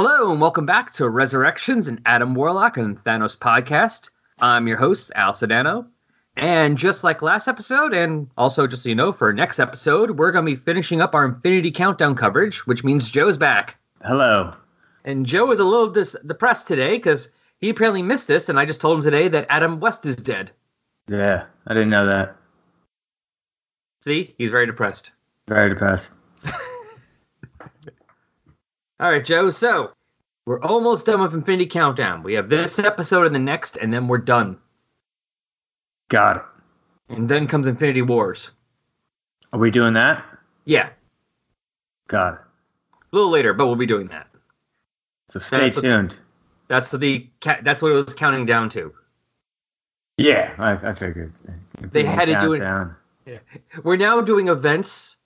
Hello and welcome back to Resurrections and Adam Warlock and Thanos podcast. I'm your host, Al Sedano. And just like last episode, and also just so you know, for next episode, we're going to be finishing up our Infinity Countdown coverage, which means Joe's back. Hello. And Joe is a little dis- depressed today because he apparently missed this, and I just told him today that Adam West is dead. Yeah, I didn't know that. See, he's very depressed. Very depressed. All right, Joe. So we're almost done with Infinity Countdown. We have this episode and the next, and then we're done. Got it. And then comes Infinity Wars. Are we doing that? Yeah, Got it. a little later, but we'll be doing that. So stay That's what- tuned. That's the that's what it was counting down to. Yeah, I, I figured. They had to do it- Yeah. We're now doing events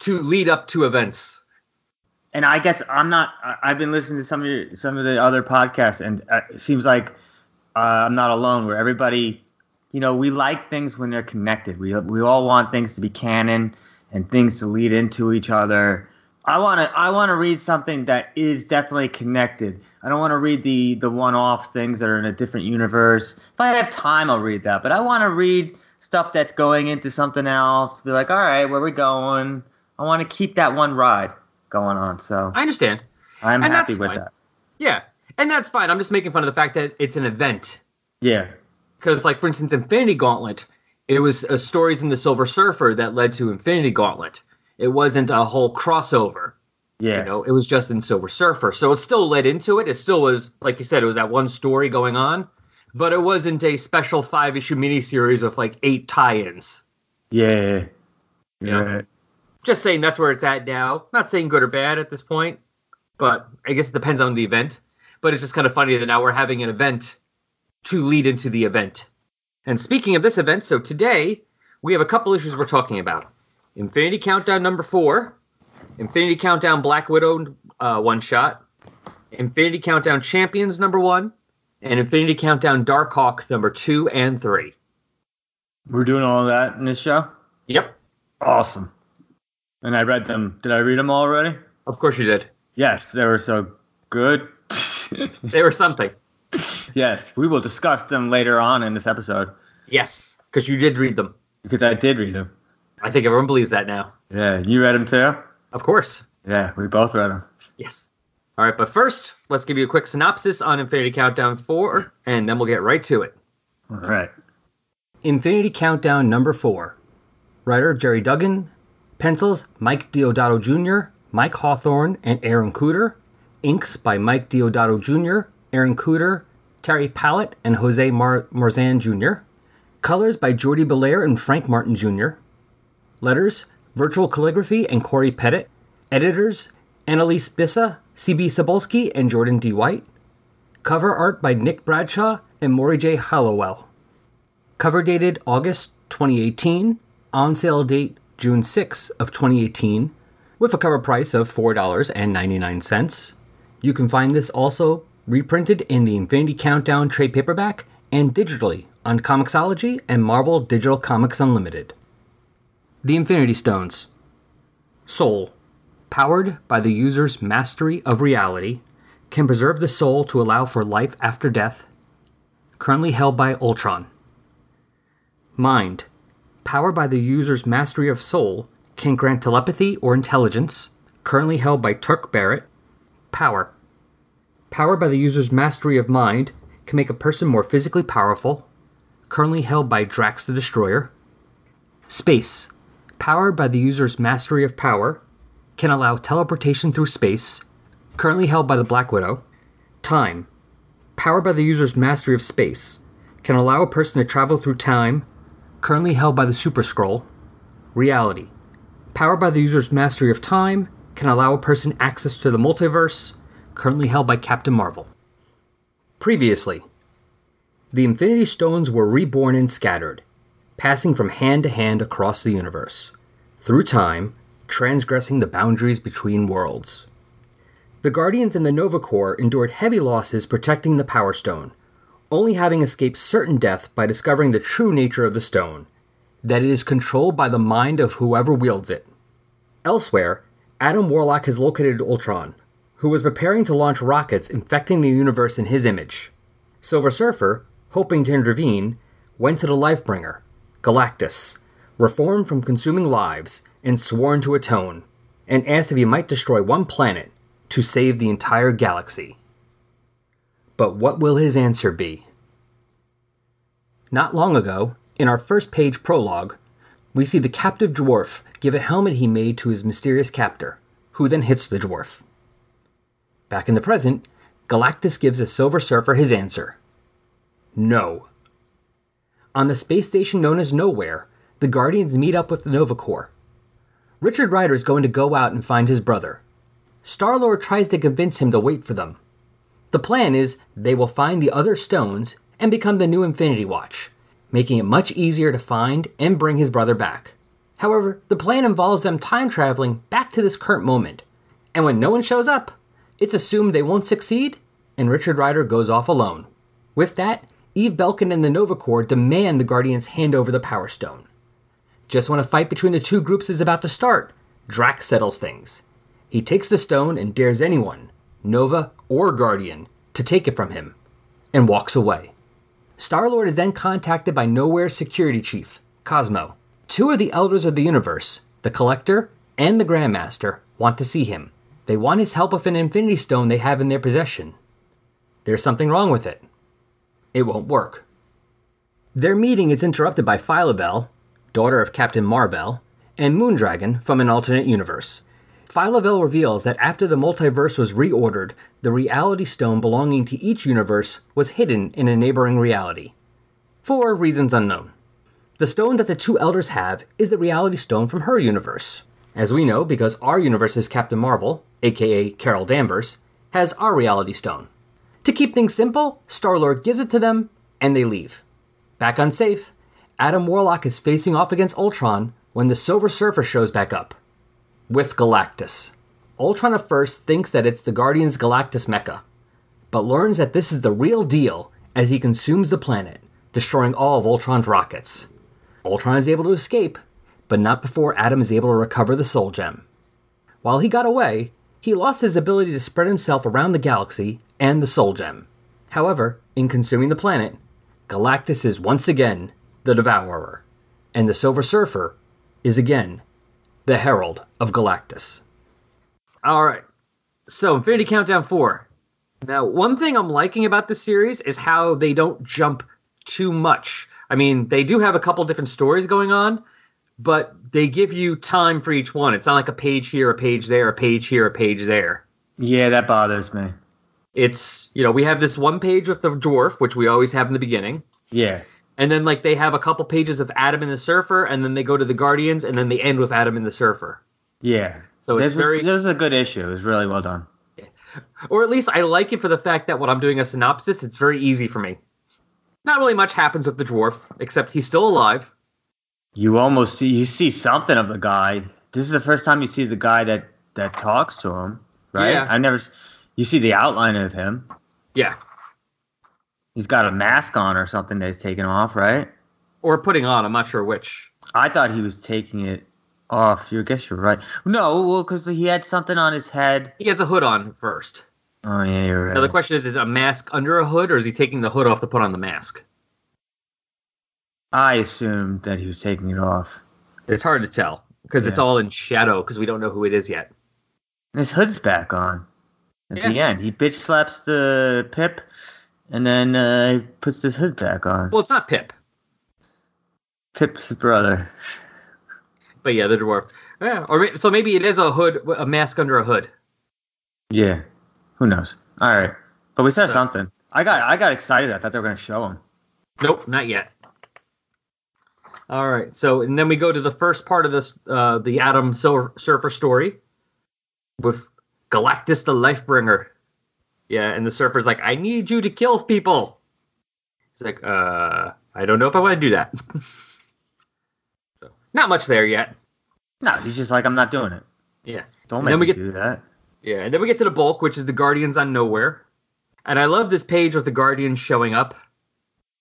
to lead up to events. And I guess I'm not. I've been listening to some of your, some of the other podcasts, and uh, it seems like uh, I'm not alone. Where everybody, you know, we like things when they're connected. We we all want things to be canon and things to lead into each other. I want to I want to read something that is definitely connected. I don't want to read the the one-off things that are in a different universe. If I have time, I'll read that. But I want to read stuff that's going into something else. Be like, all right, where we going? I want to keep that one ride going on. So I understand. I'm And happy with fine. that. Yeah, and that's fine. I'm just making fun of the fact that it's an event. Yeah, Because, like for instance, Infinity Gauntlet, it was uh, stories in the Silver Surfer that led to Infinity Gauntlet. It wasn't a whole crossover. yeah, You know, it was just in Silver Surfer, so it still led into it. It still was, like you said, it was that one story going on, but it wasn't a special five issue miniseries with like eight tie-ins. yeah, Yeah. yeah. Just saying that's where it's at now. Not saying good or bad at this point, but I guess it depends on the event. But it's just kind of funny that now we're having an event to lead into the event. And speaking of this event, so today we have a couple issues we're talking about. Infinity Countdown number four, Infinity Countdown Black Widow uh, one shot, Infinity Countdown Champions number one, and Infinity Countdown Darkhawk number two and three. We're doing all of that in this show. Yep, Awesome. And I read them. Did I read them already? of course you did. Yes, they were so good. They were something. yes, we will discuss them later on in this episode Yes, because you did read them. because I did read them. I think everyone believes that now. Yeah, you read them too. Of course. Yeah, we both read them. Yes. All right, but first, let's give you a quick synopsis on Infinity Countdown 4, and then we'll get right to it. All right. Infinity Countdown number 4. Writer Gerry Duggan. Pencils Mike Deodato Jr., Mike Hawthorne, and Aaron Kuder. Inks by Mike Deodato Jr., Aaron Kuder, Terry Pallot, and Jose Mar- Marzan Jr. Colors by Jordie Bellaire and Frank Martin Jr. Letters Virtual Calligraphy and Cory Petit. Editors Annalise Bissa, CB Cebulski, and Jordan D. White. Cover art by Nick Bradshaw and Morry J. Hollowell. Cover dated August 2018. On sale date June 6 of 2018 with a cover price of $4.99. You can find this also reprinted in the Infinity Countdown trade paperback and digitally on Comixology and Marvel Digital Comics Unlimited. The Infinity Stones. Soul, powered by the user's mastery of reality, can preserve the soul to allow for life after death. Currently held by Ultron. Mind, powered by the user's mastery of soul, can grant telepathy or intelligence. Currently held by Turk Barrett. Power, powered by the user's mastery of mind, can make a person more physically powerful. Currently held by Drax the Destroyer. Space, powered by the user's mastery of power, can allow teleportation through space. Currently held by the Black Widow. Time, powered by the user's mastery of space, can allow a person to travel through time. Currently held by the Super Skrull. Reality, powered by the user's mastery of time, can allow a person access to the multiverse. Currently held by Captain Marvel. Previously, the Infinity Stones were reborn and scattered, passing from hand to hand across the universe, through time, transgressing the boundaries between worlds. The Guardians and the Nova Corps endured heavy losses protecting the Power Stone, only having escaped certain death by discovering the true nature of the stone that it is controlled by the mind of whoever wields it. Elsewhere, Adam Warlock has located Ultron, who was preparing to launch rockets infecting the universe in his image. Silver Surfer, hoping to intervene, went to the Lifebringer, Galactus, reformed from consuming lives and sworn to atone, and asked if he might destroy one planet to save the entire galaxy. But what will his answer be? Not long ago, in our first page prologue, we see the captive dwarf give a helmet he made to his mysterious captor, who then hits the dwarf. Back in the present, Galactus gives the Silver Surfer his answer No. On the space station known as Nowhere, the Guardians meet up with the Nova Corps. Richard Rider is going to go out and find his brother. Star Lord tries to convince him to wait for them. The plan is they will find the other stones and become the new Infinity Watch, making it much easier to find and bring his brother back. However, the plan involves them time traveling back to this current moment, and when no one shows up, it's assumed they won't succeed, and Richard Rider goes off alone. With that, Eve Belkin and the Nova Corps demand the Guardians hand over the Power Stone. Just when a fight between the two groups is about to start, Drax settles things. He takes the stone and dares anyone, Nova or Guardian, to take it from him, and walks away. Star Lord is then contacted by Nowhere's security chief, Cosmo. Two of the elders of the universe, the Collector and the Grandmaster, want to see him. They want his help with an Infinity Stone they have in their possession. There's something wrong with it. It won't work. Their meeting is interrupted by Phyla-Vell, daughter of Captain Marvel, and Moondragon from an alternate universe. Phyla-Vell reveals that after the multiverse was reordered, the reality stone belonging to each universe was hidden in a neighboring reality. For reasons unknown. The stone that the two elders have is the reality stone from her universe. As we know, because our universe's Captain Marvel, aka Carol Danvers, has our reality stone. To keep things simple, Star Lord gives it to them, and they leave. Back unsafe, Adam Warlock is facing off against Ultron when the Silver Surfer shows back up with Galactus. Ultron at first thinks that it's the Guardians Galactus mecha, but learns that this is the real deal as he consumes the planet, destroying all of Ultron's rockets. Ultron is able to escape, but not before Adam is able to recover the Soul Gem. While he got away, he lost his ability to spread himself around the galaxy and the Soul Gem. However, in consuming the planet, Galactus is once again the Devourer, and the Silver Surfer is again the Herald of Galactus. All right. So, Infinity Countdown 4. Now, one thing I'm liking about this series is how they don't jump too much. I mean, they do have a couple different stories going on, but they give you time for each one. It's not like a page here, a page there, a page here, a page there. Yeah, that bothers me. It's, you know, we have this one page with the dwarf, which we always have in the beginning. Yeah. And then like they have a couple pages of Adam and the Surfer, and then they go to the Guardians, and then they end with Adam and the Surfer. Yeah. So it's this very, was, this is a good issue. It was really well done. or at least I like it for the fact that when I'm doing a synopsis, it's very easy for me. Not really much happens with the dwarf, except he's still alive. You almost see you see something of the guy. This is the first time you see the guy that that talks to him, right? Yeah. I never. You see the outline of him. Yeah, He's got a mask on or something that he's taken off, right? or putting on. I'm not sure which. I thought he was taking it off. You guess you're right. No, well, because he had something on his head. He has a hood on first. Oh yeah, you're right. Now the question is: Is it a mask under a hood, or is he taking the hood off to put on the mask? I assumed that he was taking it off. It's hard to tell because it's all in shadow because we don't know who it is yet. And his hood's back on. At the end, he bitch slaps the Pip, and then uh, he puts his hood back on. Well, it's not Pip, Pip's brother. but yeah, the dwarf. Yeah, or so maybe it is a hood, a mask under a hood. Yeah. Who knows? All right, but we said So- something. I got I got excited. I thought they were gonna show him. Nope, not yet. All right, so and then we go to the first part of this, uh, the Adam Sur- Surfer story with Galactus the Lifebringer. Yeah, and the Surfer's like, "I need you to kill people." He's like, "Uh, I don't know if I want to do that." so, not much there yet. No, he's just like I'm not doing it. Yeah, Don't And make then we me get- do that. yeah, and then we get to the bulk, which is the Guardians on Nowhere, and I love this page with the Guardians showing up,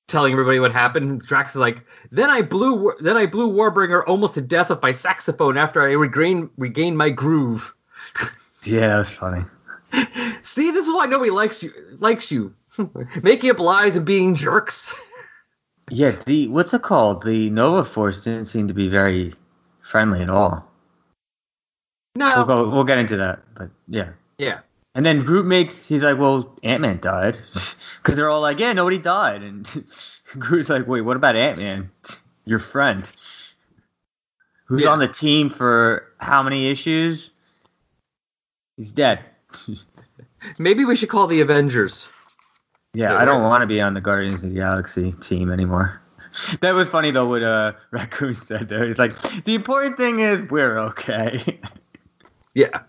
telling everybody what happened. Drax is like, "Then I blew, then I blew Warbringer almost to death with my saxophone after I regained regained my groove." Yeah, that was funny. See, this is why nobody likes you. Likes you, making up lies and being jerks. Yeah, the what's it called? The Nova Force didn't seem to be very friendly at all. No. We'll go. We'll get into that, but yeah. Yeah. And then Groot makes. He's like, "Well, Ant Man died," because they're all like, "Yeah, nobody died," and Groot's like, "Wait, what about Ant Man, your friend, who's Yeah. on the team for how many issues? He's dead." Maybe we should call the Avengers. Yeah, I don't want to be on the Guardians of the Galaxy team anymore. That was funny though what uh Raccoon said there. He's like, the important thing is we're okay. Yeah.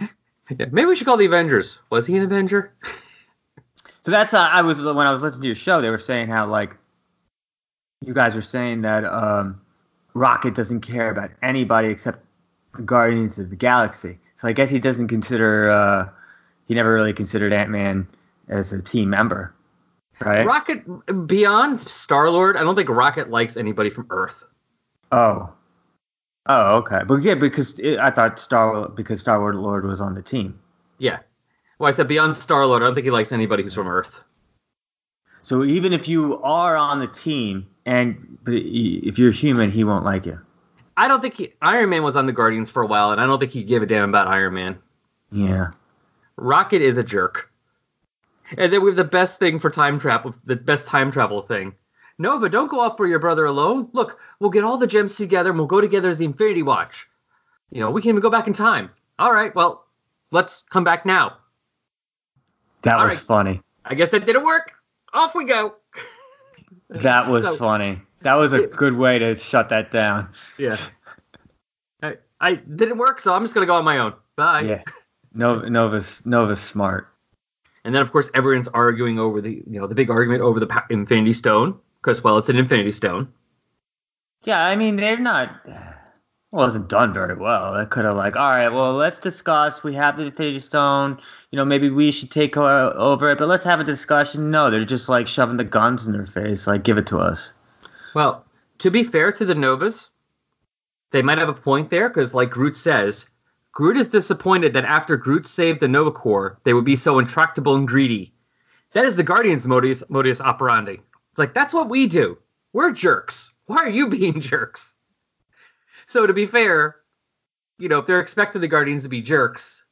Yeah. Maybe we should call the Avengers. Was he an Avenger? so that's uh, I was when I was listening to your show, they were saying how like you guys were saying that um Rocket doesn't care about anybody except the Guardians of the Galaxy. So I guess he doesn't consider uh he never really considered Ant Man as a team member. Right? Rocket, beyond Star Lord, I don't think Rocket likes anybody from Earth. Oh. Oh, okay. But yeah, because it, I thought Star because Star Lord was on the team. Yeah. Well, I said beyond Star Lord, I don't think he likes anybody who's from Earth. So even if you are on the team and but if you're human, he won't like you. I don't think he, Iron Man was on the Guardians for a while, and I don't think he gave a damn about Iron Man. Yeah. Rocket is a jerk. And then we have the best thing for time travel, the best time travel thing. Nova, don't go off for your brother alone. Look, we'll get all the gems together and we'll go together as the Infinity Watch. You know, we can even go back in time. All right, well, let's come back now. That All was right. funny. I guess that didn't work. Off we go. That was So- funny. That was a good way to shut that down. Yeah. I, I didn't work, so I'm just gonna go on my own. Bye. Yeah. Nova, Nova's Nova's smart. And then of course everyone's arguing over the you know the big argument over the Infinity Stone because well it's an Infinity Stone. Yeah, I mean they're not. Well, it Wasn't done very well. That could have like, all right, well, let's discuss. We have the Infinity Stone. You know, maybe we should take over it, but let's have a discussion. No, they're just like shoving the guns in their face. Like, give it to us. Well, to be fair to the Novas, they might have a point there because, like Groot says, Groot is disappointed that after Groot saved the Nova Corps, they would be so intractable and greedy. That is the Guardians' modus, modus operandi. It's like, that's what we do. We're jerks. Why are you being jerks? So, to be fair, you know, if they're expecting the Guardians to be jerks,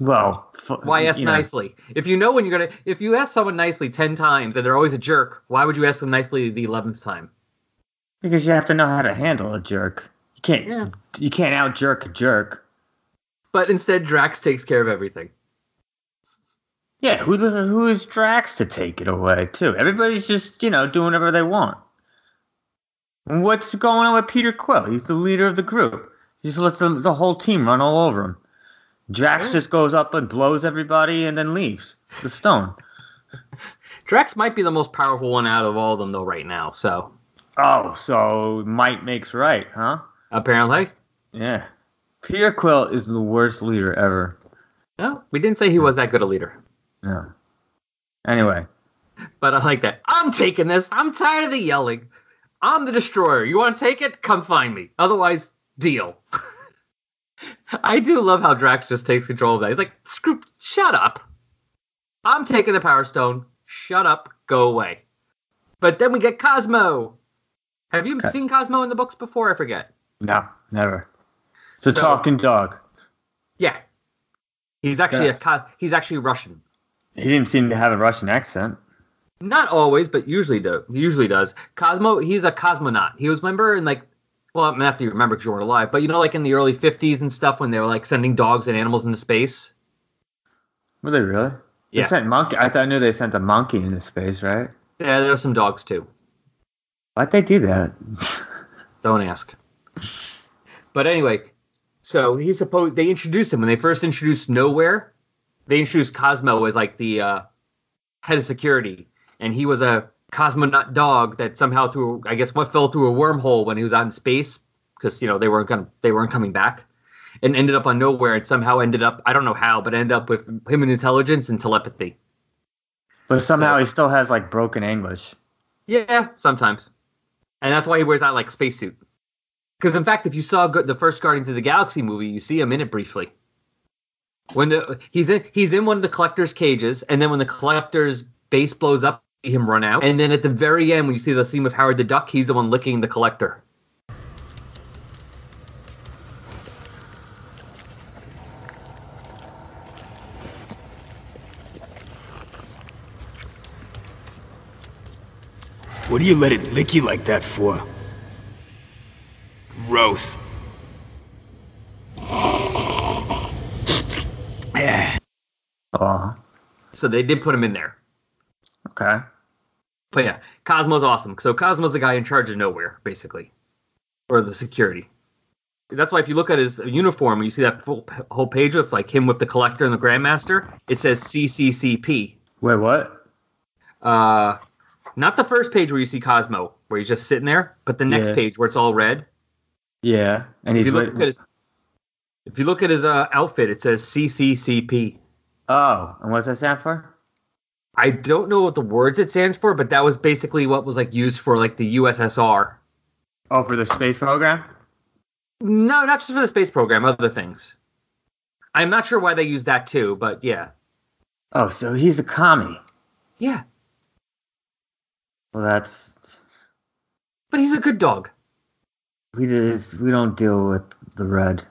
Well, f- why ask you know, nicely? If you know when you're gonna, if you ask someone nicely ten times and they're always a jerk, why would you ask them nicely the eleventh time? Because you have to know how to handle a jerk. You can't. Yeah. You can't out jerk a jerk. But instead, Drax takes care of everything. Yeah, who the who is Drax to take it away too? Everybody's just you know doing whatever they want. What's going on with Peter Quill? He's the leader of the group. He just lets the, the whole team run all over him. Drax Yeah. just goes up and blows everybody and then leaves the stone. Drax might be the most powerful one out of all of them, though, right now. So Oh, so might makes right, huh? apparently, Yeah. Peter Quill is the worst leader ever. no, we didn't say he was that good a leader. No. Anyway, But I like that. I'm taking this. I'm tired of the yelling. I'm the destroyer. You want to take it? Come find me. Otherwise, deal. I do love how Drax just takes control of that. He's like, screw, shut up. I'm taking the Power Stone. Shut up. Go away. But then we get Cosmo. Have you Okay. seen Cosmo in the books before? I forget. no, never. It's a So- talking dog. Yeah. He's actually Yeah. a he's actually Russian. He didn't seem to have a Russian accent. Not always, but usually do. He usually does. Cosmo, he's a cosmonaut. He was member in like, well, not that you remember because you weren't alive, but you know, like in the early '50s and stuff when they were like sending dogs and animals into space. Were they really? They Yeah. sent monkey. I thought I knew they sent a monkey into space, right? Yeah, there were some dogs too. Why'd they do that? Don't ask. But anyway, so he's supposed they introduced him when they first introduced Nowhere. They introduced Cosmo as like the uh, head of security, and he was a cosmonaut dog that somehow through I guess what fell through a wormhole when he was out in space because you know they weren't gonna they weren't coming back, and ended up on Nowhere and somehow ended up I don't know how but ended up with human intelligence and telepathy. but somehow So- he still has like broken English. Yeah, sometimes. And that's why he wears that like spacesuit. Because in fact, if you saw the first Guardians of the Galaxy movie, you see him in it briefly. When the he's in he's in one of the collector's cages, and then when the collector's base blows up, him run out. And then at the very end, when you see the scene with Howard the Duck, he's the one licking the collector. What do you let it lick you like that for? Gross. Yeah. Oh. So they did put him in there. okay. But yeah, Cosmo's awesome. So Cosmo's the guy in charge of nowhere, basically, or the security. That's why if you look at his uniform and you see that full, whole page of like him with the collector and the grandmaster, it says CCCP. Wait, what? Uh, not the first page where you see Cosmo, where he's just sitting there, but the next Yeah. page where it's all red. Yeah, and If he's you look at his, if you look at his uh, outfit, it says CCCP. oh, and what's that stand for? I don't know what the words it stands for, but that was basically what was like used for like the USSR. Oh, for the space program. No, not just for the space program, other things. I'm not sure why they use that too, but yeah. Oh, so he's a commie. Yeah. Well, that's But he's a good dog. we did. We don't deal with the red.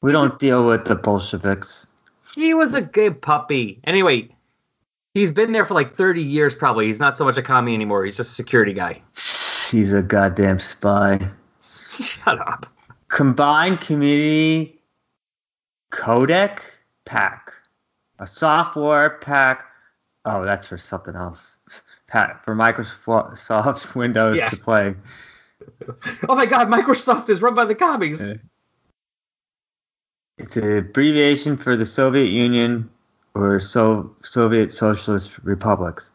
We He's don't deal with the Bolsheviks. He was a good puppy. Anyway, he's been there for like 30 years probably. He's not so much a commie anymore. He's just a security guy. He's a goddamn spy. Shut up. Combined Community Codec Pack. A software pack. Oh, that's for something else. For Microsoft Windows Yeah. to play. Oh my god, Microsoft is run by the commies. It's an abbreviation for the Soviet Union or so Soviet Socialist Republics.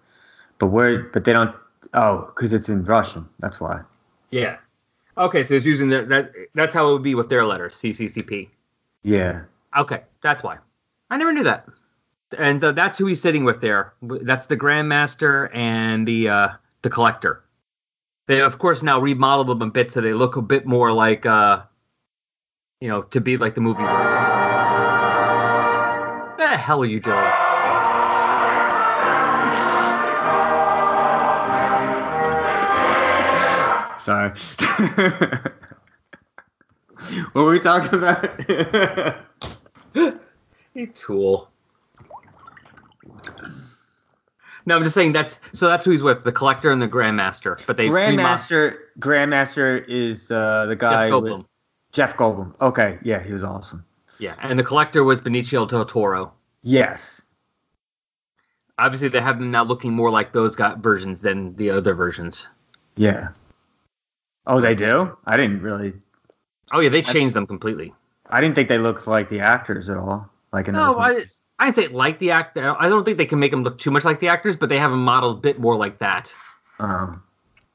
But where? But they don't. Oh, because it's in Russian. That's why. Yeah. Okay, so it's using the, that. That's how it would be with their letter, CCCP. Yeah. Okay, that's why. I never knew that. And uh, that's who he's sitting with there. That's the Grandmaster and the uh, the Collector. They of course now remodeled them a bit so they look a bit more like, uh, you know, to be like the movie What The hell are you doing? Sorry. what were we talking about? You tool. No, I'm just saying that's so that's who he's with, the Collector and the Grandmaster. But they Grandmaster. Grandmaster is uh, the guy. Jeff with- Goldblum. Jeff Goldblum. Okay. Yeah, he was awesome. Yeah, and the Collector was Benicio del Toro. Yes. obviously they have them now looking more like those got versions than the other versions. Yeah. Oh, they do. I didn't really. Oh yeah, they changed them completely. I didn't think they looked like the actors at all. Like in No, those I, movies. I'd say like the actor. I don't think they can make them look too much like the actors, but they have them modeled a bit more like that. Um,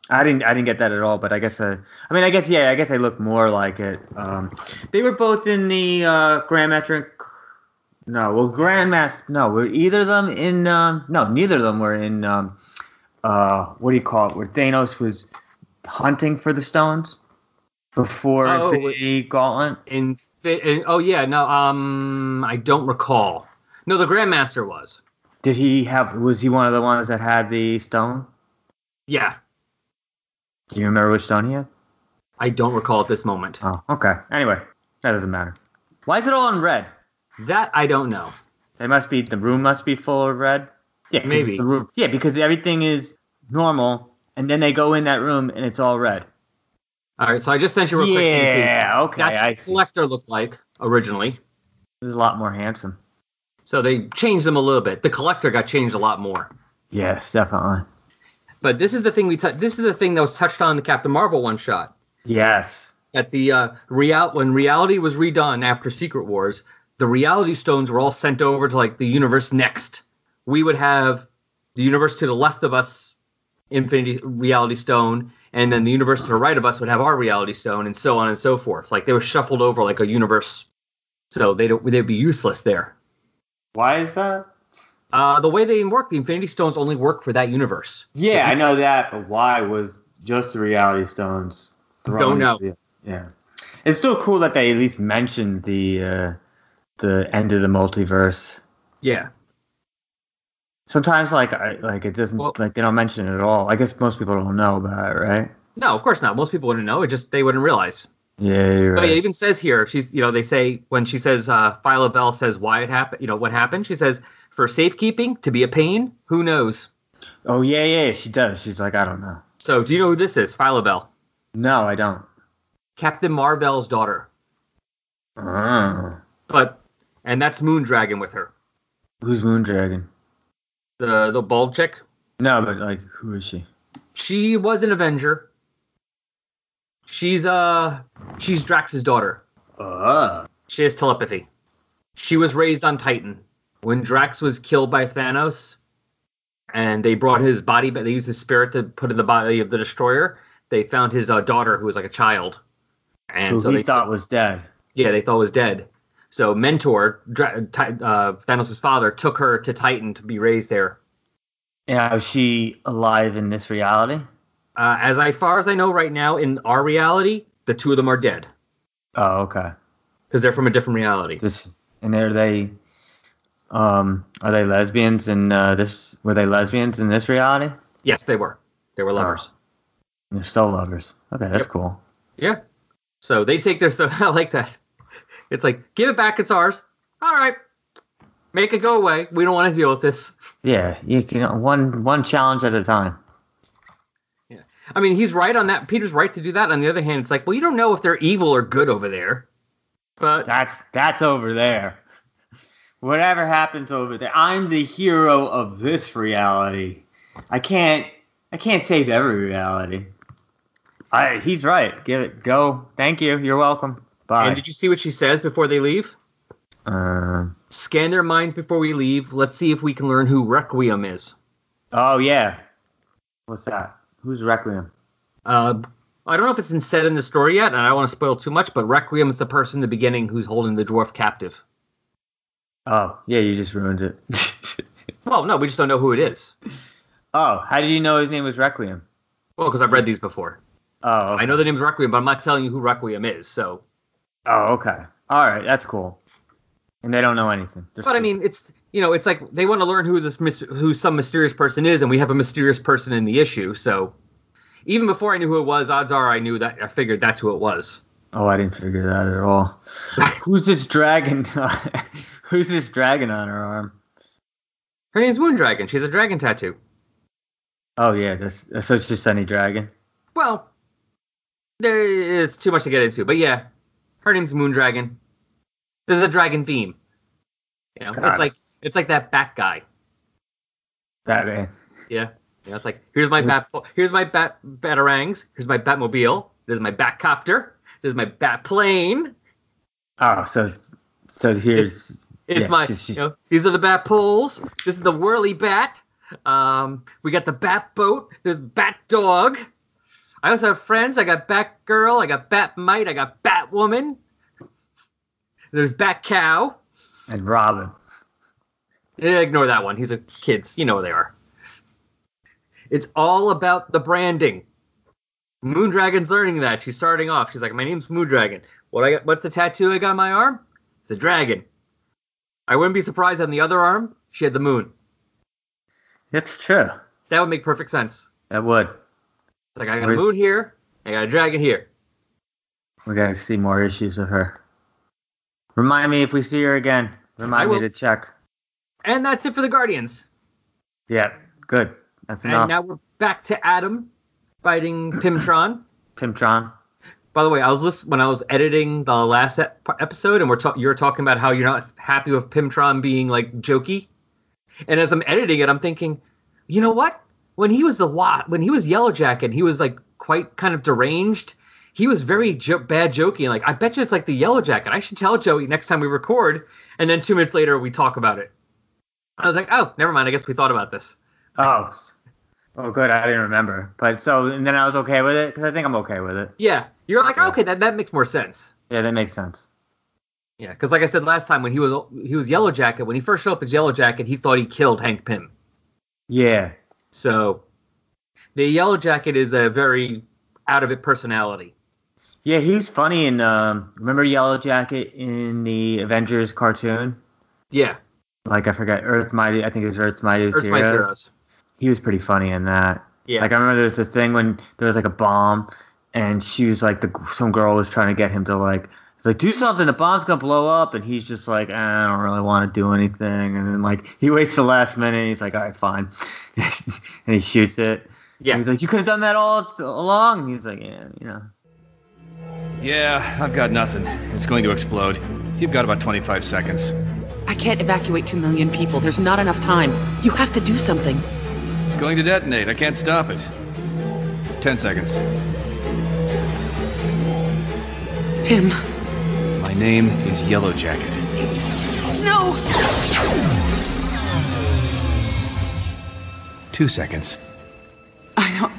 I didn't. I didn't get that at all. But I guess. Uh, I mean, I guess. Yeah. I guess they look more like it. Um, they were both in the uh, Grandmaster. And, no, well, Grandmaster. No, were either of them in? Um, no, neither of them were in. Um, uh, what do you call it? Where Thanos was hunting for the stones before Oh, Infinity Gauntlet. In, in oh yeah, no, um, I don't recall. No, the Grandmaster was. Did he have? Was he one of the ones that had the stone? Yeah, Do you remember which stone he had? I don't recall at this moment. Oh, okay. Anyway, that doesn't matter. Why is it all in red? That I don't know. It must be the room must be full of red. Yeah, Maybe. the room. Yeah, because everything is normal, and then they go in that room and it's all red. All right, so I just sent you real quick. so you see. Yeah, okay. That's what. Collector looked like originally. It was a lot more handsome. So they changed them a little bit. The Collector got changed a lot more. Yes, definitely. But this is the thing we tou- this is the thing that was touched on in the Captain Marvel one shot. Yes. At the uh, real when reality was redone after Secret Wars, the reality stones were all sent over to like the universe next. We would have the universe to the left of us, Infinity Reality Stone, and then the universe to the right of us would have our Reality Stone, and so on and so forth. Like they were shuffled over like a universe, so they don't they'd be useless there. Why is that? Uh, the way they work, the Infinity Stones only work for that universe. Yeah, I know that, but why was just the Reality Stones thrown? Don't know. the- yeah. It's still cool that they at least mentioned the uh, the end of the multiverse. Yeah. Sometimes like I like it doesn't Well- like they don't mention it at all. I guess most people don't know about it, right? No, of course not. Most people wouldn't know. It just they wouldn't realize. Yeah, you're But right. it even says here, she's you know they say when she says uh, Phyla-Vell says why it happened, you know what happened. She says for safekeeping to be a pain. Who knows? Oh yeah, yeah, she does. She's like, I don't know. So do you know who this is? Phyla-Vell, No, I don't. Captain Marvel's daughter. Oh. But and that's Moondragon with her, Who's Moondragon? the the bald chick. No, but like, who is she? She was an Avenger. She's uh she's Drax's daughter. Uh. She has telepathy. She was raised on Titan. When Drax was killed by Thanos, and they brought his body, but they used his spirit to put in the body of the Destroyer. They found his uh, daughter, who was like a child, and Who so he they thought was dead. yeah, they thought was dead. So Mentor, Dra- uh, Thanos' father, took her to Titan to be raised there. Yeah, is she alive in this reality? Uh, as I far as I know, right now in our reality, the two of them are dead Oh, okay. because they're from a different reality. This and are they um are they lesbians And uh, this were they lesbians in this reality? Yes, they were. They were lovers. They're still lovers. Okay, that's Yep. cool. Yeah. So they take their stuff. I like that. It's like, give it back. It's ours. All right. Make it go away. We don't want to deal with this. Yeah, you can one one challenge at a time. I mean, he's right on that. Peter's right to do that. On the other hand, it's like, well, you don't know if they're evil or good over there. But That's that's over there. Whatever happens over there, I'm the hero of this reality. I can't I can't save every reality. I he's right. Give it go. Thank you. You're welcome. Bye. and did you see what she says before they leave? Um, Scan their minds before we leave. Let's see if we can learn who Requiem is. oh yeah. What's that? Who's Requiem? Uh, I don't know if it's been said in the story yet, and I don't want to spoil too much, but Requiem is the person in the beginning who's holding the dwarf captive. Oh yeah, you just ruined it. Well, no, we just don't know who it is. oh, how did you know his name was Requiem? Well, because I've read these before. Oh, I know the name's Requiem, but I'm not telling you who Requiem is. So, Oh, okay. All right, that's cool. And they don't know anything. They're but I mean, it's you know, it's like they want to learn who this who some mysterious person is, and we have a mysterious person in the issue. So, even before I knew who it was, odds are I knew that I figured that's who it was. Oh, I didn't figure that at all. Who's this dragon? Who's this dragon on her arm? Her name's Moondragon. She has a dragon tattoo. Oh yeah, that's, so it's just any dragon. Well, there is too much to get into, but yeah, her name's Moon Dragon. This is a dragon theme. You know, it's like it's like that bat guy. Batman. Yeah, yeah. It's like here's my bat. Here's my bat batarangs. Here's my Batmobile. This is my Batcopter. This is my bat plane. Oh, so so here's It's Yes, my. she's- You know, these are the bat poles. This is the whirly bat. Um, we got the bat boat. There's bat dog. I also have friends. I got Bat Girl. I got Bat Mite. I got Bat Woman. There's Bat Cow. and Robin. Eh, ignore that one. He's a kids. You know who they are. It's all about the branding. Moondragon's learning that. She's starting off. She's like, "My name's Moondragon. What I got? What's the tattoo I got on my arm? It's a dragon. I wouldn't be surprised on the other arm she had the moon. It's true. That would make perfect sense. That would. It's like I got Where's- a moon here. I got a dragon here. We gotta see more issues of her. Remind me if we see her again. Remind me to check. And that's it for the Guardians. Yeah, good. That's And enough. now we're back to Adam fighting Pymtron. Pymtron. By the way, I was list- when I was editing the last ep- episode, and we're ta- you were talking about how you're not happy with Pymtron being like jokey. And as I'm editing it, I'm thinking, you know what? When he was the what? When he was Yellow Jacket, he was like quite kind of deranged. He was very jo- bad jokey. Like I bet you it's like the Yellow Jacket. I should tell Joey next time we record. And then two minutes later, we talk about it. I was like, oh, never mind. I guess we thought about this. Oh. Oh, good. I didn't remember. But so, and then I was okay with it because I think I'm okay with it. Yeah, you're like, Yeah. okay, that that makes more sense. Yeah, that makes sense. Yeah, because like I said last time, when he was he was Yellow Jacket, when he first showed up as Yellow Jacket, he thought he killed Hank Pym. Yeah. So the Yellow Jacket is a very out of it personality. Yeah, he's funny in um, remember Yellow Jacket in the Avengers cartoon? Yeah, Like I forget Earth Mighty. I think it was Earth's Mightiest Earth's Mighty Heroes. Heroes. He was pretty funny in that. Yeah, Like I remember there was this thing when there was like a bomb, and she was like the some girl was trying to get him to like. Like do something. The bomb's gonna blow up, and he's just like, "Eh, I don't really want to do anything. And then like he waits the last minute. And he's like, all right, fine, and he shoots it. yeah. And he's like, you could have done that all along. And he's like, yeah, you know. Yeah, I've got nothing. It's going to explode. You've got about 25 seconds. I can't evacuate two million people. There's not enough time. You have to do something. It's going to detonate. I can't stop it. 10 seconds. Pym. My name is Yellow Jacket. No! Two seconds. I don't.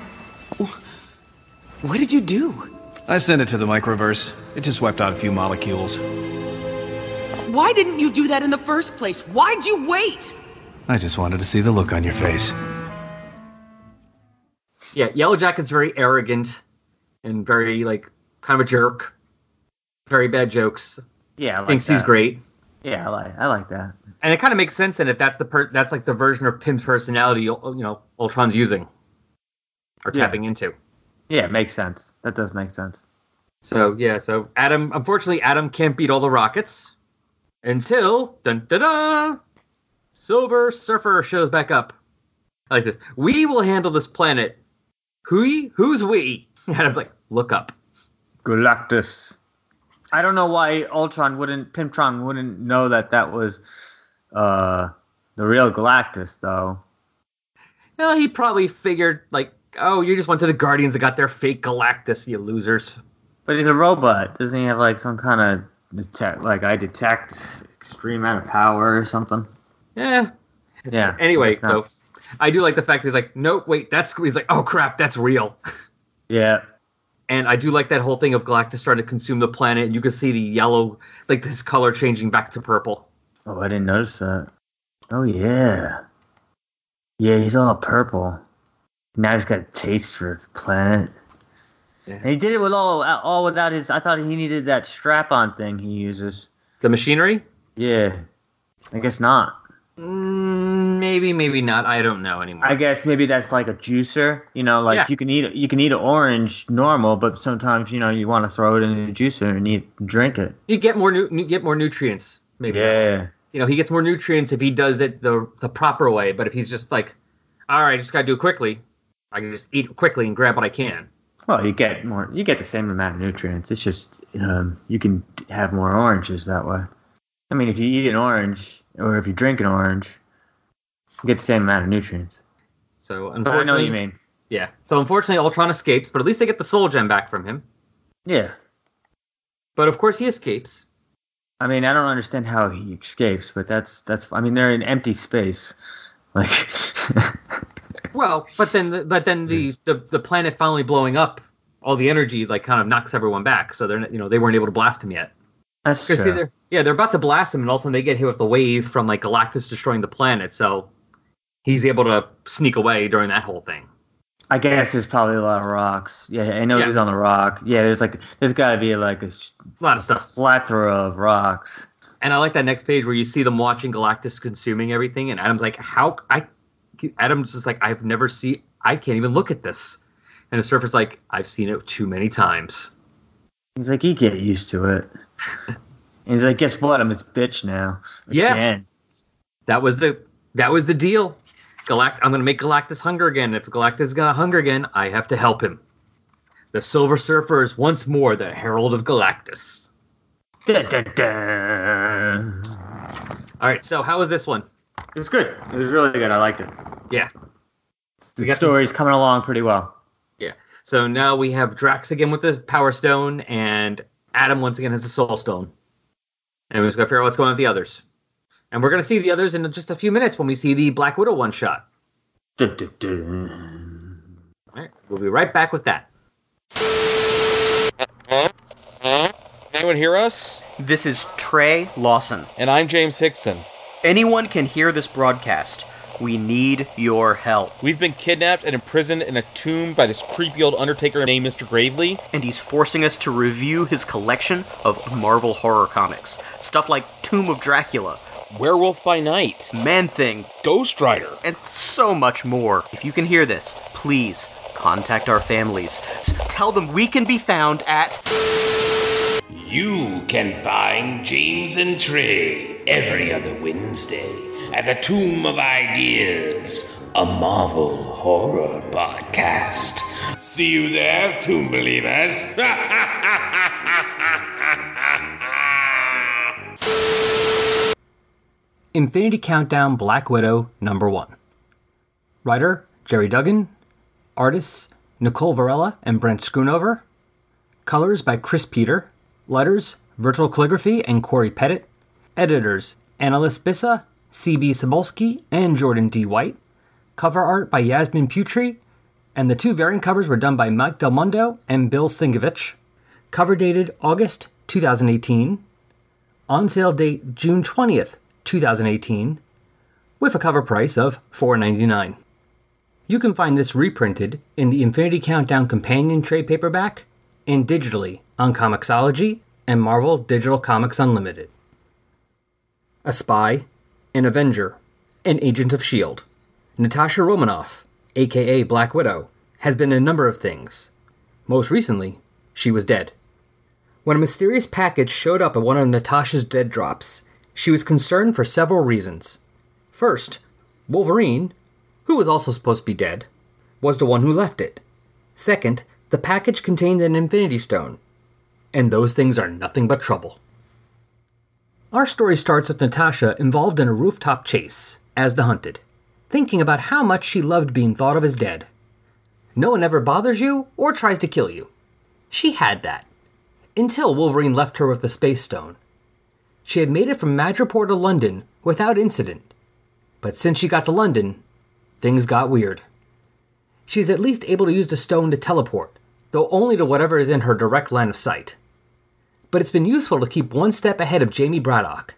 What did you do? I sent it to the microverse. It just swept out a few molecules. Why didn't you do that in the first place? Why'd you wait? I just wanted to see the look on your face. Yeah, Yellow Jacket's very arrogant and very like kind of a jerk. Very bad jokes. Yeah, I like Thinks he's great. Yeah, I like I like that. And it kind of makes sense, and if that's the per- that's like the version of Pym's personality, you know, Ultron's using or Yeah. tapping into. Yeah, it makes sense. That does make sense. So yeah, so Adam, unfortunately, Adam can't beat all the rockets until dun da da, Silver Surfer shows back up. I like this. We will handle this planet. Who? Who's we? And I was like, look up. Galactus. I don't know why Ultron wouldn't, Pymtron wouldn't know that that was uh, the real Galactus, though. Well, he probably figured like, oh, you just went to the Guardians and got their fake Galactus, you losers. But he's a robot. Doesn't he have like some kind of detect, like I detect extreme amount of power or something? Yeah. Yeah. Anyway, though, I do like the fact that he's like, nope, wait, that's he's like, oh crap, that's real. Yeah. And I do like that whole thing of Galactus starting to consume the planet, and you can see the yellow, like this color changing back to purple. Oh, I didn't notice that. Oh yeah. Yeah, he's all purple. Now he's got a taste for the planet. Yeah. And he did it with all all without his. I thought he needed that strap-on thing he uses. The machinery? Yeah. I guess not. Mm, maybe, maybe not. I don't know anymore. I guess maybe that's like a juicer. You know, like Yeah. you can eat you can eat an orange normal, but sometimes you know you want to throw it in a juicer and eat drink it. you get more nu- get more nutrients. Maybe. Yeah. You know, he gets more nutrients if he does it the the proper way. But if he's just like, all right, I just gotta do it quickly. I can just eat quickly and grab what I can. Well, you get more. You get the same amount of nutrients. It's just um, you can have more oranges that way. I mean, if you eat an orange or if you drink an orange, you get the same amount of nutrients. So But I unfortunately, know what you mean. yeah. So unfortunately, Ultron escapes, but at least they get the soul gem back from him. Yeah. But of course, he escapes. I mean, I don't understand how he escapes, but that's that's. I mean, they're in empty space. Like, Well, but then, the, but then the, the the planet finally blowing up, all the energy like kind of knocks everyone back. So they're you know they weren't able to blast him yet. that's Because see, they're yeah they're about to blast him, and all of a sudden they get hit with the wave from like Galactus destroying the planet. So he's able to sneak away during that whole thing. I guess there's probably a lot of rocks. Yeah, I know Yeah. he was on the rock. Yeah, there's like there's got to be like a A lot of stuff. plethora of rocks. And I like that next page where you see them watching Galactus consuming everything, and Adam's like, "How I?" Adam's just like, "I've never seen. I can't even look at this." And the Surfer's like, "I've seen it too many times." He's like, you get used to it. and he's like, guess what? I'm his bitch now. Yeah. That was the that was the deal. Galact, I'm gonna make Galactus hunger again. If Galactus is gonna hunger again, I have to help him. The Silver Surfer is once more the Herald of Galactus. Dun, dun, dun. All right, so how was this one? It was good. It was really good. I liked it. Yeah, The got story's coming along pretty well. yeah. So now we have Drax again with the Power Stone, and Adam once again has the Soul Stone. And we're just gonna figure out what's going on with the others. And we're gonna see the others in just a few minutes when we see the Black Widow one shot. Dun, dun, dun. All right, we'll be right back with that. Anyone hear us? This is Trey Lawson. And I'm James Hickson. Anyone can hear this broadcast. We need your help. We've been kidnapped and imprisoned in a tomb by this creepy old undertaker named Mr. Gravely. And he's forcing us to review his collection of Marvel horror comics. Stuff like Tomb of Dracula, Werewolf by Night, Man Thing, Ghost Rider. and so much more. If you can hear this, please contact our families. Tell them we can be found at. You can find James and Trey every other Wednesday at the Tomb of Ideas, a Marvel horror podcast. See you there, Tomb Believers. Infinity Countdown Black Widow number 1. Writer Gerry Duggan. Artists Nicole Varela and Brent Schoonover. Colors by Chris Peter. Letters Virtual Calligraphy and Cory Petit. Editors Annalise Bissa, C.B. Cebulski, and Jordan D. White. Cover art by Yasmin Putri. And the two variant covers were done by Mike Del Mundo and Bill Sienkiewicz. Cover dated August 2018 on sale date June 20th, 2018, with a cover price of $4.99. You can find this reprinted in the Infinity Countdown Companion Trade Paperback and digitally on Comixology and Marvel Digital Comics Unlimited. A spy, an Avenger, an agent of S.H.I.E.L.D., Natasha Romanoff, aka Black Widow, has been a number of things. Most recently, she was dead. When a mysterious package showed up at one of Natasha's dead drops, she was concerned for several reasons. First, Wolverine, who was also supposed to be dead, was the one who left it. Second, the package contained an Infinity Stone, and those things are nothing but trouble. Our story starts with Natasha involved in a rooftop chase as the hunted, thinking about how much she loved being thought of as dead. No one ever bothers you or tries to kill you. She had that until Wolverine left her with the Space Stone. She had made it from Madripoor to London without incident, but since she got to London, things got weird. She's at least able to use the stone to teleport, though only to whatever is in her direct line of sight. But it's been useful to keep one step ahead of Jamie Braddock,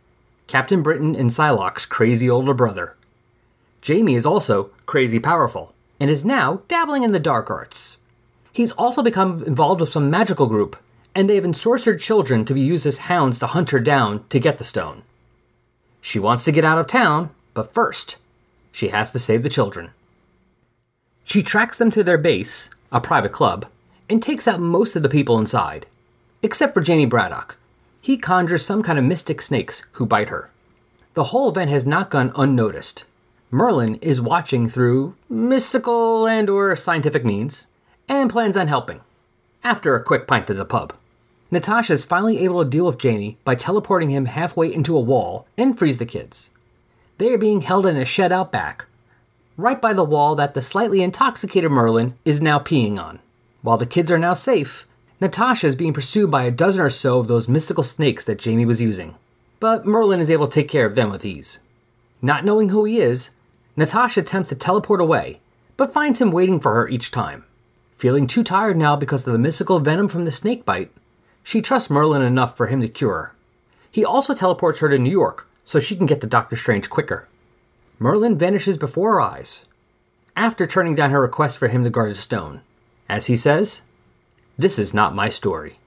Captain Britain and Psylocke's crazy older brother. Jamie is also crazy powerful, and is now dabbling in the dark arts. He's also become involved with some magical group and they have ensorcered children to be used as hounds to hunt her down to get the stone. She wants to get out of town, but first, she has to save the children. She tracks them to their base, a private club, and takes out most of the people inside, except for Jamie Braddock. He conjures some kind of mystic snakes who bite her. The whole event has not gone unnoticed. Merlin is watching through mystical and or scientific means and plans on helping after a quick pint at the pub. Natasha is finally able to deal with Jamie by teleporting him halfway into a wall and frees the kids. They are being held in a shed out back, right by the wall that the slightly intoxicated Merlin is now peeing on. While the kids are now safe, Natasha is being pursued by a dozen or so of those mystical snakes that Jamie was using. But Merlin is able to take care of them with ease. Not knowing who he is, Natasha attempts to teleport away, but finds him waiting for her each time. Feeling too tired now because of the mystical venom from the snake bite, she trusts Merlin enough for him to cure her. He also teleports her to New York so she can get to Doctor Strange quicker. Merlin vanishes before her eyes, after turning down her request for him to guard a stone. As he says, This is not my story.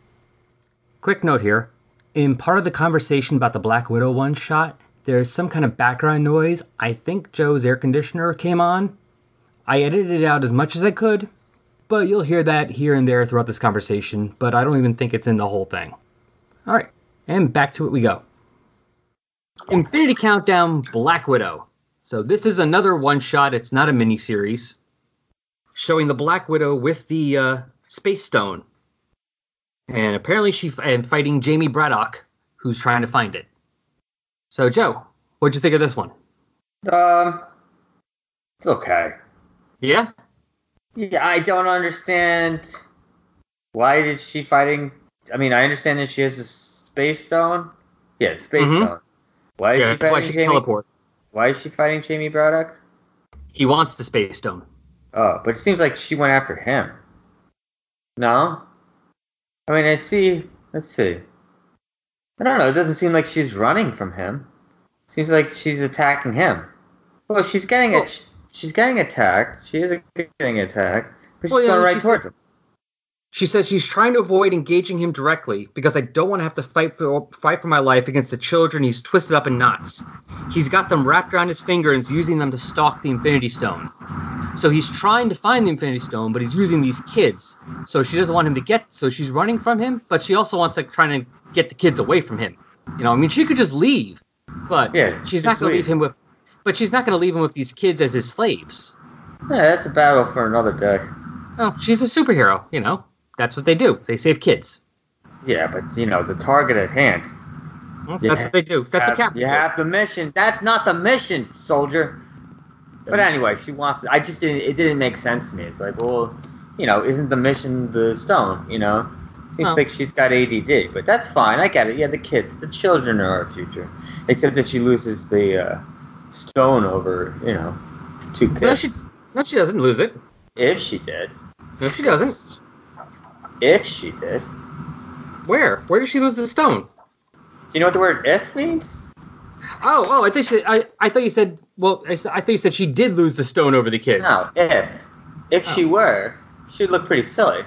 Quick note here in part of the conversation about the Black Widow one shot, there's some kind of background noise. I think Joe's air conditioner came on. I edited it out as much as I could, but you'll hear that here and there throughout this conversation, but I don't even think it's in the whole thing. All right, and back to it we go. Infinity Countdown Black Widow. So this is another one shot, it's not a mini series, showing the Black Widow with the uh, Space Stone. And apparently she's fighting Jamie Braddock, who's trying to find it. So, Joe, what'd you think of this one? Um, it's okay. Yeah? Yeah, I don't understand. Why did she fighting? I mean, I understand that she has a space stone. Yeah, space Mhm. stone. Why is yeah she that's fighting why she Jamie? teleport. Why is she fighting Jamie Braddock? He wants the Space Stone. Oh, but it seems like she went after him. No? I mean, I see. Let's see. I don't know. It doesn't seem like she's running from him. seems like she's attacking him. Well, she's getting it. She's getting attacked. She is getting attacked, but she's Well, yeah, going right she towards said- him. She says she's trying to avoid engaging him directly because I don't want to have to fight for fight for my life against the children he's twisted up in knots. He's got them wrapped around his finger and is using them to stalk the Infinity Stone. So he's trying to find the Infinity Stone, but he's using these kids. So she doesn't want him to get. So she's running from him, but she also wants like trying to get the kids away from him. You know, I mean, she could just leave, but Yeah, she's not going to leave. leave him with. But she's not going to leave him with these kids as his slaves. Yeah, that's a battle for another day. Oh, she's a superhero. You know, that's what they do. They save kids. Yeah, but you know the target at hand. Well, That's what they do. That's have, a captain. You have the mission. That's not the mission, soldier. But anyway, she wants. I just didn't. It didn't make sense to me. It's like, well, you know, isn't the mission the stone? You know, seems like she's got ADD, but that's fine. I get it. Yeah, the kids, the children are our future. Except that she loses the uh, stone over, you know, two kids. No, she no, she doesn't lose it. If she did. No, she doesn't. If she did. Where? Where did she lose the stone? Do you know what the word "if" means? Oh, oh, I think she. I, I thought you said. Well, I thought you said she did lose the stone over the kids. No, if. If she Oh. were, she'd look pretty silly.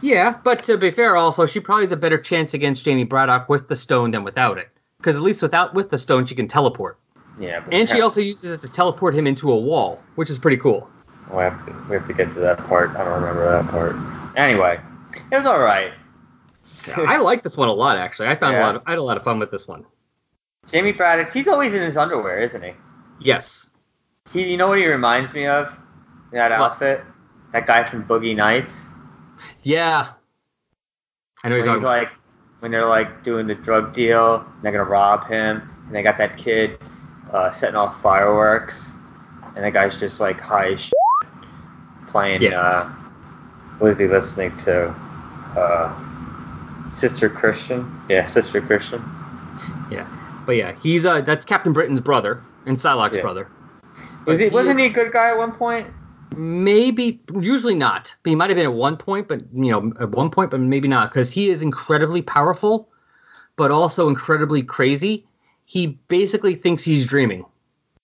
Yeah, but to be fair, also she probably has a better chance against Jamie Braddock with the stone than without it. Because at least without with the stone, she can teleport, Yeah, but and she also uses it to teleport him into a wall, which is pretty cool. We have to we have to get to that part. I don't remember that part. Anyway, it was all right. I like this one a lot, actually. I found a lot. Of, I had a lot of fun with this one. Jamie Braddock, he's always in his underwear, isn't he? Yes. He, you know what he reminds me of? That What? outfit, that guy from Boogie Nights. Yeah. I know When he's talking. like, when they're like doing the drug deal, and they're gonna rob him, and they got that kid uh, setting off fireworks, and that guy's just like high playing. Yeah. Uh, what is he listening to? Uh, Sister Christian. Yeah, Sister Christian. Yeah, but yeah, he's uh that's Captain Britain's brother and Psylocke's Yeah. brother. Was he? But Wasn't he a good guy at one point? Maybe, usually not. But He might have been at one point, but you know, at one point, but maybe not, because he is incredibly powerful, but also incredibly crazy. He basically thinks he's dreaming.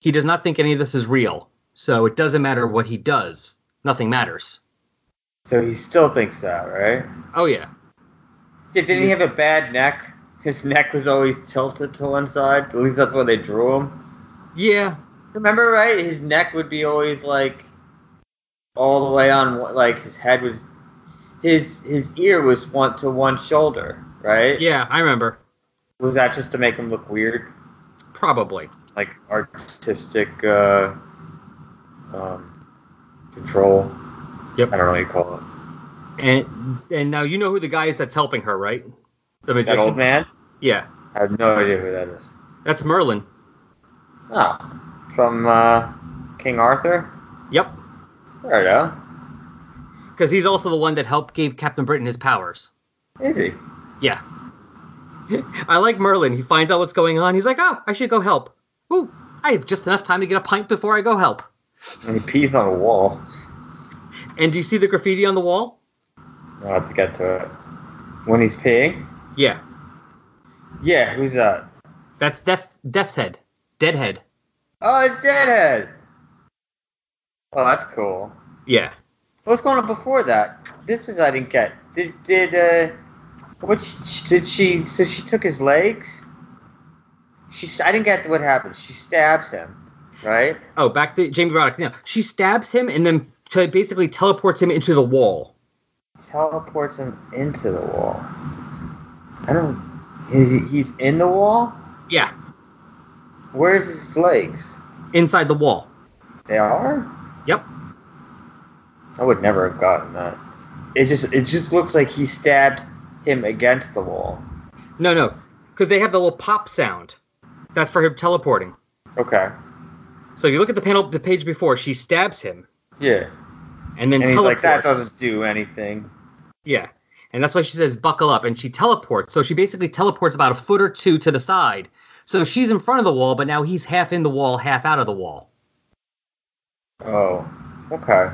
He does not think any of this is real, so it doesn't matter what he does. Nothing matters. So he still thinks that, right? Oh yeah, Yeah, didn't he have a bad neck? His neck was always tilted to one side. At least that's where they drew him. yeah, Remember, right? His neck would be always like all the way on. Like his head was, his his ear was one to one shoulder, right? yeah. I remember. Was that just to make him look weird, Probably. like artistic uh, um, control? Yep. I don't know what you call it. And and now you know who the guy is that's helping her, right? The magician. That old man. Yeah, I have no idea who that is. that's Merlin. Oh, from uh, King Arthur. Yep, There we go. because he's also the one that helped gave Captain Britain his powers. Is he? Yeah. I like Merlin. He finds out what's going on. He's like, oh, I should go help. Ooh, I have just enough time to get a pint before I go help. And he pees on a wall. And do you see the graffiti on the wall? I'll have to get to it. When he's peeing? Yeah. Yeah, who's that? That's that's Death's Head. Deadhead. Oh, it's Deadhead! Oh, that's cool. Yeah. What's going on before that? This is I didn't get. Did did uh, what sh- did she? So she took his legs. She I didn't get what happened. She stabs him, right? Oh, back to Jamie Braddock. Now she stabs him and then t- basically teleports him into the wall. Teleports him into the wall. I don't. Is he's in the wall. Yeah. Where's his legs? Inside the wall. They are. Yep. I would never have gotten that. It just it just looks like he stabbed him against the wall. No, no, because they have the little pop sound. That's for him teleporting. Okay. So you look at the panel, the page before. She stabs him Yeah. and then And he's like, that doesn't do anything. Yeah. And that's why she says buckle up and she teleports. So she basically teleports about a foot or two to the side. So she's in front of the wall, but now he's half in the wall, half out of the wall. Oh. Okay.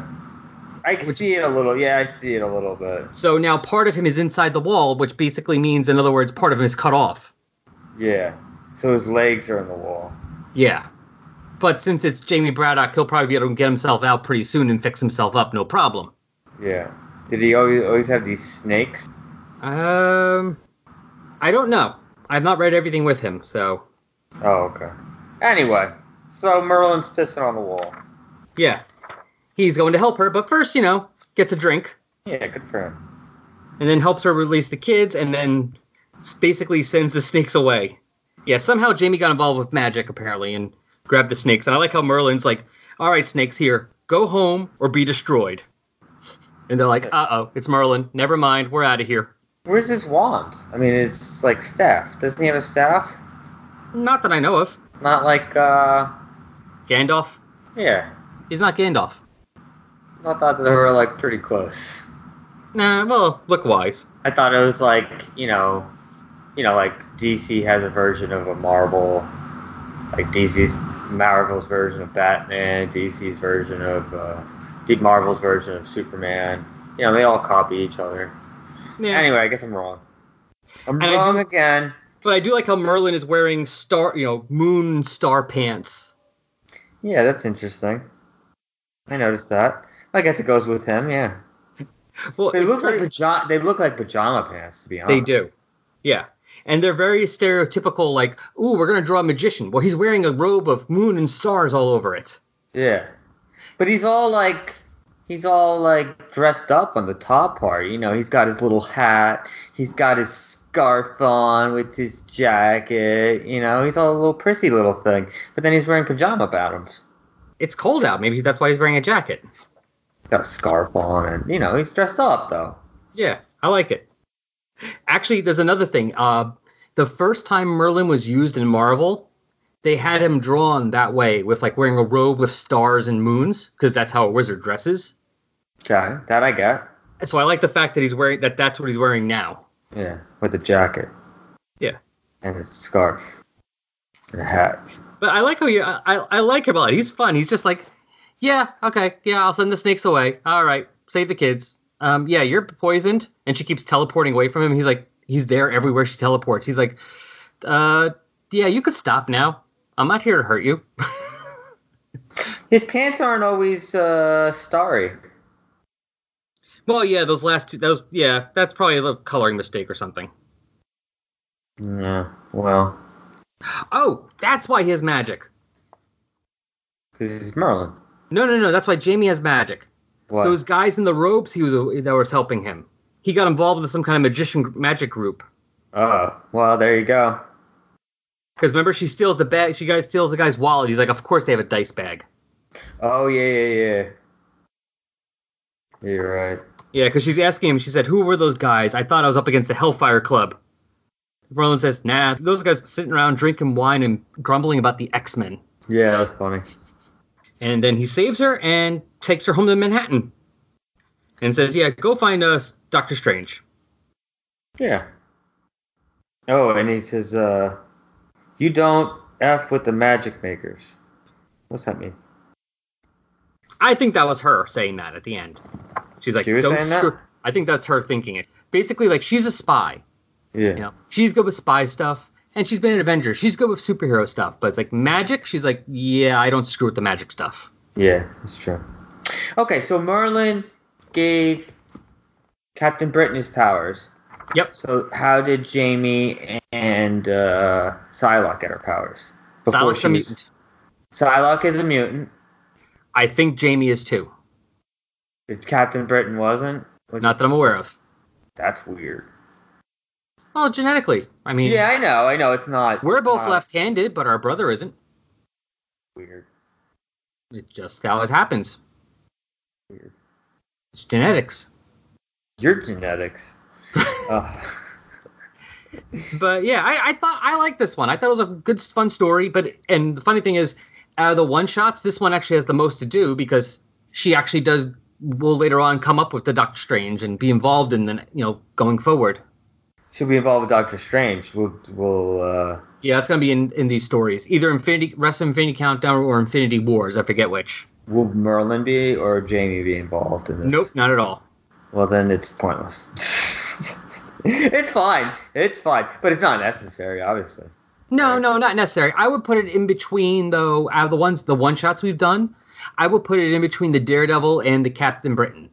I can see it a little. Yeah, I see it a little bit. So now part of him is inside the wall, which basically means, in other words, part of him is cut off. Yeah. So his legs are in the wall. Yeah. But since it's Jamie Braddock, he'll probably be able to get himself out pretty soon and fix himself up, no problem. Yeah. Did he always always have these snakes? Um, I don't know. I've not read everything with him, so Oh, okay. Anyway, so Merlin's pissing on the wall. yeah, he's going to help her. But first, you know, gets a drink Yeah, good for him. and then helps her release the kids, and then basically sends the snakes away. Yeah, somehow Jamie got involved with magic apparently and grabbed the snakes. And I like how Merlin's like, "All right, snakes, here, go home or be destroyed." And they're like, "Uh oh, it's Merlin. Never mind, we're out of here." Where's his wand? I mean, it's like staff. Doesn't he have a staff? Not that I know of. Not like, uh, Gandalf. yeah. He's not Gandalf. I thought they were like pretty close. Nah, well, look wise. I thought it was like, you know, you know, like DC has a version of a Marvel, like DC's Marvel's version of Batman, DC's version of uh, Deep Marvel's version of Superman. You know, they all copy each other. Yeah. Anyway, I guess I'm wrong. I'm And wrong do- again. But I do like how Merlin is wearing star, you know, moon star pants. Yeah, that's interesting. I noticed that. I guess it goes with him. Yeah, Well, they look like pajama. They look like pajama pants, to be honest. they do. Yeah. And they're very stereotypical, like, ooh, we're going to draw a magician. Well, he's wearing a robe of moon and stars all over it. Yeah, but he's all like, he's all like dressed up on the top part. You know, he's got his little hat. He's got his scarf on with his jacket. You know, he's all a little prissy little thing. But then he's wearing pajama bottoms. It's cold out. Maybe that's why he's wearing a jacket. He's got a scarf on, and you know, he's dressed up though. Yeah, I like it. Actually, there's another thing. Uh, the first time Merlin was used in Marvel, they had him drawn that way with like wearing a robe with stars and moons because that's how a wizard dresses. Okay, that I get. So I like the fact that he's wearing that. That's what he's wearing now. Yeah, with the jacket Yeah. and his scarf and a hat. But I like how you. I, I I like him a lot. He's fun. He's just like, yeah, okay, yeah, I'll send the snakes away. All right, save the kids. Um, yeah, you're poisoned, and she keeps teleporting away from him. He's like, he's there everywhere she teleports. He's like, uh, yeah, you could stop now. I'm not here to hurt you. His pants aren't always uh, starry. well, yeah, those last two, those, yeah, that's probably a coloring mistake or something. Yeah, well, Oh, that's why he has magic. because he's Merlin. No, no, no, that's why Jamie has magic. What? Those guys in the robes he was uh, that was helping him. He got involved with some kind of magician magic group. Oh, well, there you go. Because remember, she steals the bag. She guys steals the guy's wallet. He's like, of course they have a dice bag. Oh, yeah, yeah, yeah. You're right. Yeah, because she's asking him. She said, "Who were those guys? I thought I was up against the Hellfire Club." Merlin says, "Nah, those guys sitting around drinking wine and grumbling about the X Men." Yeah, that's funny. And then he saves her and takes her home to Manhattan, and says, "Yeah, go find uh, Doctor Strange." Yeah. Oh, and he says, uh, you don't F with the magic makers. What's that mean? I think that was her saying that at the end. She's like, She "Don't saying that? I think that's her thinking it. Basically, like she's a spy. Yeah. You know, she's good with spy stuff, and she's been an Avenger. She's good with superhero stuff, but it's like magic. She's like, yeah, I don't screw with the magic stuff. Yeah, that's true. Okay, so Merlin gave Captain Britain his powers. Yep. So how did Jamie and uh, Psylocke get her powers? Before Silas a was- mutant. Psylocke is a mutant. I think Jamie is too. If Captain Britain wasn't, was Not that I'm aware of. that's weird. Well, genetically, I mean, Yeah, I know, I know. It's not. we're it's both not left-handed, but our brother isn't. Weird. It's just how it happens. Weird. It's genetics. Your genetics. Ugh. But yeah, I, I thought I liked this one. I thought it was a good, fun story. But and the funny thing is, out of the one shots, this one actually has the most to do because she actually does will later on come up with the Doctor Strange and be involved in the you know going forward. Should we involve Doctor Strange? We'll, we'll uh, Yeah, it's gonna be in, in these stories, either Infinity Rest of Infinity Countdown or Infinity Wars. I forget which. will Merlin be or Jamie be involved in this? Nope, not at all. Well, then it's pointless. it's fine. It's fine, but it's not necessary, obviously. No, no, not necessary. I would put it in between though. Out of the ones, the one shots we've done, I would put it in between the Daredevil and the Captain Britain.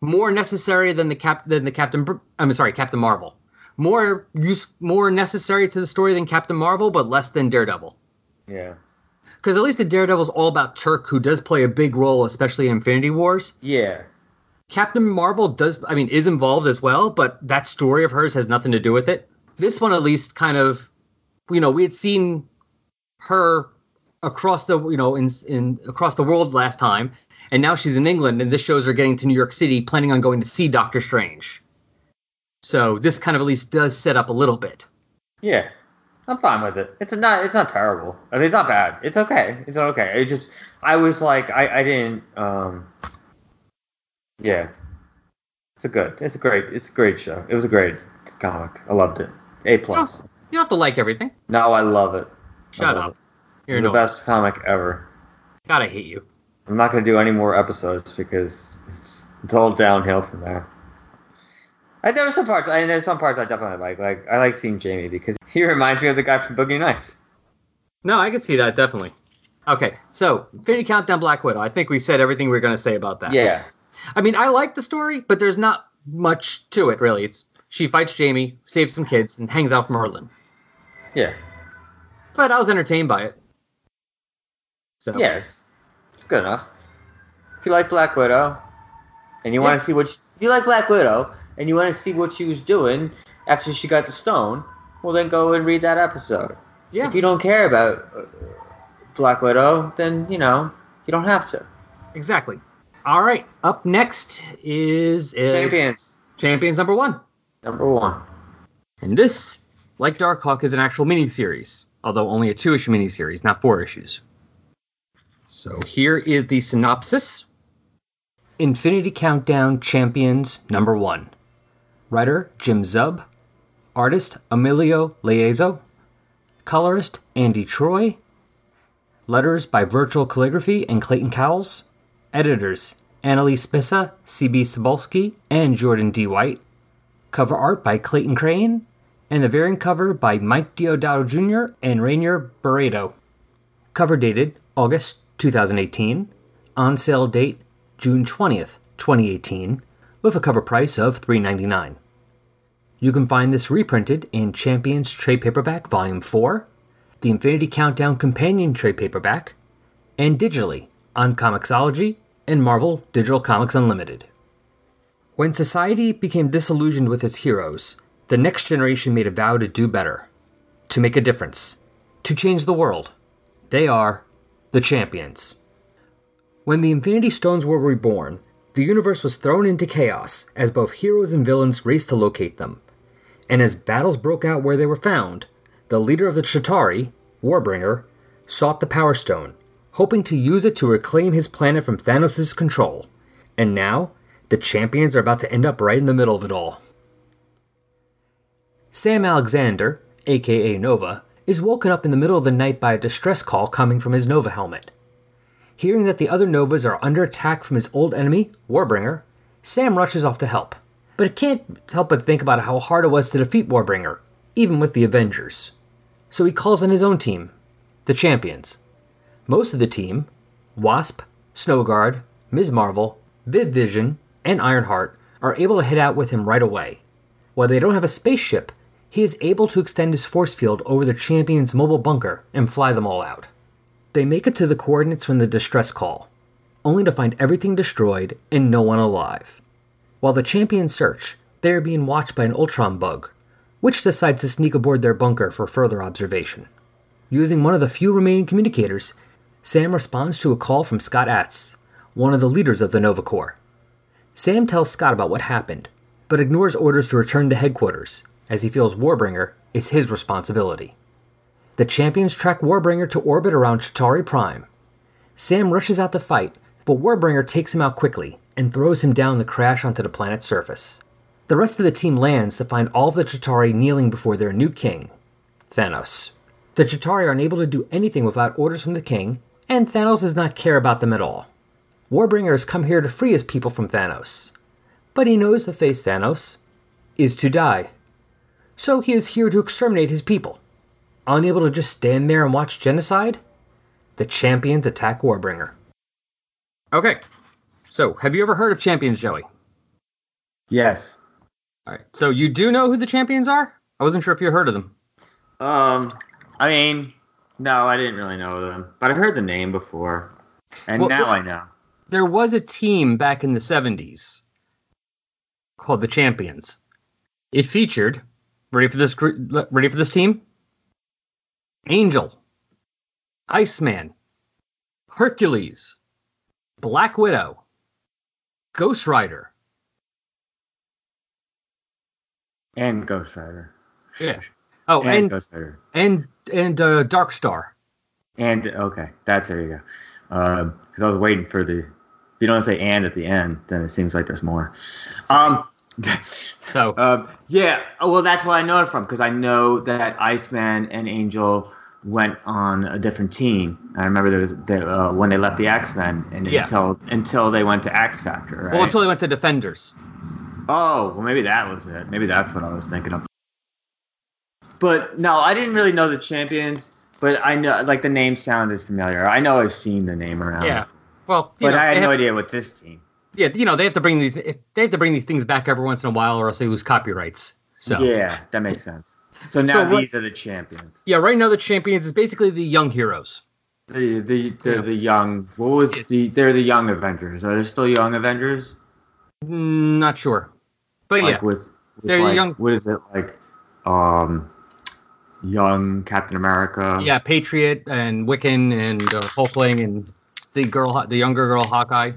More necessary than the cap than the Captain. I'm sorry, Captain Marvel. More use, more necessary to the story than Captain Marvel, but less than Daredevil. Yeah. Because at least the Daredevil's all about Turk, who does play a big role, especially in Infinity Wars. Yeah. Captain Marvel does, I mean, is involved as well, but that story of hers has nothing to do with it. This one, at least, kind of, you know, we had seen her across the, you know, in in across the world last time, and now she's in England, and this shows her getting to New York City, planning on going to see Doctor Strange. So this kind of at least does set up a little bit. Yeah. I'm fine with it. It's not. It's not terrible. I mean, it's not bad. It's okay. It's okay. It just. I was like, I. I didn't. Um. Yeah. It's a good. It's a great. It's a great show. It was a great comic. I loved it. A plus. You don't have to like everything. No, I love it. Shut love up. it. You're It's the best comic ever. God, I hate you. I'm not going to do any more episodes because it's it's all downhill from there. I, there were some parts. I there's some parts I definitely like. Like I like seeing Jamie because he reminds me of the guy from Boogie Nights. No, I can see that definitely. Okay, so Infinity Countdown Black Widow. I think we've said everything we're going to say about that. Yeah. I mean, I like the story, but there's not much to it really. It's she fights Jamie, saves some kids, and hangs out with Merlin. Yeah. But I was entertained by it. So Yes. Good enough. If you like Black Widow, and you want to see what she, if you like Black Widow, and you want to see what she was doing after she got the stone, well then go and read that episode. yeah, If you don't care about uh, Black Widow, then you know you don't have to. exactly. All right, up next is uh, Champions Champions number one, number one. and this, like Darkhawk, is an actual miniseries, although only a two-issue miniseries, not four issues. So here is the synopsis. Infinity Countdown Champions number one. Writer Jim Zub. Artist Emilio Laiso. Colorist Andy Troy. Letters by Virtual Calligraphy and Clayton Cowles. Editors Annalise Bissa, C.B. Cebulski, and Jordan D. White. Cover art by Clayton Crain. And the variant cover by Mike Deodato Jr. and Rainier Barreto. Cover dated August 2018. On sale date June 20th, 2018, with a cover price of $3.99. You can find this reprinted in Champions Trade Paperback Volume 4, the Infinity Countdown Companion Trade Paperback, and digitally on Comixology and Marvel Digital Comics Unlimited. When society became disillusioned with its heroes, the next generation made a vow to do better, to make a difference, to change the world. They are the champions. When the Infinity Stones were reborn, the universe was thrown into chaos as both heroes and villains raced to locate them. And as battles broke out where they were found, the leader of the Chitauri, Warbringer, sought the Power Stone, hoping to use it to reclaim his planet from Thanos' control. And now, the champions are about to end up right in the middle of it all. Sam Alexander, aka Nova, is woken up in the middle of the night by a distress call coming from his Nova helmet. Hearing that the other Novas are under attack from his old enemy, Warbringer, Sam rushes off to help. But can't help but think about how hard it was to defeat Warbringer, even with the Avengers. So he calls on his own team, the Champions. Most of the team, Wasp, Snowguard, Ms. Marvel, Viv Vision, and Ironheart, are able to head out with him right away. While they don't have a spaceship, he is able to extend his force field over the Champions' mobile bunker and fly them all out. They make it to the coordinates from the distress call, only to find everything destroyed and no one alive. While the champions search, they are being watched by an Ultron bug, which decides to sneak aboard their bunker for further observation. Using one of the few remaining communicators, Sam responds to a call from Scott Atz, one of the leaders of the Nova Corps. Sam tells Scott about what happened, but ignores orders to return to headquarters, as he feels Warbringer is his responsibility. The champions track Warbringer to orbit around Chitauri Prime. Sam rushes out to fight, but Warbringer takes him out quickly and throws him down the crash onto the planet's surface. The rest of the team lands to find all of the Chitauri kneeling before their new king, Thanos. The Chitauri are unable to do anything without orders from the king, and Thanos does not care about them at all. Warbringer has come here to free his people from Thanos, but he knows to face Thanos is to die. So he is here to exterminate his people. unable to just stand there and watch genocide, the champions attack Warbringer. Okay, so have you ever heard of champions, Joey? Yes. All right, so you do know who the champions are? I wasn't sure if you heard of them. Um, I mean, no, I didn't really know them, but I heard the name before, and Well, now well- I know. There was a team back in the 70s called the Champions. It featured, ready for this ready for this team? Angel, Iceman, Hercules, Black Widow, Ghost Rider. And Ghost Rider. Yeah. Oh, and, and Ghost Rider. and and uh, Darkstar. And okay, that's there you go. Because I was waiting for the. If you don't say "and" at the end, then it seems like there's more. Um. So Um, yeah, oh, well, that's where I know it from because I know that Iceman and Angel went on a different team. I remember there was there, uh, when they left the X Men and Yeah. until until they went to X Factor, right? well, until they went to Defenders. oh, well, maybe that was it. Maybe that's what I was thinking of. But no, I didn't really know the champions. But I know, like the name sounded familiar. I know I've seen the name around. Yeah. Well, but know, I had no have- idea what this team. Yeah, you know they have to bring these. They have to bring these things back every once in a while, or else they lose copyrights. So Yeah, that makes sense. So now So what- these are the champions. yeah, right now the champions is basically the young heroes. The the the, Yeah. the young what was the they're the young Avengers. Are there still young Avengers? Mm, Not sure, but Like yeah, with, with They're like, young- what is it like um young Captain America? yeah, Patriot and Wiccan and uh, Hulkling and the girl, the younger girl Hawkeye.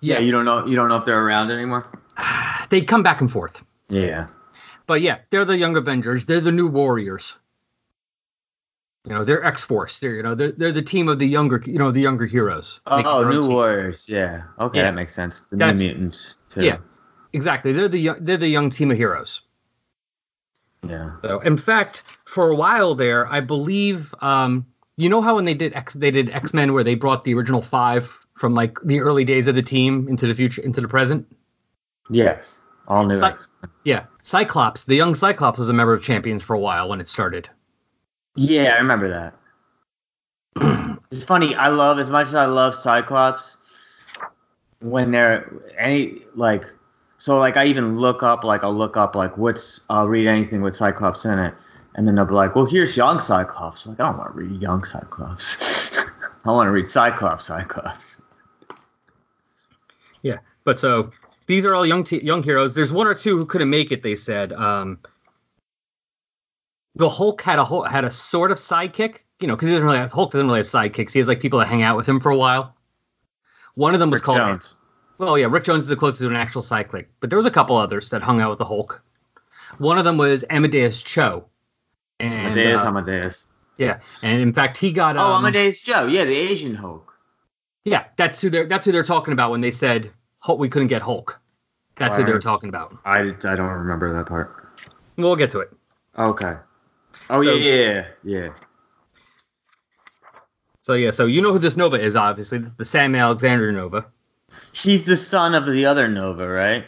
Yeah, Yeah, you don't know you don't know if they're around anymore? they come back and forth. Yeah. But yeah, they're the young Avengers. They're the new Warriors. You know, they're X Force. They're you know they're they're the team of the younger you know the younger heroes. Oh, own New team. Warriors. Yeah. Okay, Yeah. that makes sense. The That's- New Mutants. Too. Yeah, exactly. They're the young, they're the young team of heroes. Yeah. So, in fact, for a while there, I believe, um, you know how when they did X, they did X Men, where they brought the original five from like the early days of the team into the future, into the present. Yes. All new. Cy- yeah, Cyclops, the young Cyclops, was a member of Champions for a while when it started. Yeah, I remember that. it's funny. I love as much as I love Cyclops when they're any like so like I even look up like I'll look up like what's I'll read anything with Cyclops in it, and then they'll be like, well, here's young Cyclops. Like I don't want to read young Cyclops. I want to read Cyclops. Cyclops. Yeah, but so these are all young te- young heroes. There's one or two who couldn't make it. They said um, the Hulk had a whole, had a sort of sidekick, you know, because he doesn't really have Hulk doesn't really have sidekicks. He has like people that hang out with him for a while. One of them was Rick called Jones. Well, yeah, Rick Jones is the closest to an actual sidekick, but there was a couple others that hung out with the Hulk. One of them was Amadeus Cho. And, Amadeus. uh, Amadeus. yeah, and in fact, he got. Oh, Um, Amadeus Joe. Yeah, the Asian Hulk. Yeah, that's who they're that's who they're talking about when they said Hulk, we couldn't get Hulk. That's who they were talking about. I, I don't remember that part. We'll get to it. Okay. Oh So- yeah, yeah, yeah. So yeah, so you know who this Nova is, obviously. The Sam Alexander Nova. He's the son of the other Nova, right?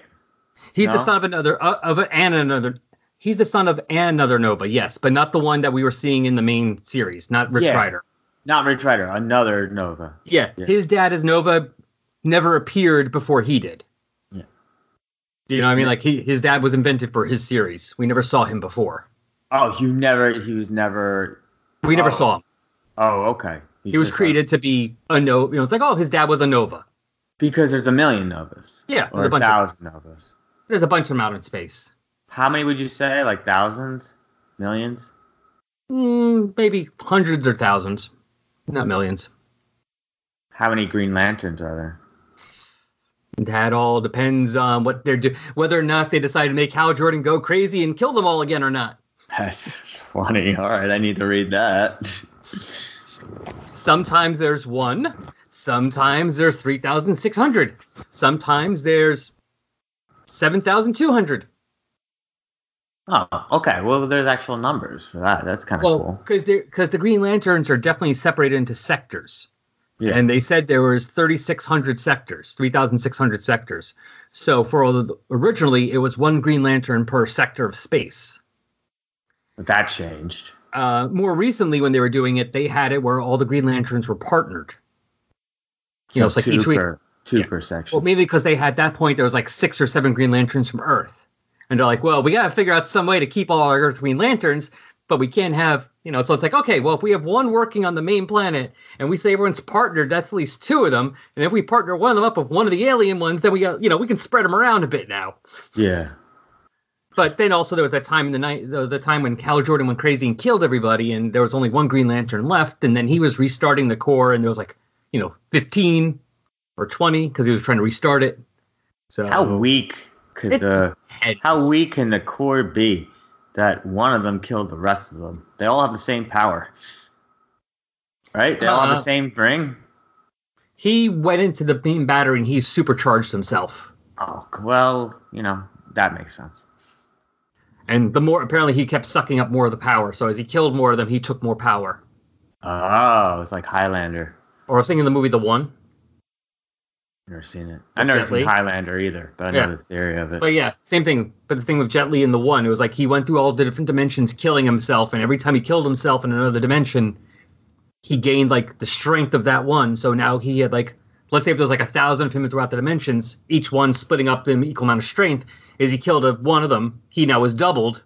He's the son of another uh, of and another. He's the son of another Nova, yes, but not the one that we were seeing in the main series, not Rich Yeah. Rider. Not Rich Rider, another Nova. Yeah, Yeah. his dad is Nova, never appeared before he did. Yeah. You know I mean? Like he, his dad was invented for his series. We never saw him before. Oh, you never. He was never. We never Oh. saw him. Oh, okay. He's He was created to be a Nova. You know, it's like oh, his dad was a Nova. because there's a million Novas. Yeah, there's a bunch. Of, thousand Novas. there's a bunch of them out in space. How many would you say? Like thousands, millions? Mm, maybe hundreds or thousands, not millions. How many Green Lanterns are there? That all depends on what they're doing, whether or not they decide to make Hal Jordan go crazy and kill them all again or not. That's funny. All right, I need to read that. Sometimes there's one. Sometimes there's 3,600. Sometimes there's 7,200. Oh, okay. Well, there's actual numbers for that. That's kind of Well, cool. because because the Green Lanterns are definitely separated into sectors, Yeah. and they said there was 3,600 sectors, 3,600 sectors. So for all the, originally it was one Green Lantern per sector of space. But that changed. uh, more recently when they were doing it, they had it where all the Green Lanterns were partnered. You know, it's like two each week. per, two Yeah. per section. Well, maybe because they had that point, there was like six or seven Green Lanterns from Earth, and they're like, well, we got to figure out some way to keep all our Earth Green Lanterns, but we can't have, you know. So it's like, okay, well, if we have one working on the main planet, and we say everyone's partnered, that's at least two of them, and if we partner one of them up with one of the alien ones, then we got, you know, we can spread them around a bit now. yeah. But then also there was that time in the night. There was a time when Hal Jordan went crazy and killed everybody, and there was only one Green Lantern left. And then he was restarting the Corps, and there was like, you know, fifteen or twenty because he was trying to restart it. So How weak could the how weak can the Corps be that one of them killed the rest of them? They all have the same power, right? They all have Uh, the same ring. He went into the beam battery and he supercharged himself. Oh well, you know that makes sense. And the more apparently he kept sucking up more of the power. So as he killed more of them, he took more power. Oh, it's like Highlander. Or I was thinking the movie The One. Never seen it. I've never Jet seen Li? Highlander either, but I know Yeah. the theory of it. But yeah, same thing. But the thing with Jet Li in the one, it was like he went through all the different dimensions, killing himself, and every time he killed himself in another dimension, he gained like the strength of that one. So now he had like, let's say if there's like a thousand of him throughout the dimensions, each one splitting up the equal amount of strength. As he killed a, one of them, he now was doubled,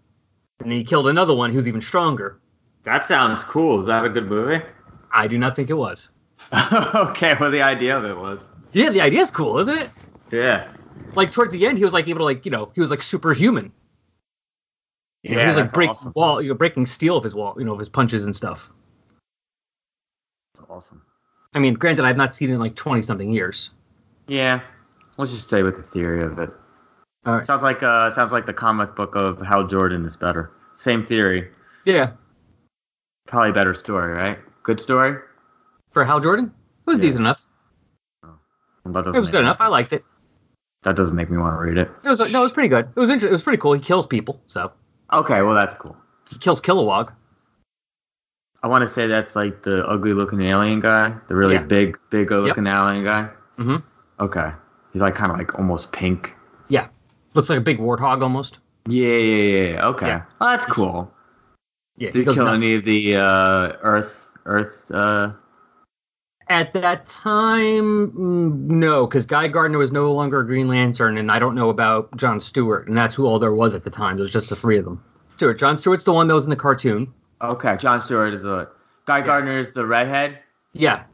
and then he killed another one who's even stronger. That sounds cool. Is that a good movie? I do not think it was. okay, well the idea of it was. Yeah, the idea is cool, isn't it? Yeah. Like towards the end, he was like able to like you know he was like superhuman. You know, Yeah, he was like breaking awesome. wall, you know, breaking steel of his wall, you know, of his punches and stuff. That's awesome. I mean, granted, I've not seen it in like twenty something years. Yeah. Let's just stay with the theory of it. All right. Sounds like uh sounds like the comic book of Hal Jordan is better. Same theory. Yeah, Probably better story, right? Good story? for Hal Jordan, it was Yeah. decent enough. That It was good enough. I liked it. That doesn't make me want to read it. It was no, it was pretty good. It was inter- It was pretty cool. He kills people, so Okay, well that's cool. he kills Kilowog. I want to say that's like the ugly looking alien guy, the really Yeah. big, big looking alien guy. Mhm. Okay. He's like kind of like almost pink. Yeah, looks like a big warthog almost. Yeah, yeah, yeah. yeah. Okay. Yeah. Oh, that's cool. Yeah, Did he kill nuts. any of the uh, Earth, Earth? Uh, At that time, mm, no, because Guy Gardner was no longer a Green Lantern, and I don't know about John Stewart, and that's who all there was at the time. There was just the three of them. Stewart, John Stewart's the one that was in the cartoon. okay, John Stewart is the Guy Gardner is the redhead, Yeah,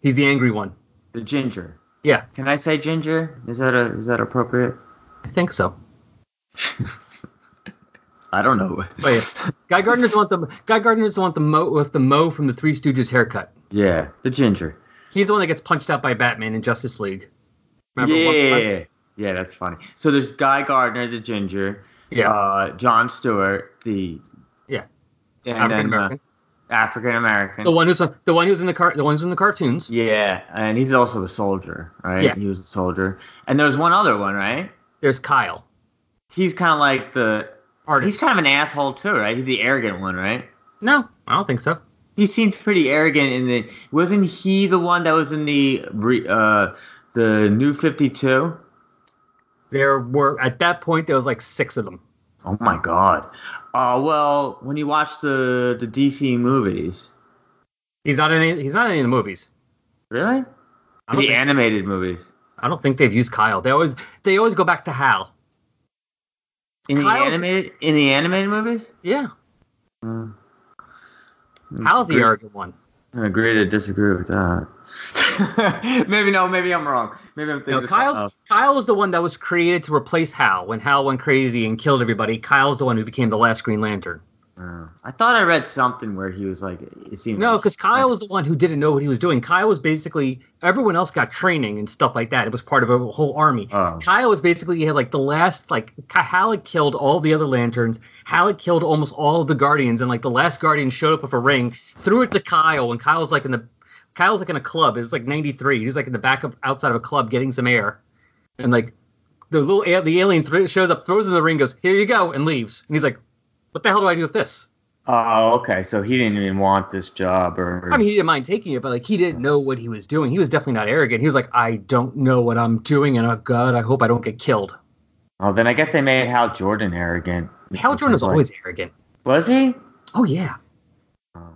he's the angry one. the ginger. Yeah, Can I say ginger? Is that a is that appropriate? I think so. I don't know. But yeah, Guy Gardner's with the Guy Gardner's with the mo with the mo from the Three Stooges haircut. Yeah, the ginger. He's the one that gets punched out by Batman in Justice League. Remember yeah, yeah, that's funny. So there's Guy Gardner, the ginger. yeah, Uh, John Stewart, the Yeah. African uh, American. African American. the one who's the one who's in the car the ones in the cartoons. Yeah, and he's also the soldier, right? Yeah. He was a soldier. And there's one other one, right? There's Kyle, He's kind of like the. artist. He's kind of an asshole too, right? He's the arrogant one, right? no, I don't think so. He seems pretty arrogant in the. Wasn't he the one that was in the uh the New Fifty Two? There were at that point there was like six of them. Oh my God. Uh well, when you watch the the DC movies, He's not in any, he's not in any of the movies. really? The think- animated movies. I don't think they've used Kyle. They always they always go back to Hal. In the animated in the animated movies? Yeah, Mm. Mm, Hal's the Agree- arrogant one. I agree to disagree with that. maybe no, maybe I'm wrong. Maybe I'm thinking No, Kyle's. Kyle was the one that was created to replace Hal when Hal went crazy and killed everybody. Kyle's the one who became the last Green Lantern. Uh, I thought I read something where he was like, it seemed No, like- because Kyle was the one who didn't know what he was doing. Kyle was basically everyone else got training and stuff like that. It was part of a whole army. Oh. Kyle was basically he had like the last like Ky- Hal had killed all the other lanterns. Halleck killed almost all of the guardians, and like the last guardian showed up with a ring, threw it to Kyle, and Kyle's like in the Kyle's like in a club. It was like '93. He was like in the back of outside of a club getting some air, and like the little the alien th- shows up, throws in the ring, goes here you go, and leaves. And he's like, what the hell do I do with this? Oh, okay. So he didn't even want this job, or I mean, he didn't mind taking it, but like he didn't know what he was doing. He was definitely not arrogant. He was like, I don't know what I'm doing, and oh god, I hope I don't get killed. oh, then I guess they made Hal Jordan arrogant. Hal Jordan was like- always arrogant. was he? Oh yeah, oh,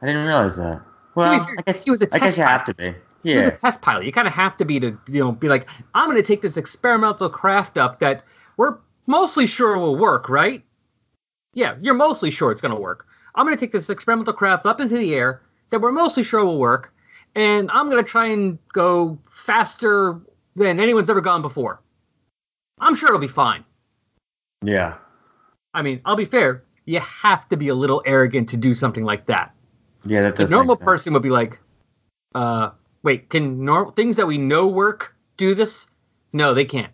I didn't realize that. Well, fair, I guess he was a I guess test you have to be. He was a Yeah. test pilot. You kind of have to be to you know be like, I'm going to take this experimental craft up that we're mostly sure will work, right? Yeah, you're mostly sure it's going to work. I'm going to take this experimental craft up into the air that we're mostly sure will work, and I'm going to try and go faster than anyone's ever gone before. I'm sure it'll be fine. Yeah. I mean, I'll be fair. You have to be a little arrogant to do something like that. Yeah, that The does normal make sense. person would be like, uh, wait, can normal things that we know work do this? No, they can't.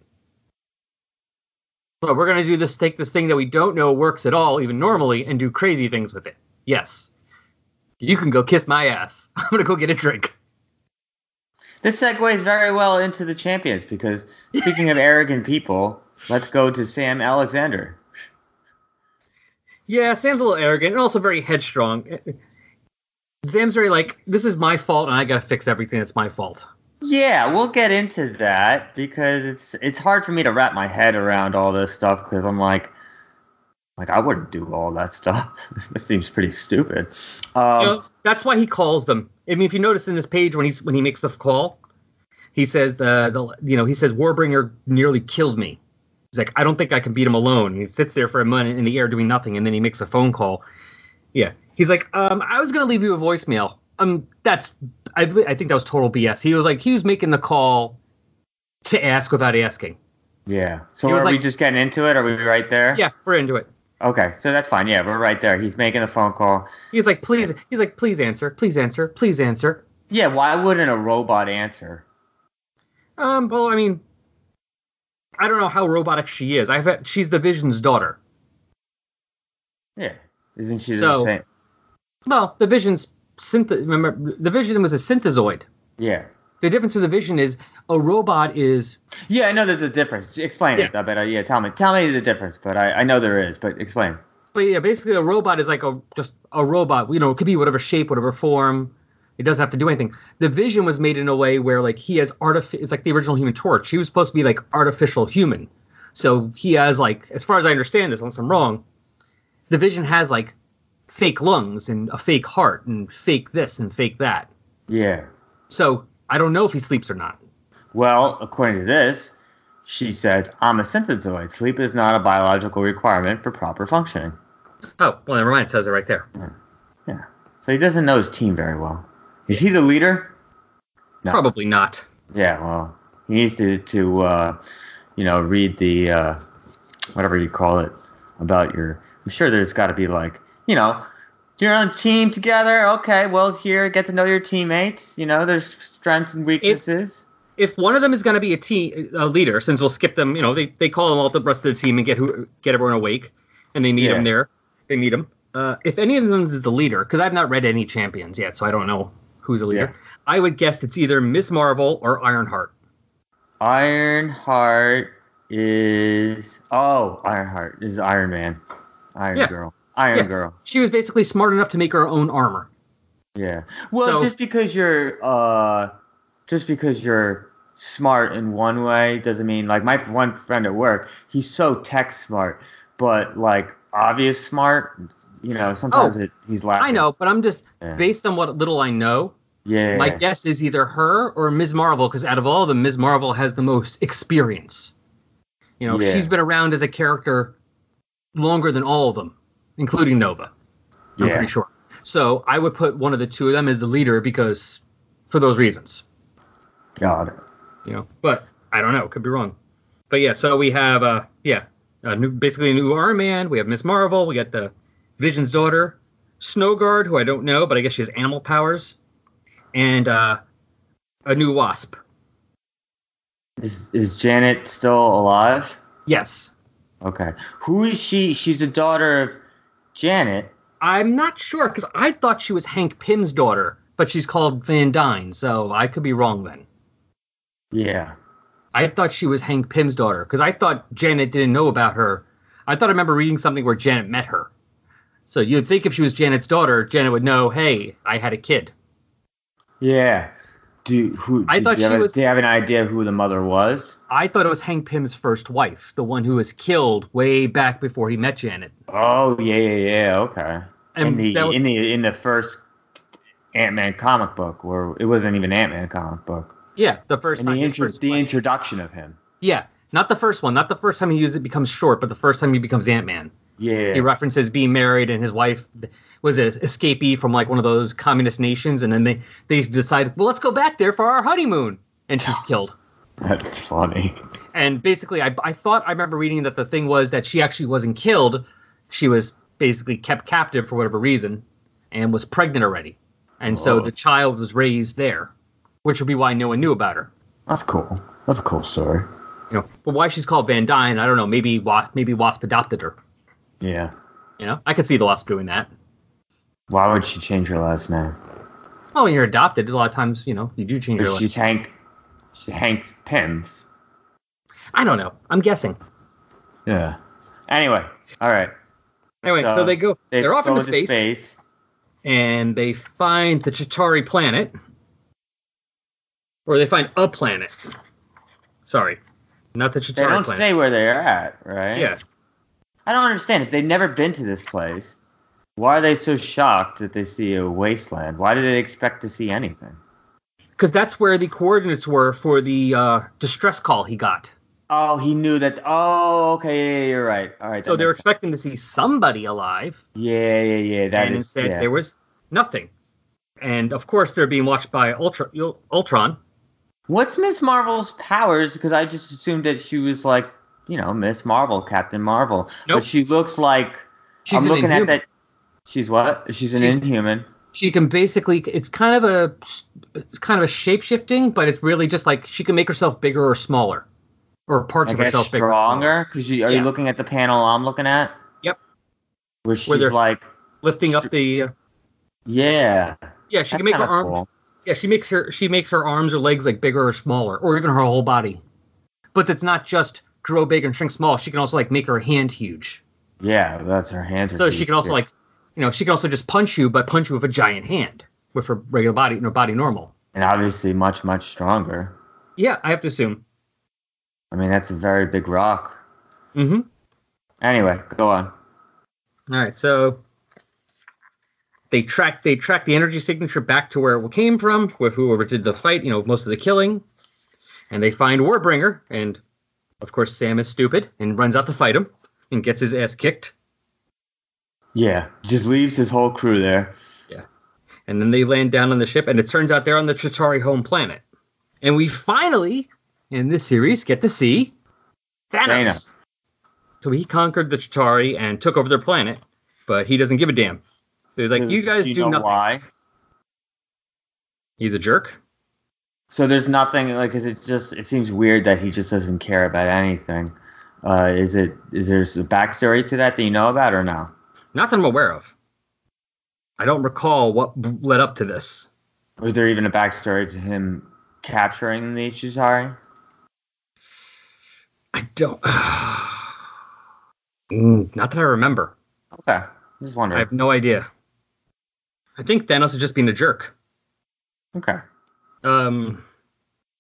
But we're gonna do this, take this thing that we don't know works at all, even normally, and do crazy things with it. Yes. You can go kiss my ass. I'm gonna go get a drink. This segues very well into the champions because speaking of arrogant people, let's go to Sam Alexander. Yeah, Sam's a little arrogant and also very headstrong. Sam's very like, this is my fault and I gotta fix everything that's my fault. Yeah, we'll get into that because it's it's hard for me to wrap my head around all this stuff because I'm like, like I wouldn't do all that stuff. that seems pretty stupid. Um, You know, that's why he calls them. I mean, if you notice in this page when he's when he makes the call, he says the the you know he says Warbringer nearly killed me. He's like, I don't think I can beat him alone. He sits there for a minute in the air doing nothing, and then he makes a phone call. Yeah, he's like, um, I was gonna leave you a voicemail. Um, that's I I think that was total BS. He was like he was making the call to ask without asking. yeah. So He was are we like- just getting into it? Are we right there? Yeah, we're into it. Okay, so that's fine. Yeah, we're right there. He's making a phone call. He's like, please. He's like, please answer, please answer, please answer. Yeah, why wouldn't a robot answer? Um, well, I mean, I don't know how robotic she is. I've had, she's the Vision's daughter. Yeah, isn't she So- the same? Well, the Vision's synth. Remember, the Vision was a synthezoid. Yeah. The difference with the Vision is a robot is Yeah, I know there's a difference. Explain it. Yeah. I bet. uh, Yeah, tell me. Tell me the difference. But I, I know there is. But explain. But yeah, basically a robot is like a just a robot. You know, it could be whatever shape, whatever form. It doesn't have to do anything. The Vision was made in a way where like he has artific. It's like the original Human Torch. He was supposed to be like artificial human. So he has like, as far as I understand this, unless I'm wrong, the Vision has like fake lungs and a fake heart and fake this and fake that. Yeah. So I don't know if he sleeps or not. Well, according to this, she says, I'm a synthezoid. Sleep is not a biological requirement for proper functioning. Oh, well, never mind. It says it right there. Yeah. So he doesn't know his team very well. Is he the leader? No. Probably not. Yeah, well, he needs to, to uh, you know, read the, uh, whatever you call it, about your. I'm sure there's got to be like, you know, you're on a team together. Okay, well, here, get to know your teammates. You know, there's strengths and weaknesses. If one of them is going to be a team a leader, since we'll skip them, you know, they, they call them all the rest of the team and get who get everyone awake, and they meet Yeah. him there. They meet them. Uh, if any of them is the leader, because I've not read any champions yet, so I don't know who's the leader. Yeah. I would guess it's either Miss Marvel or Ironheart. Ironheart is. Oh, Ironheart is Iron Man. Iron Yeah. Girl. Iron Yeah. Girl. She was basically smart enough to make her own armor. Yeah. Well, So- just because you're uh, just because you're smart in one way doesn't mean like my one friend at work. He's so tech smart, but like obvious smart. You know, sometimes Oh, it, he's lacking. I know, but I'm just Yeah. based on what little I know. Yeah. My guess is either her or Ms. Marvel, because out of all of them, Ms. Marvel has the most experience. You know, Yeah. she's been around as a character longer than all of them, including Nova. I'm Yeah. pretty sure. So I would put one of the two of them as the leader because, for those reasons, Got it. you know. But I don't know, could be wrong. But yeah, so we have, uh, yeah, a new, basically a new Iron Man. We have Miss Marvel. We got the Vision's daughter, Snowguard, who I don't know, but I guess she has animal powers, and uh, a new Wasp. Is is Janet still alive? Yes. Okay. Who is she? She's a daughter of Janet. I'm not sure because I thought she was Hank Pym's daughter, but she's called Van Dyne, so I could be wrong then. Yeah. I thought she was Hank Pym's daughter because I thought Janet didn't know about her. I thought I remember reading something where Janet met her. So you'd think if she was Janet's daughter, Janet would know, hey, I had a kid. Yeah. Do who? I thought you have she was- Do you have an idea who the mother was? I thought it was Hank Pym's first wife, the one who was killed way back before he met Janet. Oh yeah, yeah, yeah. Okay. And in the was- in the in the first Ant Man comic book, or it wasn't even Ant Man comic book. Yeah, the first And the, intro- first the introduction of him. Yeah, not the first one. Not the first time he uses it becomes short, but the first time he becomes Ant Man. Yeah. He references being married and his wife was an escapee from like one of those communist nations, and then they they decide, well, let's go back there for our honeymoon, and she's killed. That's funny. And basically, I I thought I remember reading that the thing was that she actually wasn't killed, she was basically kept captive for whatever reason, and was pregnant already, and so the child was raised there, which would be why no one knew about her. That's cool. That's a cool story. You know, but why she's called Van Dyne, I don't know. Maybe maybe Wasp adopted her. Yeah. You know, I could see the Wasp doing that. Why would she change her last name? Oh, when you're adopted, a lot of times, you know, you do change your. Because she's Hank. She's Hank Pym's. I don't know. I'm guessing. Yeah. Anyway, all right. Anyway, so, they go. They are off into space, and they find the Chitauri planet, or they find a planet. Sorry, not the Chitauri They don't planet. say where they're at, right? yeah, I don't understand. If they've never been to this place, why are they so shocked that they see a wasteland? Why do they expect to see anything? because that's where the coordinates were for the uh, distress call he got. Oh, he knew that. Oh, okay. Yeah, you're right. All right. So they're expecting to see somebody alive, Yeah, yeah, yeah. That and is- instead yeah. there was nothing. And of course, they're being watched by Ultra Ultron. What's Miss Marvel's powers? Because I just assumed that she was like, you know, Miss Marvel, Captain Marvel. Nope. But she looks like. She's I'm looking at that. She's what? She's an She's- Inhuman. she can basically it's kind of a kind of a shape shifting but it's really just like she can make herself bigger or smaller or parts I of herself bigger stronger. Because you are Yeah. you looking at the panel I'm looking at? Yep. Where she's Where like, lifting up the uh, yeah. yeah she That's can make her arm cool. yeah she makes her she makes her arms or legs like bigger or smaller or even her whole body but it's not just grow big and shrink small she can also like make her hand huge Yeah, that's her hands. Are so she huge, can also yeah. like you know she can also just punch you but punch you with a giant hand with her regular body you know body normal and obviously much much stronger. yeah i have to assume I mean, that's a very big rock. mm-hmm Anyway, go on. All right, so they track they track the energy signature back to where it came from, with whoever did the fight, you know, most of the killing, and they find Warbringer, and of course Sam is stupid and runs out to fight him and gets his ass kicked, Yeah, just leaves his whole crew there. Yeah. And then they land down on the ship, and it turns out they're on the Chitauri home planet, and we finally in this series get to see Thanos. Thanos. So he conquered the Chitauri and took over their planet, but he doesn't give a damn. He was like, Do- "You guys do do, you know nothing." why? He's a jerk. So there's nothing like. Is it just? It seems weird that he just doesn't care about anything. Uh, is it? Is there a backstory to that that you know about or no? Not that I'm aware of. I don't recall what led up to this. Was there even a backstory to him capturing the Chitauri? I don't. Mm, Not that I remember. Okay, just wondering. I have no idea. I think Thanos is just been a jerk. Okay. Um,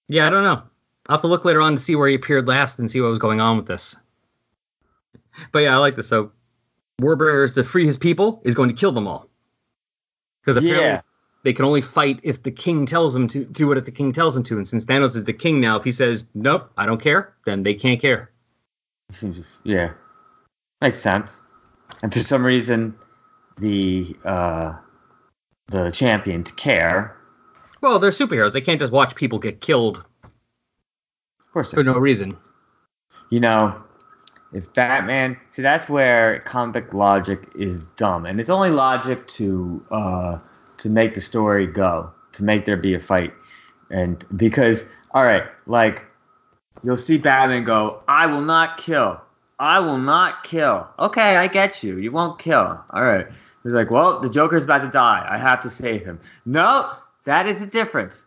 yeah, I don't know. I'll have to look later on to see where he appeared last and see what was going on with this. But yeah, I like this. So, Warbringer is to free his people is going to kill them all. Because apparently Yeah. they can only fight if the king tells them to do what if the king tells them to. And since Thanos is the king now, if he says nope, I don't care, then they can't care. Yeah, makes sense. And for some reason, the uh, the champion to care. Well, they're superheroes. They can't just watch people get killed Of course, for no reason. you know, if Batman, see, that's where comic logic is dumb, and it's only logic to uh, to make the story go, to make there be a fight, and because all right, like you'll see Batman go, "I will not kill, I will not kill." Okay, I get you. You won't kill. All right. He's like, "Well, the Joker's about to die. I have to save him." No, that is the difference.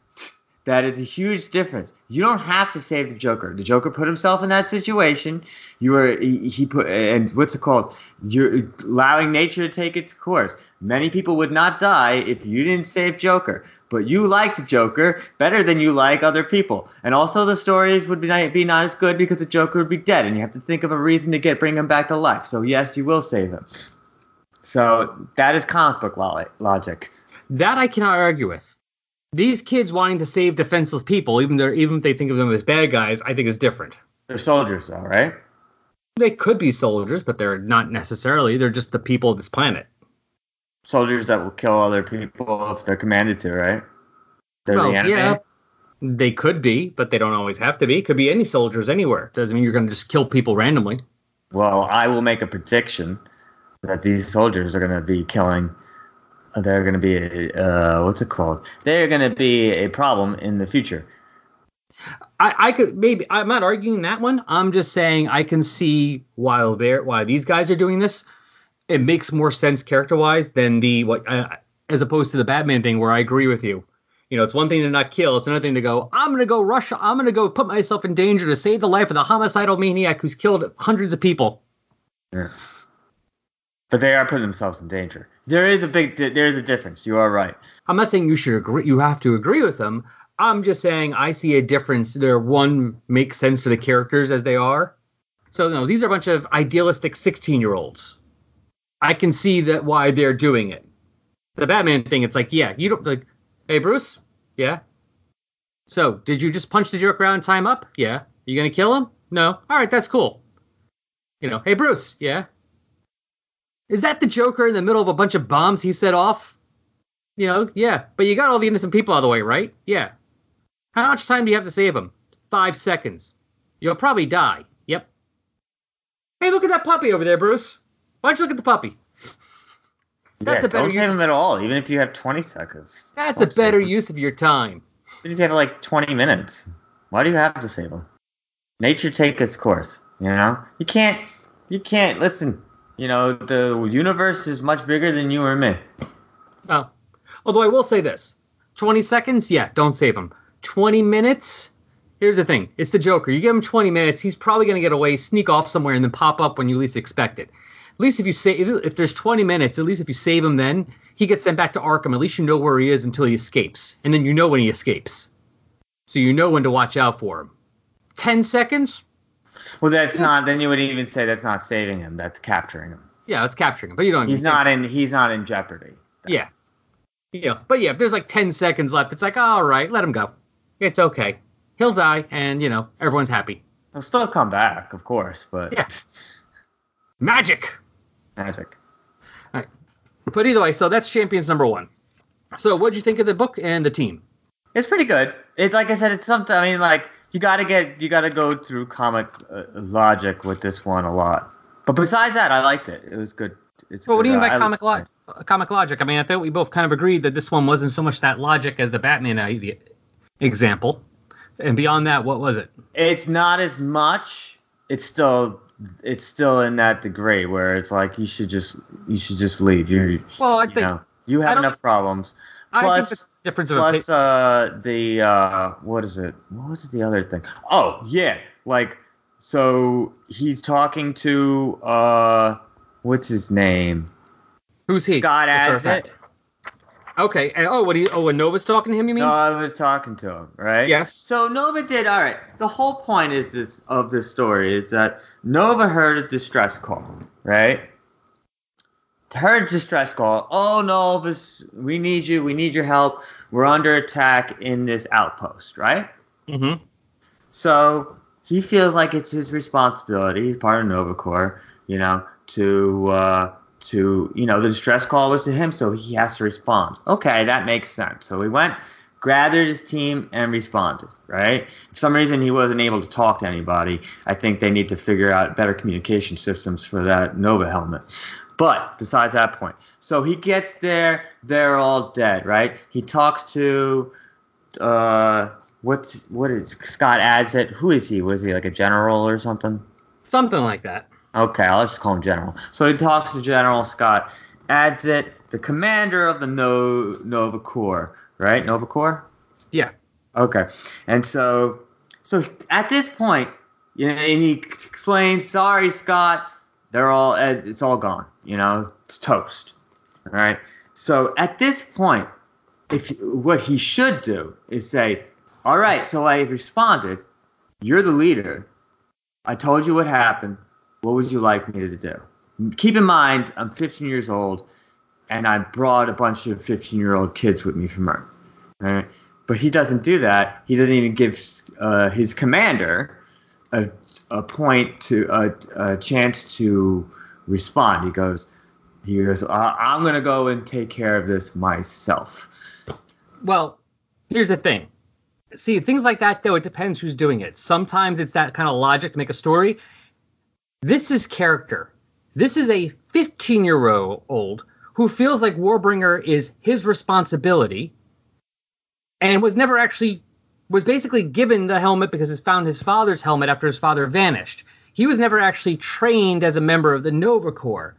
That is a huge difference. You don't have to save the Joker. The Joker put himself in that situation. You were he, he put and what's it called? You're allowing nature to take its course. Many people would not die if you didn't save Joker, but you liked Joker better than you like other people. And also the stories would be not, be not as good because the Joker would be dead, and you have to think of a reason to get bring him back to life. So yes, you will save him. So that is comic book lo- logic. That I cannot argue with. These kids wanting to save defenseless people, even though even if they think of them as bad guys, I think is different. They're soldiers, though, right? They could be soldiers, but they're not necessarily. They're just the people of this planet. Soldiers that will kill other people if they're commanded to, right? They're well, the enemy. yeah, they could be, but they don't always have to be. Could be any soldiers anywhere. Doesn't mean you're going to just kill people randomly. Well, I will make a prediction that these soldiers are going to be killing. They're going to be a, uh, what's it called? They're going to be a problem in the future. I, I could maybe I'm not arguing that one. I'm just saying I can see while they're why these guys are doing this. It makes more sense character wise than the what uh, as opposed to the Batman thing where I agree with you. You know, it's one thing to not kill. It's another thing to go. I'm gonna go rush. I'm gonna go put myself in danger to save the life of the homicidal maniac who's killed hundreds of people. Yeah. But they are putting themselves in danger. There is a big, there is a difference. You are right. I'm not saying you should agree. You have to agree with them. I'm just saying I see a difference. There, one makes sense for the characters as they are. So no, these are a bunch of idealistic 16 year olds. I can see that why they're doing it. The Batman thing, it's like, yeah, you don't like. Hey, Bruce. Yeah. So, did you just punch the Joker around him up? Yeah. You gonna kill him? No. All right, that's cool. You know, hey, Bruce. Yeah. Is that the Joker in the middle of a bunch of bombs he set off? You know, yeah. But you got all the innocent people out of the way, right? Yeah. How much time do you have to save him? Five seconds. You'll probably die. Yep. Hey, look at that puppy over there, Bruce. Why don't you look at the puppy? That's yeah, a better don't use. them at all, even if you have 20 seconds. That's a Don't save better use of your time. Even if you have like 20 minutes. Why do you have to save them? Nature take its course. You know, you can't. You can't listen. You know, the universe is much bigger than you or me. Oh. Although I will say this 20 seconds, yeah, don't save him. 20 minutes, here's the thing it's the Joker. You give him 20 minutes, he's probably going to get away, sneak off somewhere, and then pop up when you least expect it. At least if you if, if there's 20 minutes, at least if you save him then, he gets sent back to Arkham. At least you know where he is until he escapes. And then you know when he escapes. So you know when to watch out for him. 10 seconds? Well, that's not. Then you would even say that's not saving him. That's capturing him. Yeah, that's capturing him. But you don't He's not in. He's not in jeopardy. Yeah. Yeah. But yeah, if there's like 10 seconds left, it's like, all right, let him go. It's okay. He'll die, and, you know, everyone's happy. He'll still come back, of course, but Yeah. Magic. magic. But either way, so that's Champions number one. So what'd you think of the book and the team? It's pretty good. It's like I said. It's something. I mean, like you got to get. You got to go through comic uh, logic with this one a lot. But besides that, I liked it. It was good. It's Well, what do you good. mean by I- comic logic? comic logic? I mean, I thought we both kind of agreed that this one wasn't so much that logic as the Batman idea, example. And beyond that, what was it? It's not as much. It's still. It's still in that degree where it's like you should just. You should just leave. You. Well, I you think know, you have enough problems. Plus, difference of plus uh the uh what is it what was the other thing oh yeah like so he's talking to uh what's his name Who's he? scott Just sort adds it Okay. and- oh, what? He, oh, when Nova's talking to him, you mean? no i was talking to him right Yes. so nova did all right the whole point is this of this story is that nova heard a distress call right heard distress call oh no, this we need you we need your help we're under attack in this outpost right mm-hmm. So he feels like it's his responsibility. He's part of Nova Corps, you know, to uh, to you know the distress call was to him, so he has to respond. Okay, that makes sense. So he went, gathered his team, and responded. Right. For some reason, he wasn't able to talk to anybody. I think they need to figure out better communication systems for that Nova helmet. But besides that point, so he gets there, they're all dead, right? He talks to uh what's what is Scott adds it. Who is he? Was he like a general or something? Something like that. Okay, I'll just call him General. So he talks to General Scott, adds it, the commander of the no- Nova Corps, right? Nova Corps? Yeah. Okay. And so so at this point, you know, and he explains, sorry, Scott, they're all eh, it's all gone. You know, it's toast. All right. So at this point, if what he should do is say, all right, so I responded. You're the leader. I told you what happened. What would you like me to do? Keep in mind, I'm 15 years old, and I brought a bunch of 15 year old kids with me from Earth. Right? But he doesn't do that. He doesn't even give uh, his commander a, a point to a, a chance to respond. He goes, he goes, I'm gonna go and take care of this myself. Well, here's the thing. See, things like that, though, it depends who's doing it. Sometimes it's that kind of logic to make a story. This is character. This is a 15 year old who feels like Warbringer is his responsibility and was never actually, was basically given the helmet because he found his father's helmet after his father vanished. He was never actually trained as a member of the Nova Corps.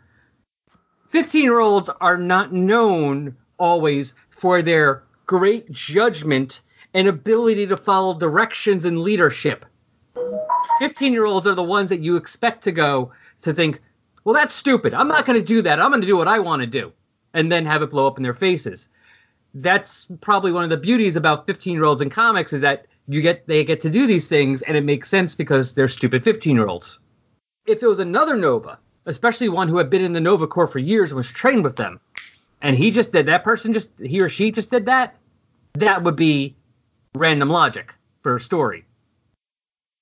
15 year olds are not known always for their great judgment and ability to follow directions and leadership. 15 year olds are the ones that you expect to go to think, well, that's stupid. I'm not going to do that. I'm going to do what I want to do. And then have it blow up in their faces. That's probably one of the beauties about 15 year olds in comics is that you get they get to do these things and it makes sense because they're stupid 15 year olds. If it was another Nova, especially one who had been in the Nova Corps for years and was trained with them, and he just did that person just he or she just did that, that would be random logic for a story.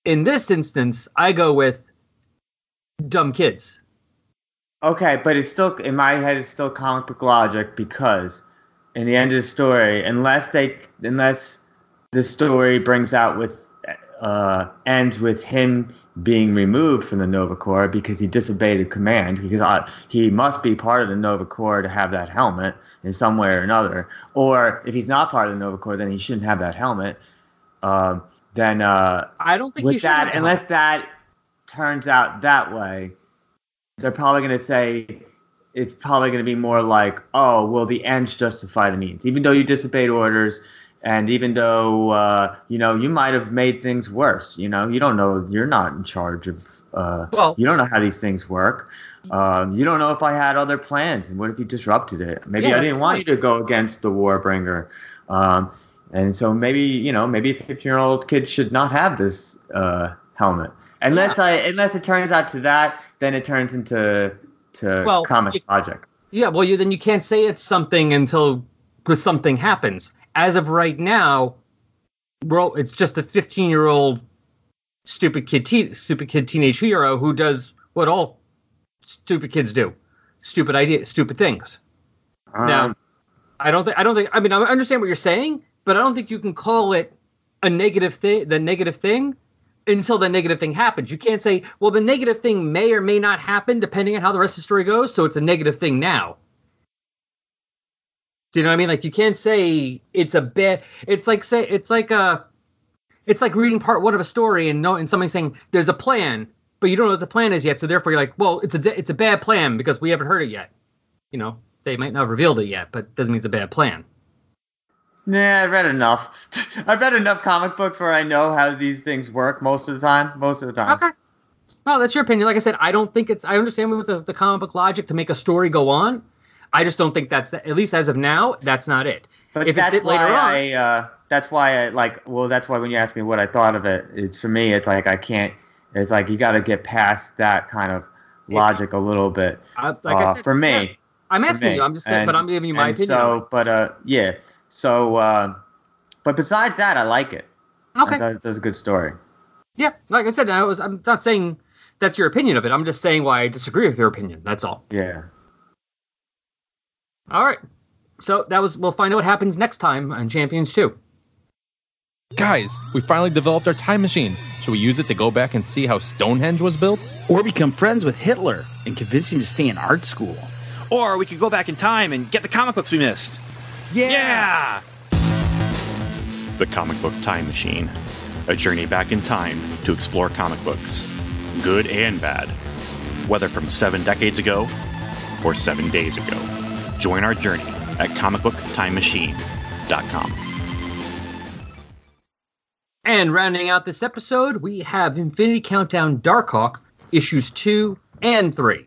In this instance, I go with dumb kids. Okay, but it's still in my head. It's still comic book logic because in the end of the story, unless they unless the story brings out with uh, ends with him being removed from the Nova Corps because he disobeyed a command because uh, he must be part of the Nova Corps to have that helmet in some way or another. Or if he's not part of the Nova Corps, then he shouldn't have that helmet. Uh, then uh, I don't think with should that, unless that turns out that way, they're probably going to say it's probably going to be more like, oh, well, the ends justify the means. Even though you disobeyed orders, and even though uh, you know you might have made things worse, you know, you don't know, you're not in charge of. Uh, Well- you don't know how these things work. Um, you don't know if I had other plans, and what if you disrupted it? Maybe Yeah, I didn't want you to go against the Warbringer. Um, and so maybe you know maybe a 15 year old kid should not have this uh, helmet unless I unless it turns out to that then it turns into to Well, comic you- logic. Yeah, well, you, then you can't say it's something until something happens. As of right now, well, it's just a 15 year old stupid kid, te- stupid kid teenage hero who does what all stupid kids do, stupid idea, stupid things. now, Um, I don't think I don't think I mean I understand what you're saying, but I don't think you can call it a negative thing. The negative thing until the negative thing happens. You can't say, well, the negative thing may or may not happen depending on how the rest of the story goes. So it's a negative thing now. Do you know what I mean? Like you can't say it's a bad. It's like say it's like a. It's like reading part one of a story and no, and somebody saying there's a plan, but you don't know what the plan is yet. So therefore, you're like, well, it's a it's a bad plan because we haven't heard it yet. You know, they might not have revealed it yet, but doesn't mean it's a bad plan. Nah, I've read enough. I've read enough comic books where I know how these things work most of the time. Most of the time. Okay. Well, that's your opinion. Like I said, I don't think it's. I understand with the, the comic book logic to make a story go on. I just don't think that's the, at least as of now. That's not it. But if that's it's it why later on, I. Uh, that's why I like. Well, that's why when you ask me what I thought of it, it's for me. It's like I can't. It's like you got to get past that kind of logic a little bit. I, like I uh, said, for me. yeah, I'm asking you. I'm just saying, but I'm giving you my and opinion. on So, but uh, yeah. So, uh, but besides that, I like it. it. okay. I thought was a good story. Yeah. Like I said, I was. I'm not saying that's your opinion of it. I'm just saying why I disagree with your opinion. That's all. Yeah. All right. So that was. We'll find out what happens next time on Champions Two. Guys, we finally developed our time machine. Should we use it to go back and see how Stonehenge was built? Or become friends with Hitler and convince him to stay in art school. Or we could go back in time and get the comic books we missed. Yeah! The Comic Book Time Machine. A journey back in time to explore comic books, good and bad, whether from seven decades ago or seven days ago. Join our journey at comicbooktimemachine.com. And rounding out this episode, we have Infinity Countdown Darkhawk issues two and three.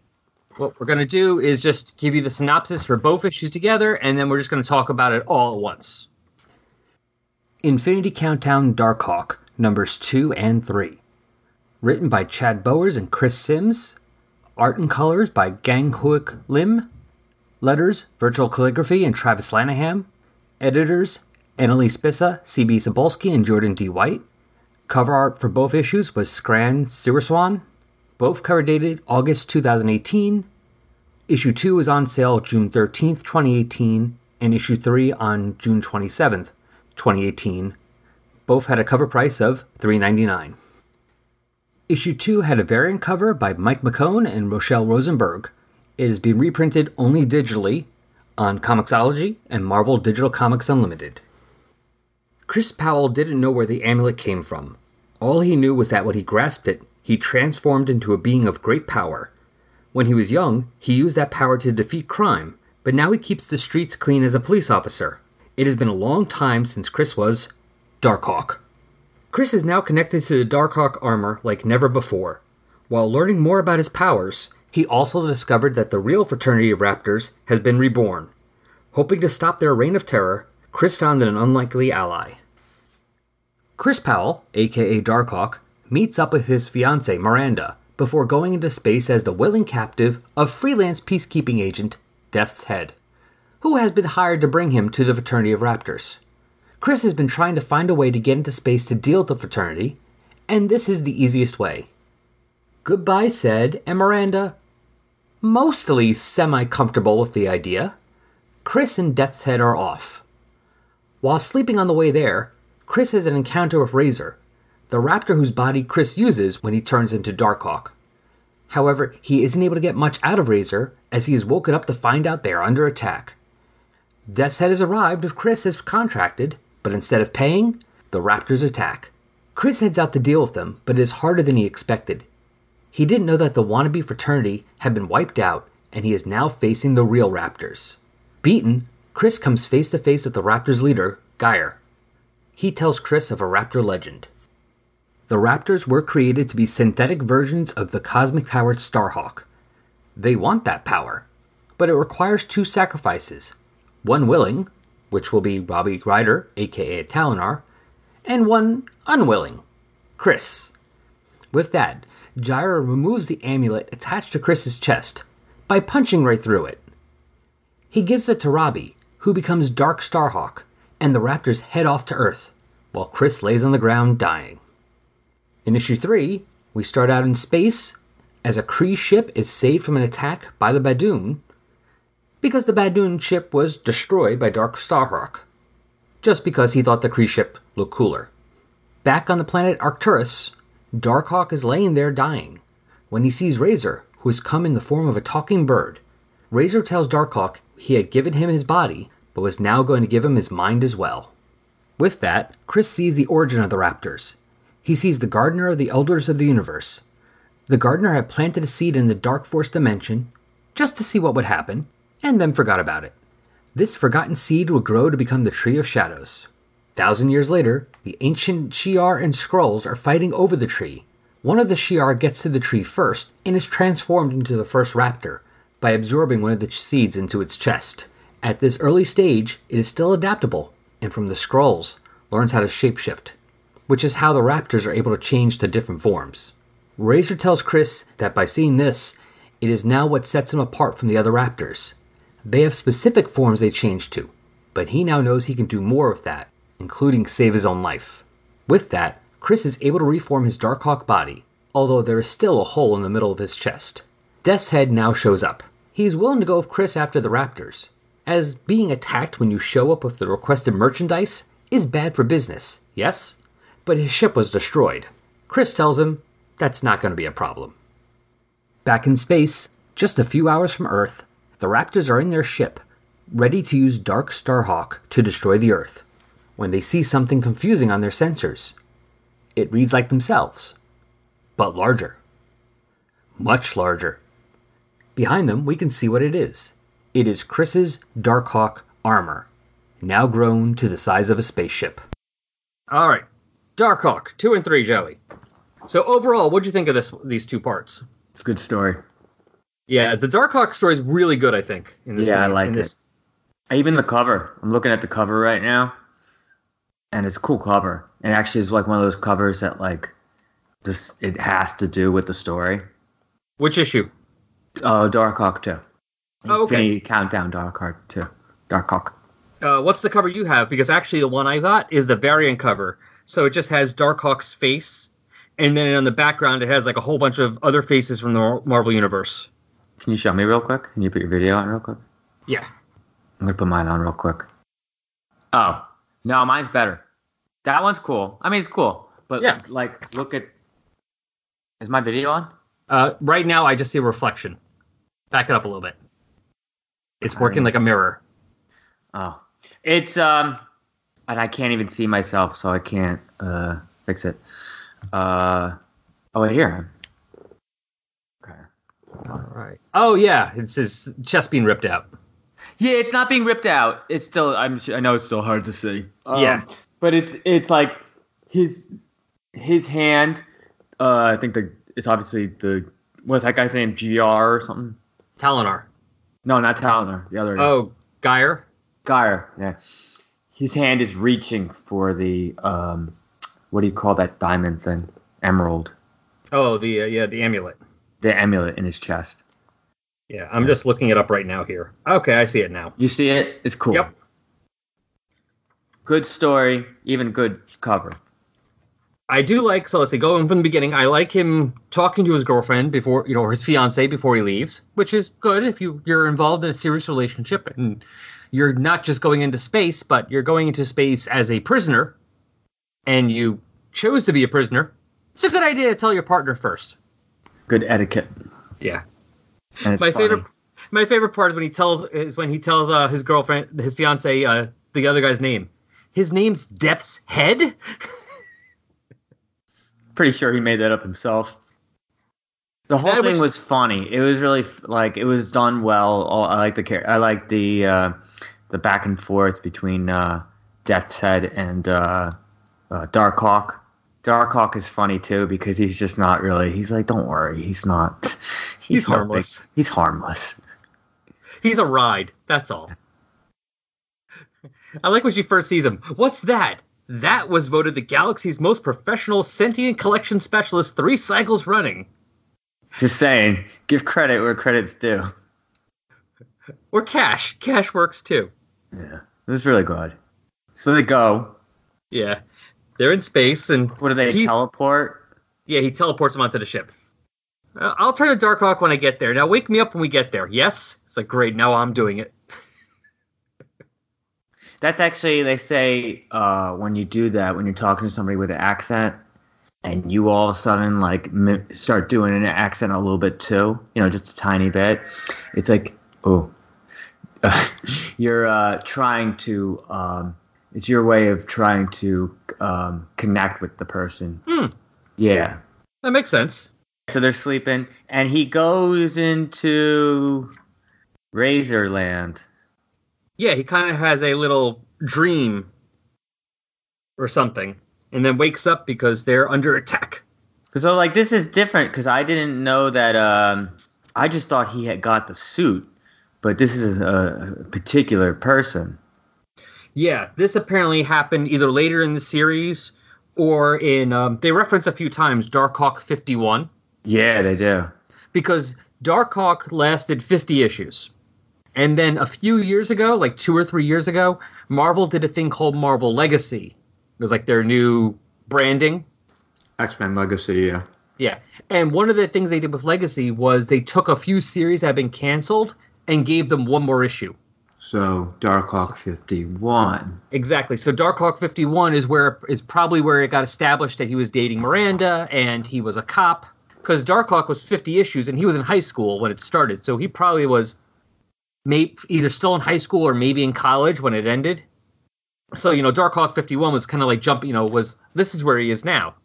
What we're going to do is just give you the synopsis for both issues together, and then we're just going to talk about it all at once. Infinity Countdown Darkhawk, numbers two and three. Written by Chad Bowers and Chris Sims. Art and colors by Gang Hyuk Lim. Letters, Virtual Calligraphy, and Travis Lanham. Editors, Annalise Bissa, C.B. Cebulski, and Jordan D. White. Cover art for both issues was Skan Srisuwan. Both cover dated August 2018. Issue 2 is on sale June 13th, 2018, and issue 3 on June 27th, 2018. Both had a cover price of $3.99. Issue 2 had a variant cover by Mike McKone and Rachelle Rosenberg. It has been reprinted only digitally on Comixology and Marvel Digital Comics Unlimited. Chris Powell didn't know where the amulet came from. All he knew was that when he grasped it, he transformed into a being of great power. When he was young, he used that power to defeat crime, but now he keeps the streets clean as a police officer. It has been a long time since Chris was Darkhawk. Chris is now connected to the Darkhawk armor like never before. While learning more about his powers, he also discovered that the real fraternity of Raptors has been reborn. Hoping to stop their reign of terror, Chris found an unlikely ally. Chris Powell, aka Darkhawk, meets up with his fiancée Miranda before going into space as the willing captive of freelance peacekeeping agent Death's Head, who has been hired to bring him to the fraternity of Raptors. Chris has been trying to find a way to get into space to deal with the fraternity, and this is the easiest way. Goodbye said, and Miranda, mostly semi comfortable with the idea, Chris and Death's Head are off. While sleeping on the way there, Chris has an encounter with Razor, the raptor whose body Chris uses when he turns into Darkhawk. However, he isn't able to get much out of Razor as he is woken up to find out they are under attack. Death's Head has arrived if Chris has contracted, but instead of paying, the raptors attack. Chris heads out to deal with them, but it is harder than he expected. He didn't know that the wannabe fraternity had been wiped out, and he is now facing the real raptors. Beaten, Chris comes face to face with the raptors' leader, Gyre. He tells Chris of a raptor legend. The raptors were created to be synthetic versions of the cosmic powered Starhawk. They want that power, but it requires two sacrifices one willing, which will be Robbie Rider, aka Talonar, and one unwilling, Chris. With that, Gyre removes the amulet attached to Chris's chest by punching right through it. He gives it to Robbie, who becomes Dark Starhawk, and the raptors head off to Earth, while Chris lays on the ground dying. In issue 3, we start out in space as a Kree ship is saved from an attack by the Badoon because the Badoon ship was destroyed by Dark Starhawk, just because he thought the Kree ship looked cooler. Back on the planet Arcturus, Darkhawk is laying there dying when he sees Razor, who has come in the form of a talking bird. Razor tells Darkhawk he had given him his body, but was now going to give him his mind as well. With that, Chris sees the origin of the Raptors. He sees the Gardener of the Elders of the Universe. The Gardener had planted a seed in the Dark Force dimension just to see what would happen, and then forgot about it. This forgotten seed would grow to become the Tree of Shadows. Thousand years later, the ancient Shi'ar and Skrulls are fighting over the tree. One of the Shi'ar gets to the tree first and is transformed into the first raptor by absorbing one of the seeds into its chest. At this early stage, it is still adaptable, and from the Skrulls, learns how to shapeshift, which is how the raptors are able to change to different forms. Razor tells Chris that by seeing this, it is now what sets him apart from the other raptors. They have specific forms they change to, but he now knows he can do more with that, including save his own life. With that, Chris is able to reform his Darkhawk body, although there is still a hole in the middle of his chest. Death's Head now shows up. He is willing to go with Chris after the Raptors, as being attacked when you show up with the requested merchandise is bad for business, yes? But his ship was destroyed. Chris tells him that's not going to be a problem. Back in space, just a few hours from Earth, the Raptors are in their ship, ready to use Dark Starhawk to destroy the Earth, when they see something confusing on their sensors. It reads like themselves, but larger. Much larger. Behind them, we can see what it is. It is Chris's Darkhawk armor, now grown to the size of a spaceship. All right, Darkhawk two and three, Joey. So overall, what'd you think of this? These two parts. It's a good story. Yeah, the Darkhawk story is really good. I think. In this yeah, I like in it. this- Even the cover. I'm looking at the cover right now, and it's a cool cover. It actually is like one of those covers that like this. It has to do with the story. Which issue? Oh, Darkhawk two. Oh, okay. Infinity Countdown Dark Heart too. Dark Hawk. Uh, what's the cover you have? Because actually, the one I got is the variant cover. So it just has Darkhawk's face, and then on the background, it has like a whole bunch of other faces from the Marvel Universe. Can you show me real quick? Can you put your video on real quick? Yeah. I'm gonna put mine on real quick. Oh no, mine's better. That one's cool. I mean, it's cool, but Yeah. like, look at. Is my video on? Uh, right now, I just see a reflection. Back it up a little bit. It's working like a mirror. Oh, it's um, and I can't even see myself, so I can't uh fix it. Uh, oh here. Okay. All right. Oh yeah, it's his chest being ripped out. Yeah, it's not being ripped out. It's still. I'm. I know it's still hard to see. Um, Yeah. but it's it's like his his hand. Uh, I think the it's obviously the what's that guy's name? Gr or something. Talonar. No, not Talon. The other. Oh, Geyer. Geyer. Yeah. His hand is reaching for the um, what do you call that diamond thing? Emerald. Oh, the uh, yeah, the amulet. The amulet in his chest. Yeah, I'm just looking it up right now here. Okay, I see it now. You see it? It's cool. Yep. Good story, even good cover. I do like so let's say going from the beginning. I like him talking to his girlfriend before you know or his fiance before he leaves, which is good if you you're involved in a serious relationship and you're not just going into space, but you're going into space as a prisoner, and you chose to be a prisoner. It's a good idea to tell your partner first. Good etiquette. Yeah. My funny. favorite my favorite part is when he tells is when he tells uh, his girlfriend his fiance uh, the other guy's name. His name's Death's Head. Pretty sure he made that up himself. The whole That thing was- was funny. It was really like it was done well. I like the I like the uh, the back and forth between uh, Death's Head and uh, uh, Dark Hawk is funny too because he's just not really. He's like, don't worry, he's not. He's big- harmless. He's harmless. He's a ride. That's all. I like when she first sees him. What's that? That was voted the galaxy's most professional sentient collection specialist three cycles running. Just saying, give credit where credit's due. Or Cash. Cash works too. Yeah, it was really good. So they go. Yeah. They're in space and What do they teleport? yeah, he teleports them onto the ship. Uh, I'll turn to Darkhawk when I get there. Now wake me up when we get there. Yes? It's like great, now I'm doing it. That's actually they say uh, when you do that when you're talking to somebody with an accent, and you all of a sudden like start doing an accent a little bit too, you know, just a tiny bit. It's like oh, you're uh, trying to. Um, it's your way of trying to um, connect with the person. Hmm. Yeah. That makes sense. So they're sleeping, and he goes into Razorland. Yeah, he kind of has a little dream or something, and then wakes up because they're under attack. So like this is different because I didn't know that. Um, I just thought he had got the suit, but this is a particular person. Yeah, this apparently happened either later in the series or in. Um, they reference a few times Darkhawk 51 Yeah, they do. because Darkhawk lasted 50 issues. And then a few years ago, like two or three years ago, Marvel did a thing called Marvel Legacy. It was like their new branding. X Men Legacy. Yeah. Yeah. And one of the things they did with Legacy was they took a few series that had been canceled and gave them one more issue. So Dark Darkhawk fifty one. Exactly. So Darkhawk 51 is where is probably where it got established that he was dating Miranda and he was a cop because Darkhawk was 50 issues and he was in high school when it started. So he probably was maybe either still in high school or maybe in college when it ended. So, you know, Darkhawk 51 was kind of like jump, you know, was this is where he is now.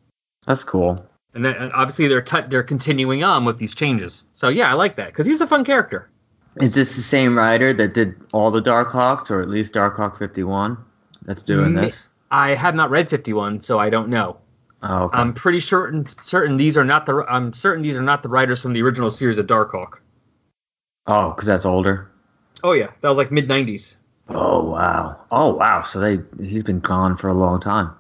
That's cool. And then and obviously they're t- they're continuing on with these changes. So yeah, I like that because he's a fun character. Is this the same writer that did all the Darkhawks, or at least Darkhawk fifty one? That's doing Ma- this. I have not read 51, so I don't know. Oh, okay. I'm pretty certain certain these are not the I'm certain these are not the writers from the original series of Darkhawk. oh, because that's older. Oh yeah, that was like mid 90s. Oh wow. Oh wow. So they he's been gone for a long time.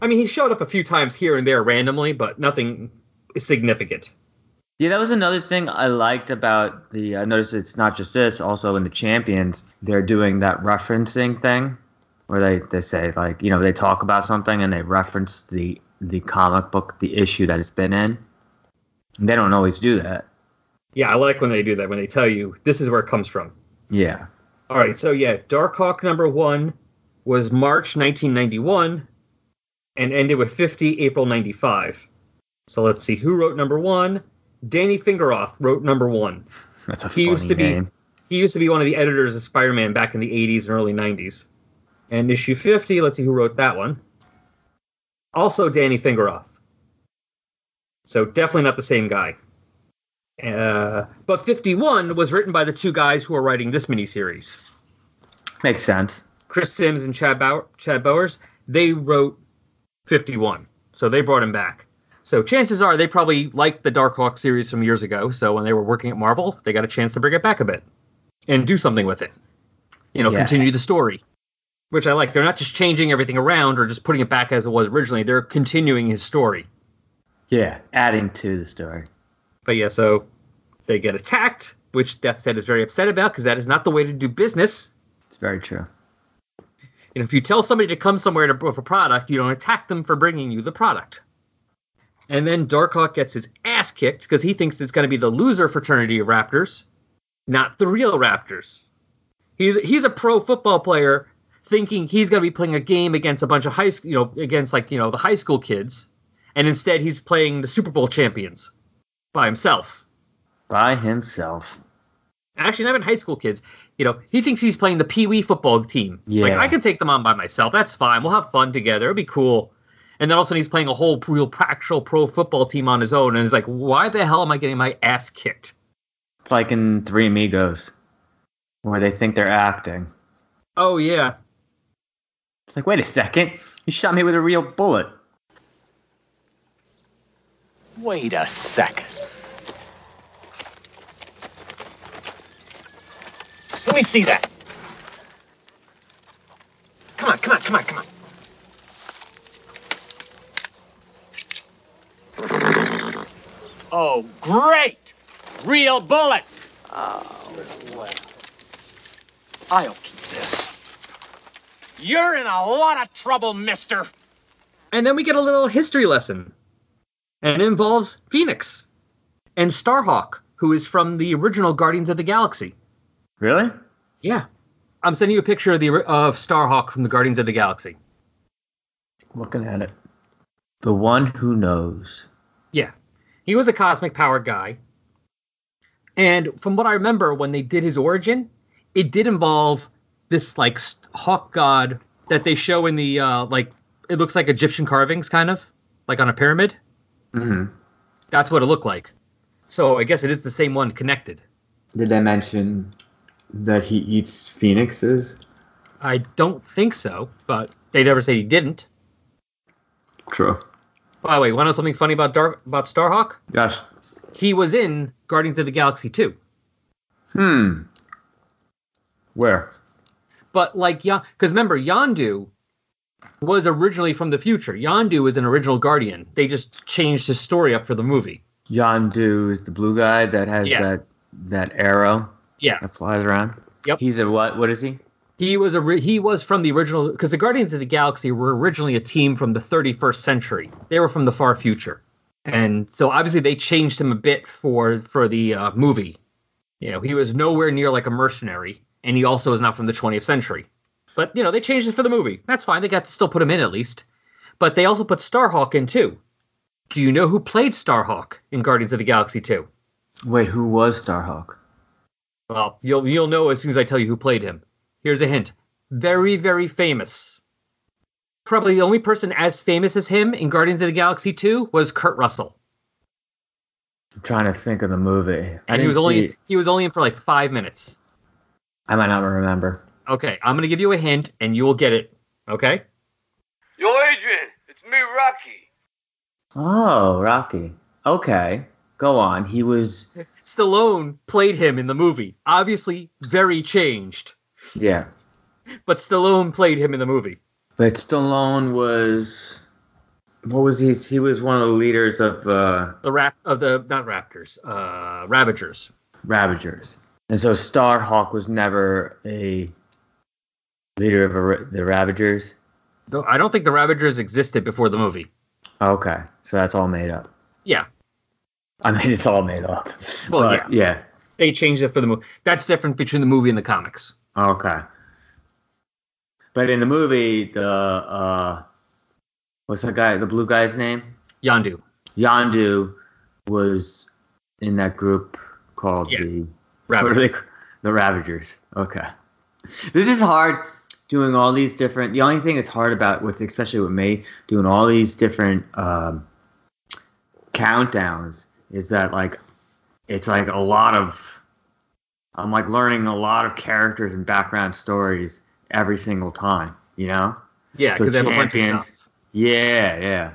I mean, he showed up a few times here and there randomly, but nothing significant. Yeah, that was another thing I liked about the. I noticed it's not just this. Also in the Champions, they're doing that referencing thing, where they they say like you know they talk about something and they reference the the comic book, the issue that it's been in. And they don't always do that. Yeah, I like when they do that when they tell you this is where it comes from. Yeah. All right, so yeah, Darkhawk number one was March 1991 and ended with 50 April 95. So let's see who wrote number one. Danny Fingeroth wrote number one. That's a he funny used to be name. he used to be one of the editors of Spider-Man back in the 80s and early 90s. And issue 50, let's see who wrote that one. Also Danny Fingeroth. So definitely not the same guy. Uh, but 51 was written by the two guys who are writing this miniseries. Makes sense. Chris Sims and Chad, Bauer, Chad Bowers, they wrote 51. So they brought him back. So chances are they probably liked the Darkhawk series from years ago. So when they were working at Marvel, they got a chance to bring it back a bit and do something with it. You know, Yeah. continue the story, which I like. They're not just changing everything around or just putting it back as it was originally. They're continuing his story. Yeah, adding to the story. But yeah, so they get attacked, which Death's Head is very upset about because that is not the way to do business. It's very true. And if you tell somebody to come somewhere to with a product, you don't attack them for bringing you the product. And then Darkhawk gets his ass kicked because he thinks it's going to be the loser fraternity of Raptors, not the real Raptors. He's he's a pro football player thinking he's going to be playing a game against a bunch of high school, you know, against like you know the high school kids, and instead he's playing the Super Bowl champions by himself. By himself. Actually, not even high school kids. You know, he thinks he's playing the Pee Wee football team. Yeah. Like, I can take them on by myself. That's fine. We'll have fun together. It'll be cool. And then all of a sudden, he's playing a whole real actual pro football team on his own. And it's like, why the hell am I getting my ass kicked? It's like in Three Amigos, where they think they're acting. Oh, yeah. It's like, wait a second, you shot me with a real bullet. Wait a second. Let me see that. Come on, come on, come on, come on. Oh, great! Real bullets! Oh, well. I'll keep this. You're in a lot of trouble, mister. And then we get a little history lesson. And it involves Phoenix and Starhawk, who is from the original Guardians of the Galaxy. Really? Yeah. I'm sending you a picture of the of Starhawk from the Guardians of the Galaxy. Looking at it. The one who knows. Yeah. He was a cosmic powered guy. And from what I remember, when they did his origin, it did involve this like hawk god that they show in the uh like it looks like Egyptian carvings kind of like on a pyramid. Mm-hmm. That's what it looked like. So I guess it is the same one connected. Did they mention that he eats phoenixes? I don't think so, but they never say he didn't. True. By the way, want to know something funny about Dark about Starhawk? Yes. He was in Guardians of the Galaxy 2. Hmm. Where? But like yeah, because remember Yondu was originally from the future. Yondu is an original Guardian. They just changed his story up for the movie. Yondu is the blue guy that has Yeah. that that arrow Yeah. that flies around. Yep. He's a what? What is he? He was a he was from the original because the Guardians of the Galaxy were originally a team from the 31st century. They were from the far future, and so obviously they changed him a bit for for the uh, movie. You know, he was nowhere near like a mercenary, and he also is not from the 20th century. But you know, they changed it for the movie. That's fine. They got to still put him in at least. But they also put Starhawk in too. Do you know who played Starhawk in Guardians of the Galaxy 2? Wait, who was Starhawk? Well, you'll you'll know as soon as I tell you who played him. Here's a hint. Very, very famous. Probably the only person as famous as him in Guardians of the Galaxy 2 was Kurt Russell. I'm trying to think of the movie. I And he was only see- he was only in for like five minutes. I might not remember. Okay, I'm gonna give you a hint and you will get it. Okay? Yo, Adrian, it's me, Rocky. Oh, Rocky. Okay, go on. He was. Stallone played him in the movie. Obviously very changed. Yeah, But Stallone played him in the movie. but Stallone was what was he? He was one of the leaders of uh, The rap of the not Raptors, uh, Ravagers. Ravagers, and so Starhawk was never a leader of a, the Ravagers. Though I don't think the Ravagers existed before the movie. Okay, so that's all made up. Yeah, I mean, it's all made up. Well, But, yeah. they changed it for the movie. That's different between the movie and the comics. Okay. But in the movie, the uh, what's that guy? The blue guy's name? Yandu. Yandu was in that group called the what are they- the Ravagers. Okay. This is hard doing all these different. The only thing that's hard about with especially with me doing all these different um, countdowns is that like it's like a lot of I'm like learning a lot of characters and background stories every single time. You know? Yeah, So because they have a bunch of stuff. Yeah, yeah.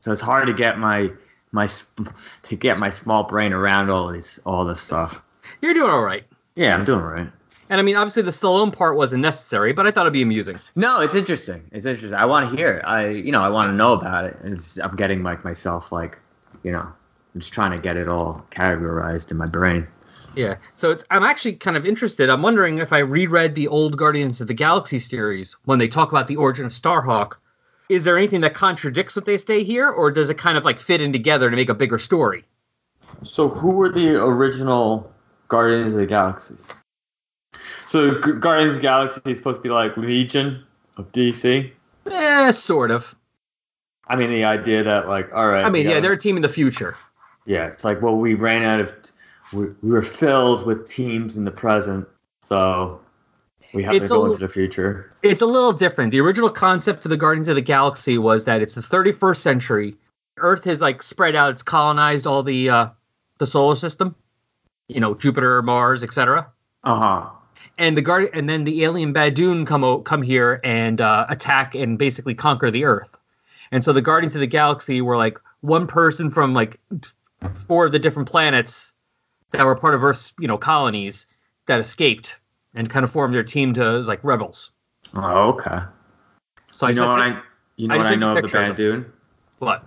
So it's hard to get my my to get my small brain around all this all this stuff. You're doing all right. Yeah, I'm doing all right. And I mean, obviously, the Stallone part wasn't necessary, but I thought it'd be amusing. No, it's interesting. It's interesting. I want to hear it. I you know I want to know about it. It's, I'm getting like myself like you know I'm just trying to get it all categorized in my brain. Yeah. So it's, I'm actually kind of interested. I'm wondering if I reread the old Guardians of the Galaxy series when they talk about the origin of Starhawk. Is there anything that contradicts what they say here, or does it kind of like fit in together to make a bigger story? So who were the original Guardians of the Galaxies? So Guardians of the Galaxy is supposed to be like Legion of DC. Eh, sort of. I mean, the idea that like, all right. I mean, yeah, gotta- they're a team in the future. Yeah, it's like, well, we ran out of, we, we were filled with teams in the present, so we have It's to go a- into the future. It's a little different. The original concept for the Guardians of the Galaxy was that it's the 31st century. Earth has like spread out. It's colonized all the uh, the solar system. You know, Jupiter, Mars, etc. Uh huh. And the guard, and then the alien Badoon come o- come here and uh, attack and basically conquer the Earth. And so the Guardians of the Galaxy were like one person from like four of the different planets that were part of Earth's you know colonies that escaped and kind of formed their team to like rebels. Oh, okay. So I know just what I you know I what I know of the them. Badoon? What?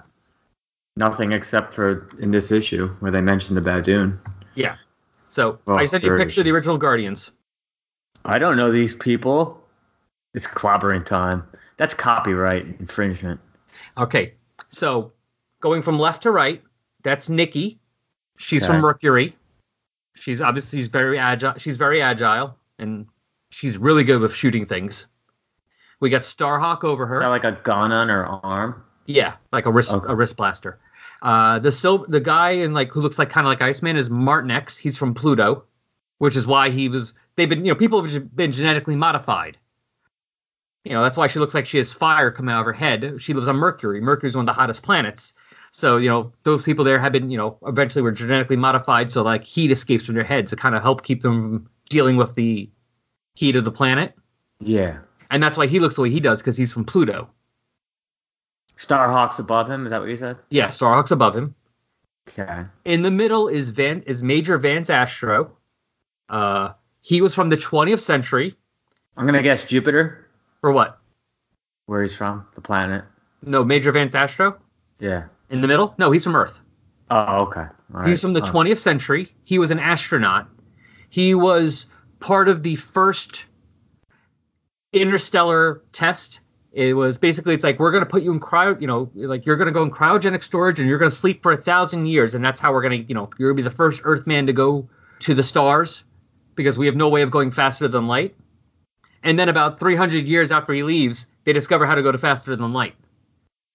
Nothing except for in this issue where they mentioned the Badoon. Yeah. So Oh, I sent you a picture of the original Guardians. I don't know these people. It's clobbering time. That's copyright infringement. Okay. So going from left to right, that's Nikki. She's Okay. from Mercury. She's obviously she's very agile. She's very agile and she's really good with shooting things. We got Starhawk over her. Is that like a gun on her arm? Yeah, like a wrist a wrist blaster. Uh, the sil- the guy in like who looks like kind of like Iceman is Martin X. He's from Pluto, which is why he was. They've been you know people have been genetically modified. You know that's why she looks like she has fire coming out of her head. She lives on Mercury. Mercury's one of the hottest planets. So you know those people there have been you know eventually were genetically modified so like heat escapes from their heads to kind of help keep them from dealing with the heat of the planet. Yeah. And that's why he looks the way he does because he's from Pluto. Starhawk's above him. Is that what you said? Yeah, Starhawk's above him. Okay. In the middle is Van is Major Vance Astro. Uh, he was from the 20th century. I'm gonna guess Jupiter. For what? Where he's from? The planet. No, Major Vance Astro Yeah. In the middle. No, he's from Earth. Oh, okay. All right. He's from the Oh. 20th century. He was an astronaut. He was part of the first interstellar test. It was basically it's like we're gonna put you in cryo, you know, like you're gonna go in cryogenic storage and you're gonna sleep for a thousand years, and that's how we're gonna, you know, you're gonna be the first Earthman to go to the stars because we have no way of going faster than light. And then about 300 years after he leaves, they discover how to go to faster than light.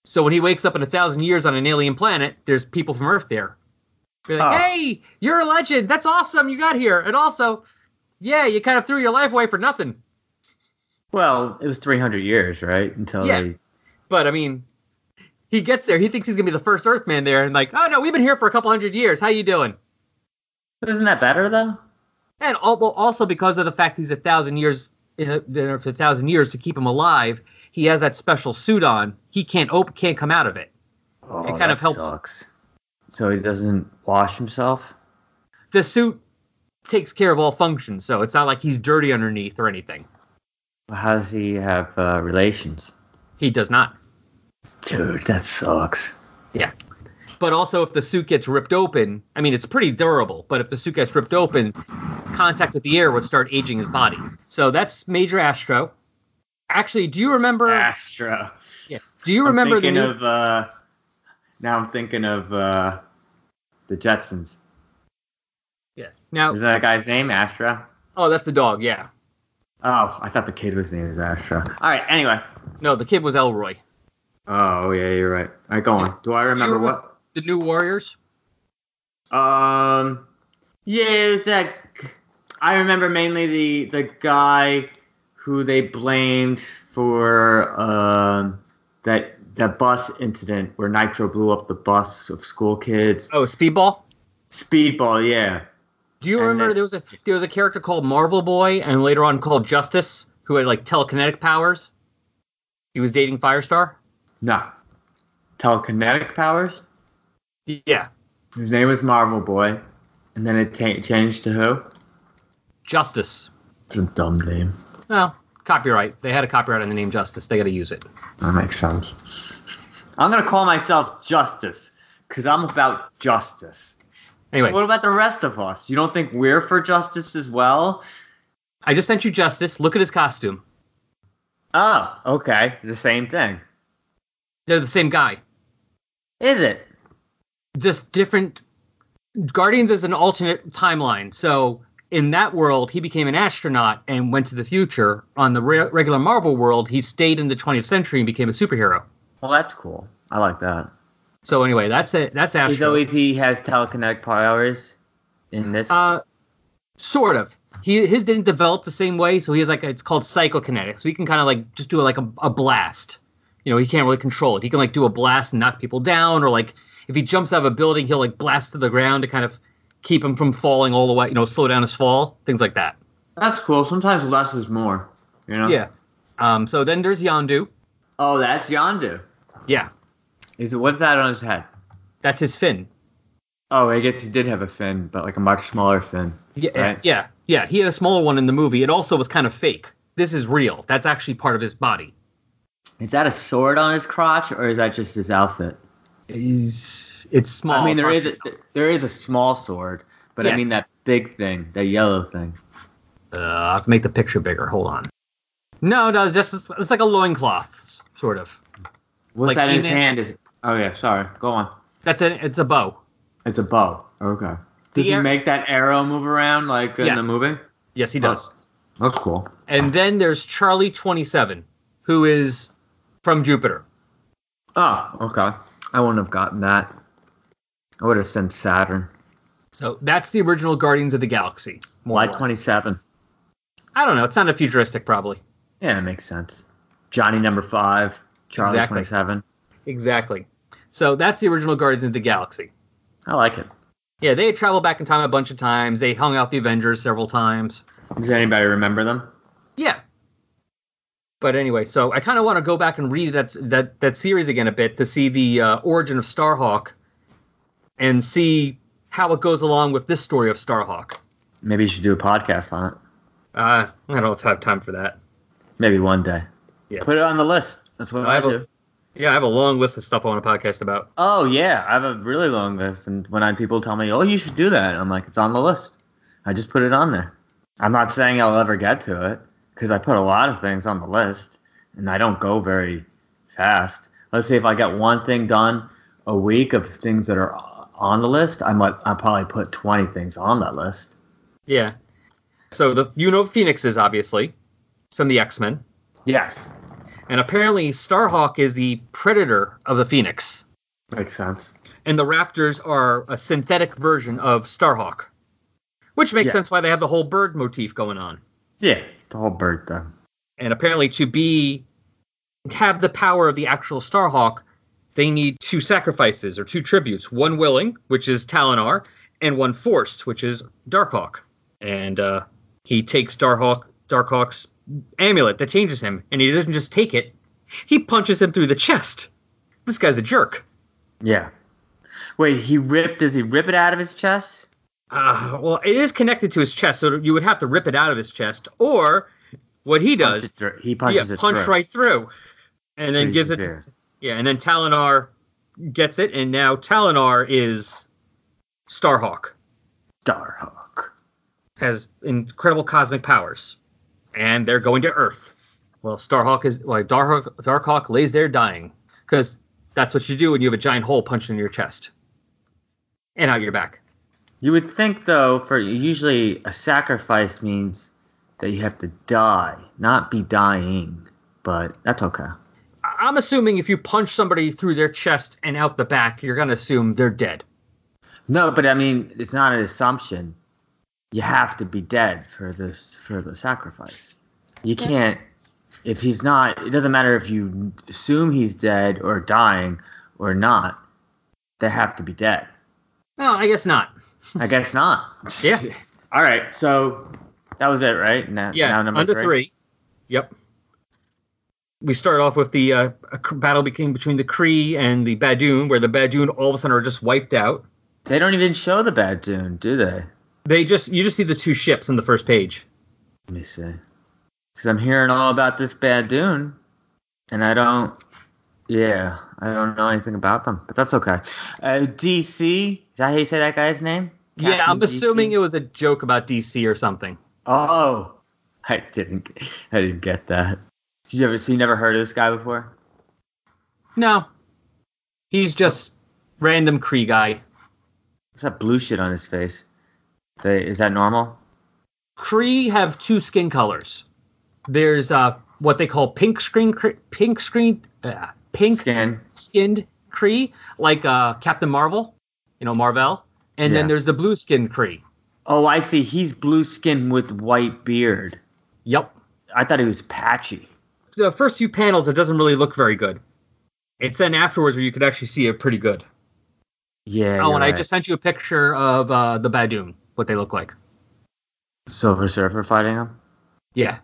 So when he wakes up in a thousand years on an alien planet, there's people from Earth there. Like, Oh. hey, you're a legend. That's awesome. You got here. And also, yeah, you kind of threw your life away for nothing. Well, it was 300 years, right? Until Yeah. they. But I mean, he gets there. He thinks he's gonna be the first Earthman there, and like, oh no, we've been here for a couple hundred years. How you doing? Isn't that better though? And also because of the fact he's a thousand years in for a thousand years to keep him alive, he has that special suit on. He can't open, can't come out of it. Oh, it kind that of helps. Sucks. So he doesn't wash himself. The suit takes care of all functions, so it's not like he's dirty underneath or anything. How does he have uh, relations? He does not. Dude, that sucks. Yeah. But also, if the suit gets ripped open, I mean, it's pretty durable. But if the suit gets ripped open, contact with the air would start aging his body. So that's Major Astro. Actually, do you remember? Astro. Yes. Do you remember I'm the thinking new? of uh, now I'm thinking of uh, the Jetsons. yeah. Now, Is that guy's name Astro? oh, that's the dog. Yeah. Oh, I thought the kid was named Astro. All right. Anyway. No, the kid was Elroy. Oh yeah, you're right. All right, go on. Do I remember what? The New Warriors. Um, yeah, it was that. I remember mainly the the guy who they blamed for um that that bus incident where Nitro blew up the bus of school kids. Oh, Speedball. Speedball, yeah. Do you And remember then- there was a there was a character called Marvel Boy and later on called Justice who had like telekinetic powers? He was dating Firestar. No. Telekinetic powers. Yeah. His name was Marvel Boy, and then it ta- changed to who? Justice. It's a dumb name. Well, copyright. They had a copyright on the name Justice. They got to use it. That makes sense. I'm gonna call myself Justice because I'm about justice. Anyway, What about the rest of us? You don't think we're for justice as well? I just sent you Justice. Look at his costume. Oh, okay. The same thing. They're the same guy. Is it? Just different. Guardians is an alternate timeline. So in that world, he became an astronaut and went to the future. On the re- regular Marvel world, he stayed in the 20th century and became a superhero. Well, that's cool. I like that. So anyway, that's it. That's He's Astro. always he has telekinetic powers in this. Uh, sort of. He his didn't develop the same way, so he has like it's called psychokinetic. So he can kind of like just do like a, a blast. You know, he can't really control it. He can like do a blast and knock people down, or like if he jumps out of a building, he'll like blast to the ground to kind of keep him from falling all the way. You know, slow down his fall, things like that. that's cool. Sometimes less is more. You know. Yeah. Um. So then there's Yondu. Oh, that's Yondu. Yeah, Is it what's that on his head? that's his fin. Oh, I guess he did have a fin, but like a much smaller fin. Yeah, Right. yeah, yeah. He had a smaller one in the movie. It also was kind of fake. This is real. That's actually part of his body. Is that a sword on his crotch, or is that just his outfit? It's, it's small. I mean, there hard a there is a small sword, but Yeah. I mean that big thing, that yellow thing. Uh, I have to make the picture bigger. Hold on. No, no, just it's like a loincloth, sort of. What's Like that in his hand? Is oh yeah, sorry. Go on. That's it. it's a bow. It's a bow. Okay. Does he air- make that arrow move around like in Yes. the movie? Yes, he does. That's cool. And then there's Charlie Twenty Seven, who is from Jupiter. Oh, okay. I wouldn't have gotten that. I would have sent Saturn. So that's the original Guardians of the Galaxy. more or Why twenty seven? I don't know. It's not a futuristic, probably. Yeah, it makes sense. Johnny number five, Charlie Exactly. twenty seven. Exactly. So that's the original Guardians of the Galaxy. I like it. Yeah, they traveled back in time a bunch of times. They hung out the Avengers several times. Does anybody remember them? Yeah. But anyway, so I kind of want to go back and read that that that series again a bit to see the uh, origin of Starhawk and see how it goes along with this story of Starhawk. Maybe you should do a podcast on it. Uh, I don't have time for that. Maybe one day. Yeah. Put it on the list. That's what I I, have a- do. Yeah, I have a long list of stuff I want to podcast about. Oh yeah, I have a really long list, and when I, people tell me, "Oh, you should do that," I'm like, "It's on the list." I just put it on there. I'm not saying I'll ever get to it because I put a lot of things on the list, and I don't go very fast. Let's say if I get one thing done a week of things that are on the list, I might I probably put 20 things on that list. Yeah. So the you know Phoenix is obviously from the X Men, Yes, and apparently Starhawk is the predator of the Phoenix, makes sense. and the Raptors are a synthetic version of Starhawk, which makes Yeah. sense why they have the whole bird motif going on. Yeah, the whole bird thing. and apparently to be have the power of the actual Starhawk, they need two sacrifices or two tributes. One willing, which is Talonar, and one forced, which is Darkhawk. And uh, he takes Darkhawk Darkhawk's amulet that changes him, and he doesn't just take it; he punches him through the chest. This guy's a jerk. Yeah. Wait, he ripped? Does he rip it out of his chest? Uh, well, it is connected to his chest, so you would have to rip it out of his chest, or what he does, through- He punches yeah, it punch right through, and then Pretty gives severe. it Yeah, and then Talonar gets it, and now Talonar is Starhawk. Starhawk has incredible cosmic powers, and they're going to Earth. Well, Starhawk is well, Darkhawk, Darkhawk lays there dying because that's what you do when you have a giant hole punched in your chest and out your back. You would think, though, for usually a sacrifice means that you have to die, not be dying. But that's okay. I'm assuming if you punch somebody through their chest and out the back, you're going to assume they're dead. No, but I mean, it's not an assumption. You have to be dead for this for the sacrifice. You can't if he's not. It doesn't matter if you assume he's dead or dying or not. They have to be dead. No, I guess not. I guess not. Yeah. All right. So that was it, right? Now, yeah. Now number under three. three. Yep. We start off with the uh, battle between between the Kree and the Badoon, where the Badoon all of a sudden are just wiped out. They don't even show the Badoon, do they? They just you just see the two ships on the first page. Let me see. Because I'm hearing all about this Badoon, and I don't. Yeah, I don't know anything about them, but that's okay. Uh, DC, is that how you say that guy's name? yeah, I'm Captain assuming it was a joke about DC or something. Oh, I didn't. I didn't get that. Did you ever? So you never heard of this guy before? No, he's just random Kree guy. What's that blue shit on his face? They, is that normal? Kree have two skin colors. There's uh what they call pink screen pink screen uh, pink Skin. skinned Kree, like uh Captain Marvel, you know Marvel, and then there's the blue skinned Kree. Oh, I see. He's blue skin with white beard. Yep. I thought he was patchy. The first few panels, it doesn't really look very good. It's then afterwards where you could actually see it pretty good. Yeah. oh, and I just sent you a picture of uh, the Badoon, what they look like. Silver Surfer fighting them. Yeah,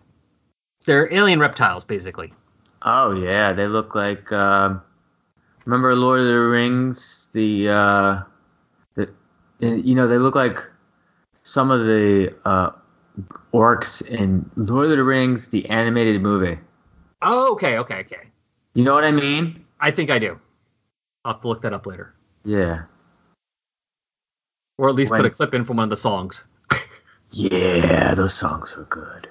they're alien reptiles, basically. Oh yeah, they look like. Um, remember Lord of the Rings? The, uh, the you know they look like some of the uh, orcs in Lord of the Rings, the animated movie. Oh, okay, okay, okay. You know what I mean? I think I do. I'll have to look that up later, Yeah. or at least When- put a clip in from one of the songs. Yeah, those songs are good.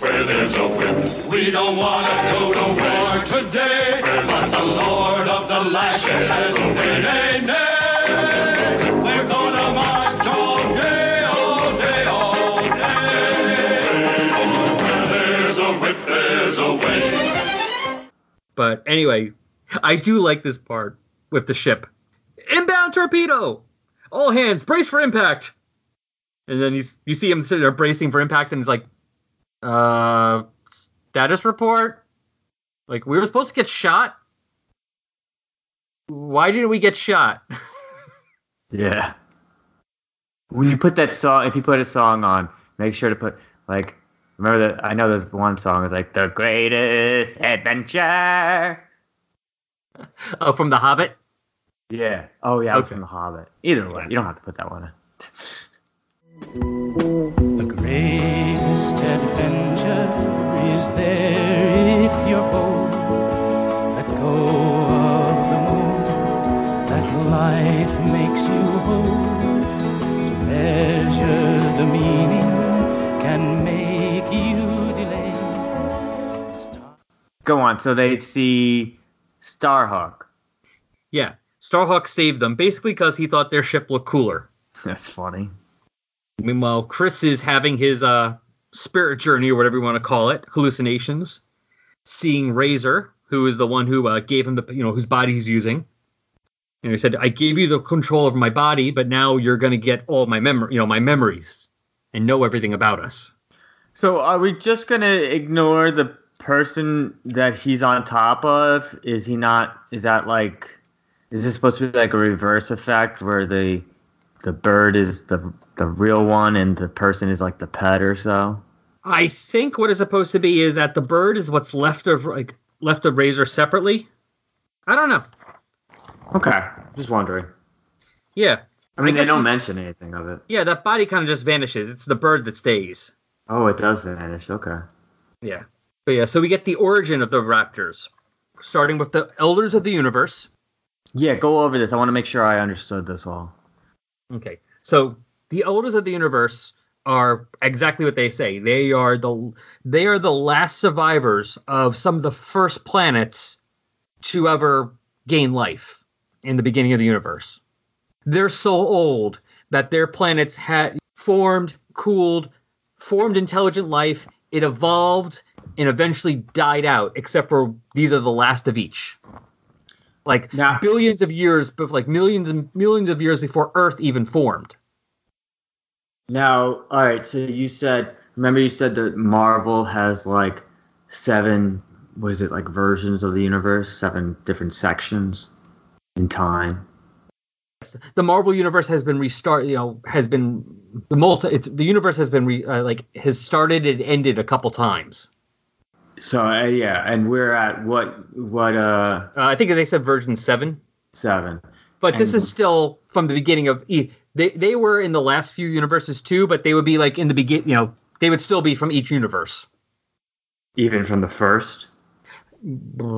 Where there's a whip, we don't want to go to war today. But the Lord of the Lashes says, nay, But anyway, I do like this part with the ship. Inbound torpedo! All hands, brace for impact! And then you, you see him sitting there bracing for impact, and he's like, uh, status report? Like, we were supposed to get shot? Why didn't we get shot? Yeah. When you put that song, if you put a song on, make sure to put like. Remember that? I know there's one song. It's like the greatest adventure. oh, from The Hobbit? Yeah. Oh yeah, it was Okay. from The Hobbit. Either way, you don't have to put that one The greatest adventure is there Go on. So they see Starhawk. Yeah. Starhawk saved them, basically because he thought their ship looked cooler. That's funny. Meanwhile, Chris is having his uh, spirit journey, or whatever you want to call it, hallucinations, seeing Razor, who is the one who uh, gave him the, you know, whose body he's using. And he said, "I gave you the control over my body, but now you're going to get all my memory, you know, my memories, and know everything about us." So are we just gonna ignore the person that he's on top of? Is he not? Is that like? Is this supposed to be like a reverse effect where the the bird is the the real one and the person is like the pet or so? I think what is supposed to be is that the bird is what's left of like left of Razor separately. I don't know. Okay, just wondering. Yeah. I mean, they don't he- mention anything of it. Yeah, that body kind of just vanishes. It's the bird that stays. Oh, it does vanish. Okay. Yeah. But yeah, so we get the origin of the Raptors. starting with the Elders of the Universe. Yeah, go over this. I want to make sure I understood this all. Okay, so the Elders of the Universe are exactly what they say. They are the they are the last survivors of some of the first planets to ever gain life in the beginning of the universe. They're so old that their planets had formed, cooled, formed intelligent life. It evolved and eventually died out, except for these are the last of each. Like billions of years, but like millions and millions of years before Earth even formed. Now, all right. So you said, remember you said that Marvel has like seven, was it like versions of the universe, seven different sections in time. the Marvel universe has been restart. You know, has been the multi. It's the universe has been re, uh, like has started and ended a couple times. So uh, yeah, and we're at what what uh, Uh, I think they said version seven, seven. but this is still from the beginning of. E- They they were in the last few universes too, but they would be like in the begin. You know, they would still be from each universe. even from the first.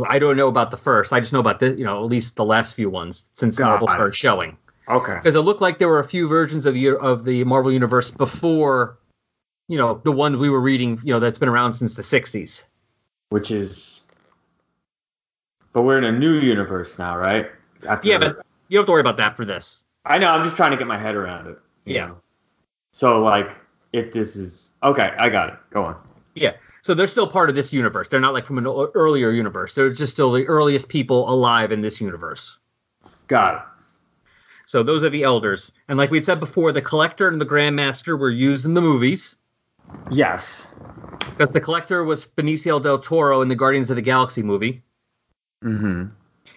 I don't know about the first. I just know about the you know at least the last few ones since Marvel started showing. Okay. because it looked like there were a few versions of the of the Marvel universe before, you know, the one we were reading, you know, that's been around since the '60s. Which is, but we're in a new universe now, right? After- Yeah, but you don't have to worry about that for this. I know. I'm just trying to get my head around it. you Yeah. know? So like, if this is okay, I got it. Go on. Yeah, so they're still part of this universe. They're not like from an earlier universe. They're just still the earliest people alive in this universe. Got it. So those are the elders, and like we said before, the collector and the grandmaster were used in the movies. Yes. Because the collector was Benicio del Toro in the Guardians of the Galaxy movie. Mm-hmm.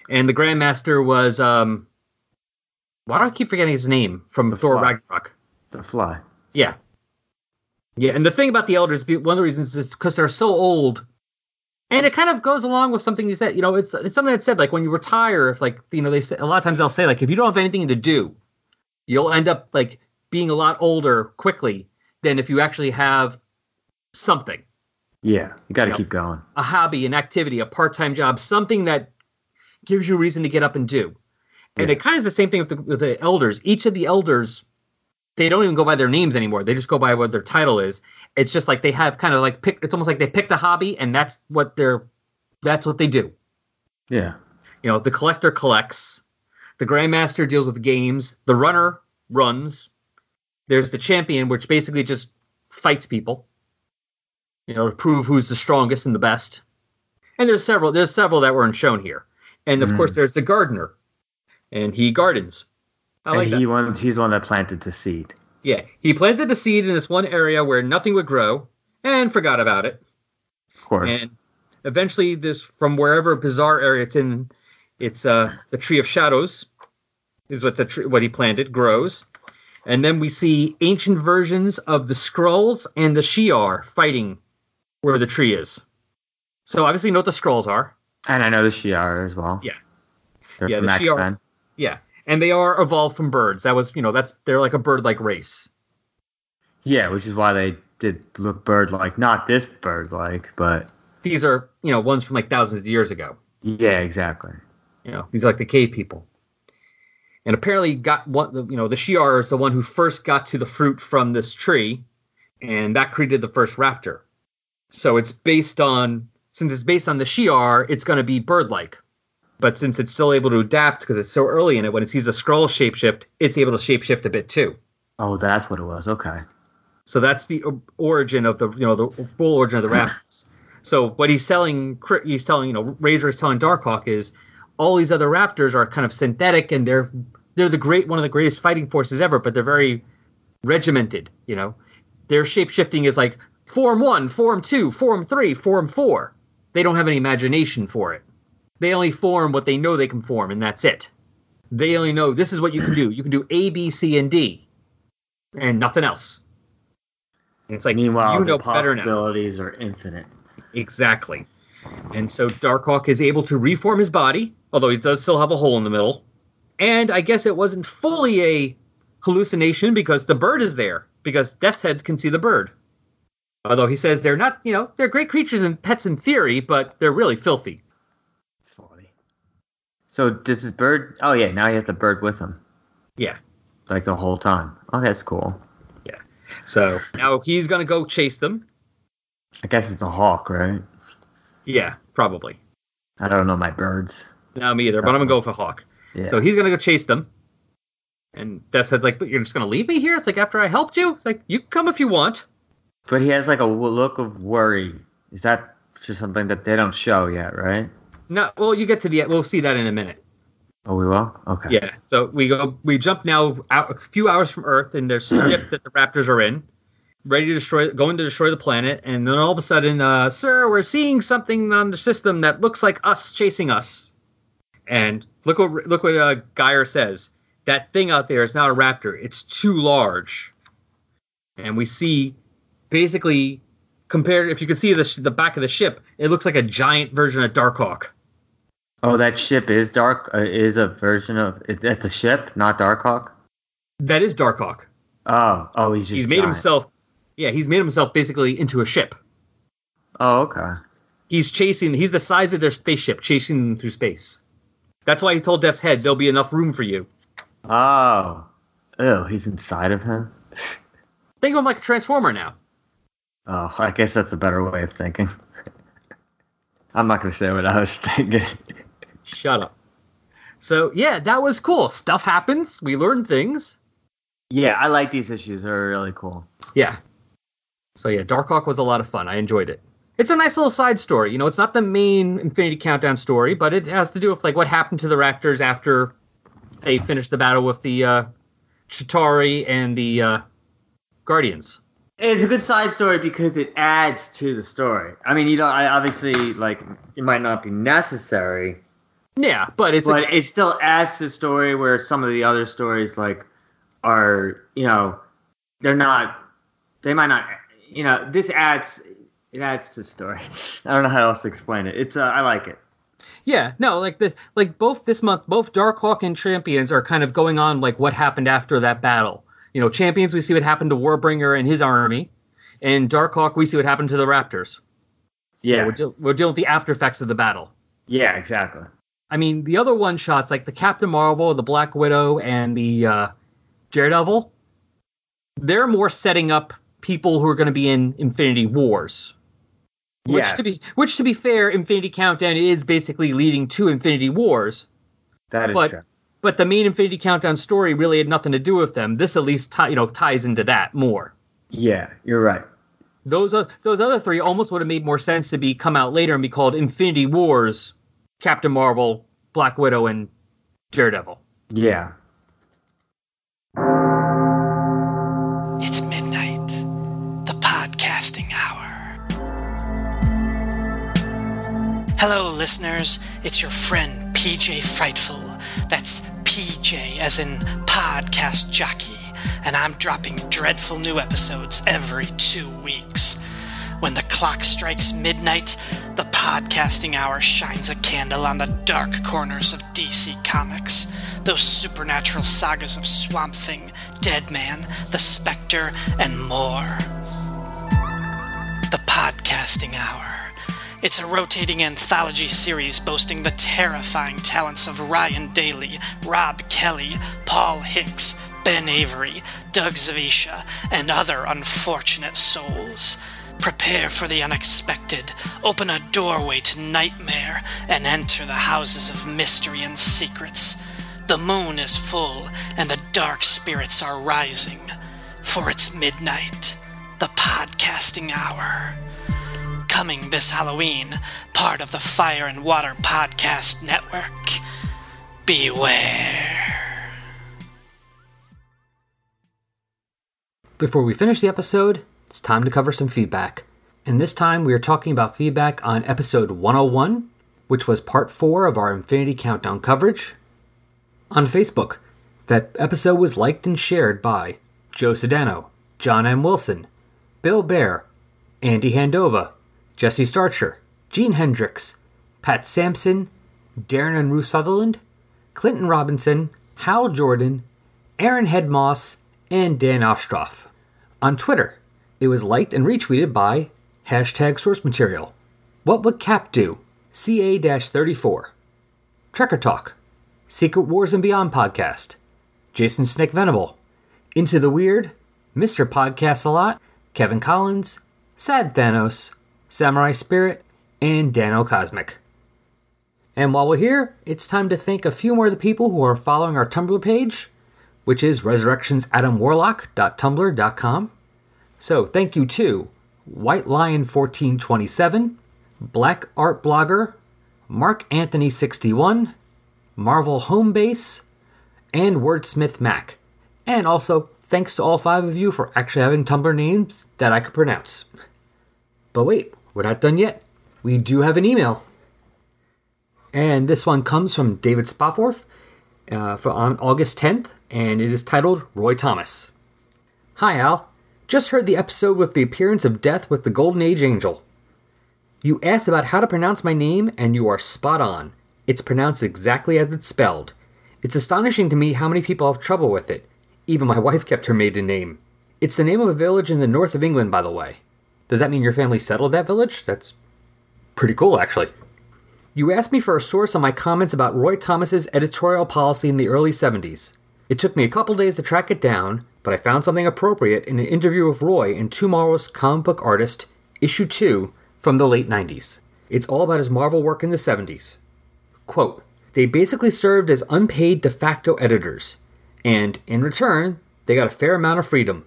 and the Grandmaster was um why do I keep forgetting his name from Thor Fly. Ragnarok? The Fly. Yeah. Yeah, and the thing about the elders, one of the reasons is because they're so old, and it kind of goes along with something you said. You know, it's it's something that said like when you retire, if like you know they say a lot of times they'll say like if you don't have anything to do, you'll end up like being a lot older quickly than if you actually have something Yeah, you got to keep going. a hobby, an activity, a part-time job, something that gives you a reason to get up and do. And it kind of is the same thing with the, with the elders. Each of the elders, they don't even go by their names anymore. They just go by what their title is. It's just like they have kind of like pick. It's almost like they picked a hobby, and that's what they're. That's what they do. Yeah. You know, the collector collects, the grandmaster deals with games, the runner runs. There's the champion, which basically just fights people. You know, to prove who's the strongest and the best. And there's several. There's several that weren't shown here. And of Mhm. course, there's the gardener, and he gardens. I and like he that. wants, he's the one that planted the seed. Yeah, he planted the seed in this one area where nothing would grow, and forgot about it. Of course. And eventually, this from wherever bizarre area it's in, it's uh the tree of shadows, is what the tree, what he planted grows, and then we see ancient versions of the Skrulls and the Shi'ar fighting where the tree is. So obviously, you know what the Skrulls are. and I know the Shi'ar as well. Yeah. They're Yeah, from the Shi'ar- Men. Yeah, and they are evolved from birds. That was you know that's they're like a bird-like race. Yeah, which is why they did look bird like. Not this bird like, but These are you know ones from like thousands of years ago. yeah, exactly. You know, these are like the cave people. And apparently, got what you know, the Shi'ar is the one who first got to the fruit from this tree, and that created the first raptor. So it's based on since it's based on the Shi'ar, it's going to be bird-like. But since it's still able to adapt because it's so early in it, when it sees a Skrull shapeshift, it's able to shapeshift a bit too. Oh, that's what it was. Okay. So that's the origin of the you know the full origin of the raptors. So what he's telling he's telling you know Razor is telling Darkhawk is all these other raptors are kind of synthetic and they're they're the great one of the greatest fighting forces ever, but they're very regimented. You know, their shapeshifting is like form one, form two, form three, form four. They don't have any imagination for it. They only form what they know they can form, and that's it. They only know this is what you can do. You can do A, B, C, and D, and nothing else. And it's like Meanwhile, you know the possibilities are infinite. Exactly. And so Darkhawk is able to reform his body, although he does still have a hole in the middle. And I guess it wasn't fully a hallucination because the bird is there, because Death's Heads can see the bird. Although he says they're not, you know, they're great creatures and pets in theory, but they're really filthy. Funny. So does his bird? Oh yeah, now he has the bird with him, Yeah. like the whole time. Okay, that's cool. Yeah. So now he's gonna go chase them. I guess it's a hawk, right? Yeah, probably. I don't know my birds. No, me either. But I'm gonna go with a hawk. Yeah. So he's gonna go chase them. And Death's like, "But you're just gonna leave me here?" It's like after I helped you. It's like you can come if you want. But he has like a look of worry. Is that just something that they don't show yet, right? No, well, you get to the. We'll see that in a minute. Oh, we will. Okay. Yeah. So we go. We jump now out a few hours from Earth, and there's ship that the Raptors are in, ready to destroy, going to destroy the planet. And then all of a sudden, uh, sir, we're seeing something on the system that looks like us chasing us. And look what look what uh, Gyre says. That thing out there is not a raptor. It's too large. And we see, basically, compared if you can see the sh- the back of the ship, it looks like a giant version of Darkhawk. Oh, that ship is dark. Uh, is a version of it, it's a ship, not Darkhawk. That is Darkhawk. Oh, oh, he's just he's made giant. himself yeah he's made himself basically into a ship Oh, okay. he's chasing he's the size of their spaceship chasing them through space that's why he told death's head there'll be enough room for you Oh, oh, he's inside of him. think of him like a transformer now Oh, I guess that's a better way of thinking. I'm not gonna say what I was thinking. shut up. So yeah that was cool. Stuff happens. We learn things. Yeah, I like these issues. They're really cool. yeah. So yeah darkhawk was a lot of fun. I enjoyed it. It's a nice little side story. You know it's not the main infinity countdown story but it has to do with like what happened to the raptors after they finished the battle with the uh Chitauri and the uh guardians It's a good side story because it adds to the story. I mean, you know, I obviously like it might not be necessary, Yeah, but it's but a, it still adds to the story where some of the other stories like are you know they're not they might not you know this adds it adds to the story. I don't know how else to explain it. It's uh, I like it. yeah, no, like this, like both this month, both Darkhawk and Champions are kind of going on like what happened after that battle. You know, Champions, we see what happened to Warbringer and his army, and Darkhawk, we see what happened to the Raptors. Yeah, we're, deal- we're dealing with the after effects of the battle. yeah, exactly. I mean, the other one shots like the Captain Marvel, the Black Widow, and the uh, Daredevil, they're more setting up people who are going to be in Infinity Wars. Which Yes. to be which to be fair, Infinity Countdown is basically leading to Infinity Wars. That is but true. But the main Infinity Countdown story really had nothing to do with them. This at least ti- you know ties into that more. Yeah, you're right. Those uh, those other three almost would have made more sense to be come out later and be called Infinity Wars, Captain Marvel, Black Widow, and Daredevil. Yeah. It's midnight, the podcasting hour. Hello, listeners. It's your friend PJ Frightful. That's PJ as in podcast jockey, and I'm dropping dreadful new episodes every two weeks. When the clock strikes midnight, the podcasting hour shines a candle on the dark corners of DC Comics. Those supernatural sagas of Swamp Thing, Deadman, The Spectre, and more. The Podcasting Hour. It's a rotating anthology series boasting the terrifying talents of Ryan Daly, Rob Kelly, Paul Hicks, Ben Avery, Doug Zawisza, and other unfortunate souls. Prepare for the unexpected, open a doorway to nightmare, and enter the houses of mystery and secrets. The moon is full, and the dark spirits are rising. For it's midnight, the podcasting hour. Coming this Halloween, part of the Fire and Water Podcast Network. Beware. Before we finish the episode, it's time to cover some feedback. And this time we are talking about feedback on episode 101, which was part 4 of our Infinity Countdown coverage. On Facebook, that episode was liked and shared by Joe Sedano, John M. Wilson, Bill Bear, Andy Handova, Jesse Starcher, Gene Hendricks, Pat Sampson, Darren and Ruth Sutherland, Clinton Robinson, Hal Jordan, Aaron Headmoss, and Dan Ostroff. On Twitter, it was liked and retweeted by hashtag source material. What would Cap do? CA 34. Trekker Talk. Secret Wars and Beyond podcast, Jason Snick Venable, Into the Weird, Mr. Podcast a Lot, Kevin Collins, Sad Thanos, Samurai Spirit, and Dano Cosmic. And while we're here, it's time to thank a few more of the people who are following our Tumblr page, which is resurrectionsadamwarlock.tumblr.com. So thank you to White Lion 1427, Black Art Blogger, Mark Anthony 61, Marvel Homebase, and Wordsmith Mac. And also thanks to all five of you for actually having Tumblr names that I could pronounce. But wait, we're not done yet. We do have an email. And this one comes from David Spofforth uh, for, on August 10th, and it is titled Roy Thomas. Hi, Al. Just heard the episode with the appearance of Death with the Golden Age Angel. You asked about how to pronounce my name, and you are spot on. It's pronounced exactly as it's spelled. It's astonishing to me how many people have trouble with it. Even my wife kept her maiden name. It's the name of a village in the north of England, by the way. Does that mean your family settled that village? That's pretty cool, actually. You asked me for a source on my comments about Roy Thomas's editorial policy in the early 70s. It took me a couple days to track it down, but I found something appropriate in an interview with Roy in TwoMorrows' Comic Book Artist, Issue 2, from the late 90s. It's all about his Marvel work in the 70s. Quote, they basically served as unpaid de facto editors, and in return, they got a fair amount of freedom.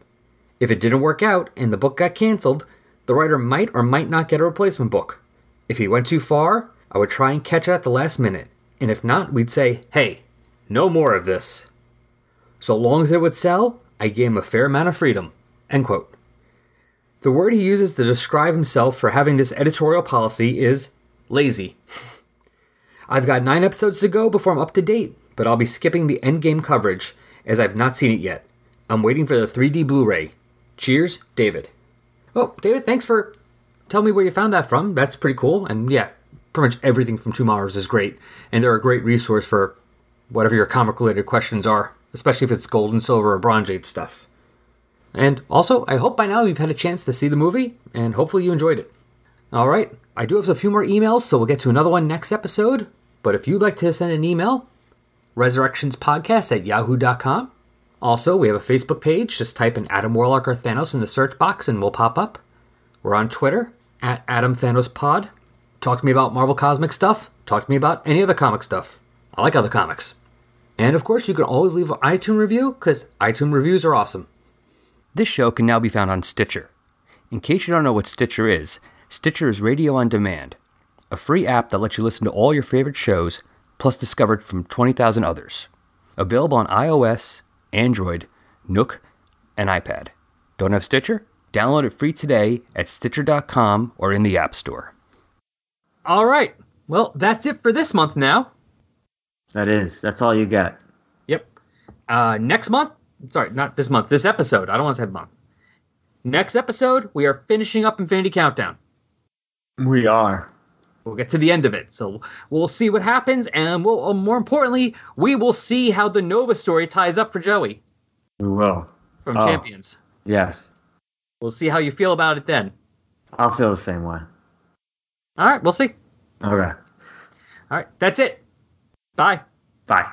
If it didn't work out and the book got canceled, the writer might or might not get a replacement book. If he went too far, I would try and catch it at the last minute, and if not, we'd say, hey, no more of this. So long as it would sell, I gave him a fair amount of freedom. End quote. The word he uses to describe himself for having this editorial policy is lazy. I've got nine episodes to go before I'm up to date, but I'll be skipping the endgame coverage as I've not seen it yet. I'm waiting for the 3D Blu ray. Cheers, David. Oh, David, thanks for telling me where you found that from. That's pretty cool. And yeah, pretty much everything from TwoMorrows is great, and they're a great resource for whatever your comic related questions are, especially if it's gold and silver or bronze age stuff. And also, I hope by now you've had a chance to see the movie, and hopefully you enjoyed it. Alright, I do have a few more emails, so we'll get to another one next episode. But if you'd like to send an email, resurrectionspodcast at yahoo.com. Also, we have a Facebook page. Just type in Adam Warlock or Thanos in the search box and we'll pop up. We're on Twitter at Adam Thanos Pod. Talk to me about Marvel Cosmic stuff. Talk to me about any other comic stuff. I like other comics. And of course, you can always leave an iTunes review because iTunes reviews are awesome. This show can now be found on Stitcher. In case you don't know what Stitcher is, Stitcher is radio on demand, a free app that lets you listen to all your favorite shows, plus discovered from 20,000 others. Available on iOS, Android, Nook, and iPad. Don't have Stitcher? Download it free today at Stitcher.com or in the App Store. All right. Well, that's it for this month now. That is. That's all you got. Yep. Uh, next month, sorry, not this month, this episode. I don't want to say month. Next episode, we are finishing up Infinity Countdown. We are. We'll get to the end of it. So we'll see what happens, and we'll, uh, more importantly, we will see how the Nova story ties up for Joey We will. from Oh. Champions. Yes. We'll see how you feel about it then. I'll feel the same way. All right, we'll see. Okay. All right, that's it. Bye. Bye.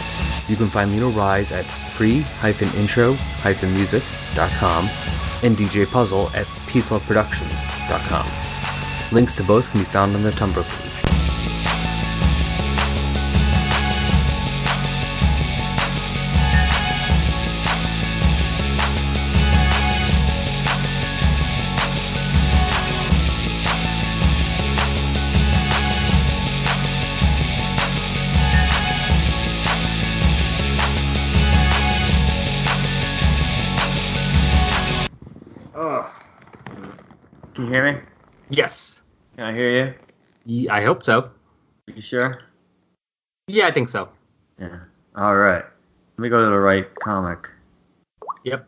You can find Lino Rise at free-intro-music.com and DJ Puzzle at peaceloveproductions.com. Links to both can be found on the Tumblr page. I hear you? Ye- I hope so. You sure? Yeah, I think so. Yeah. All right. Let me go to the right comic. Yep.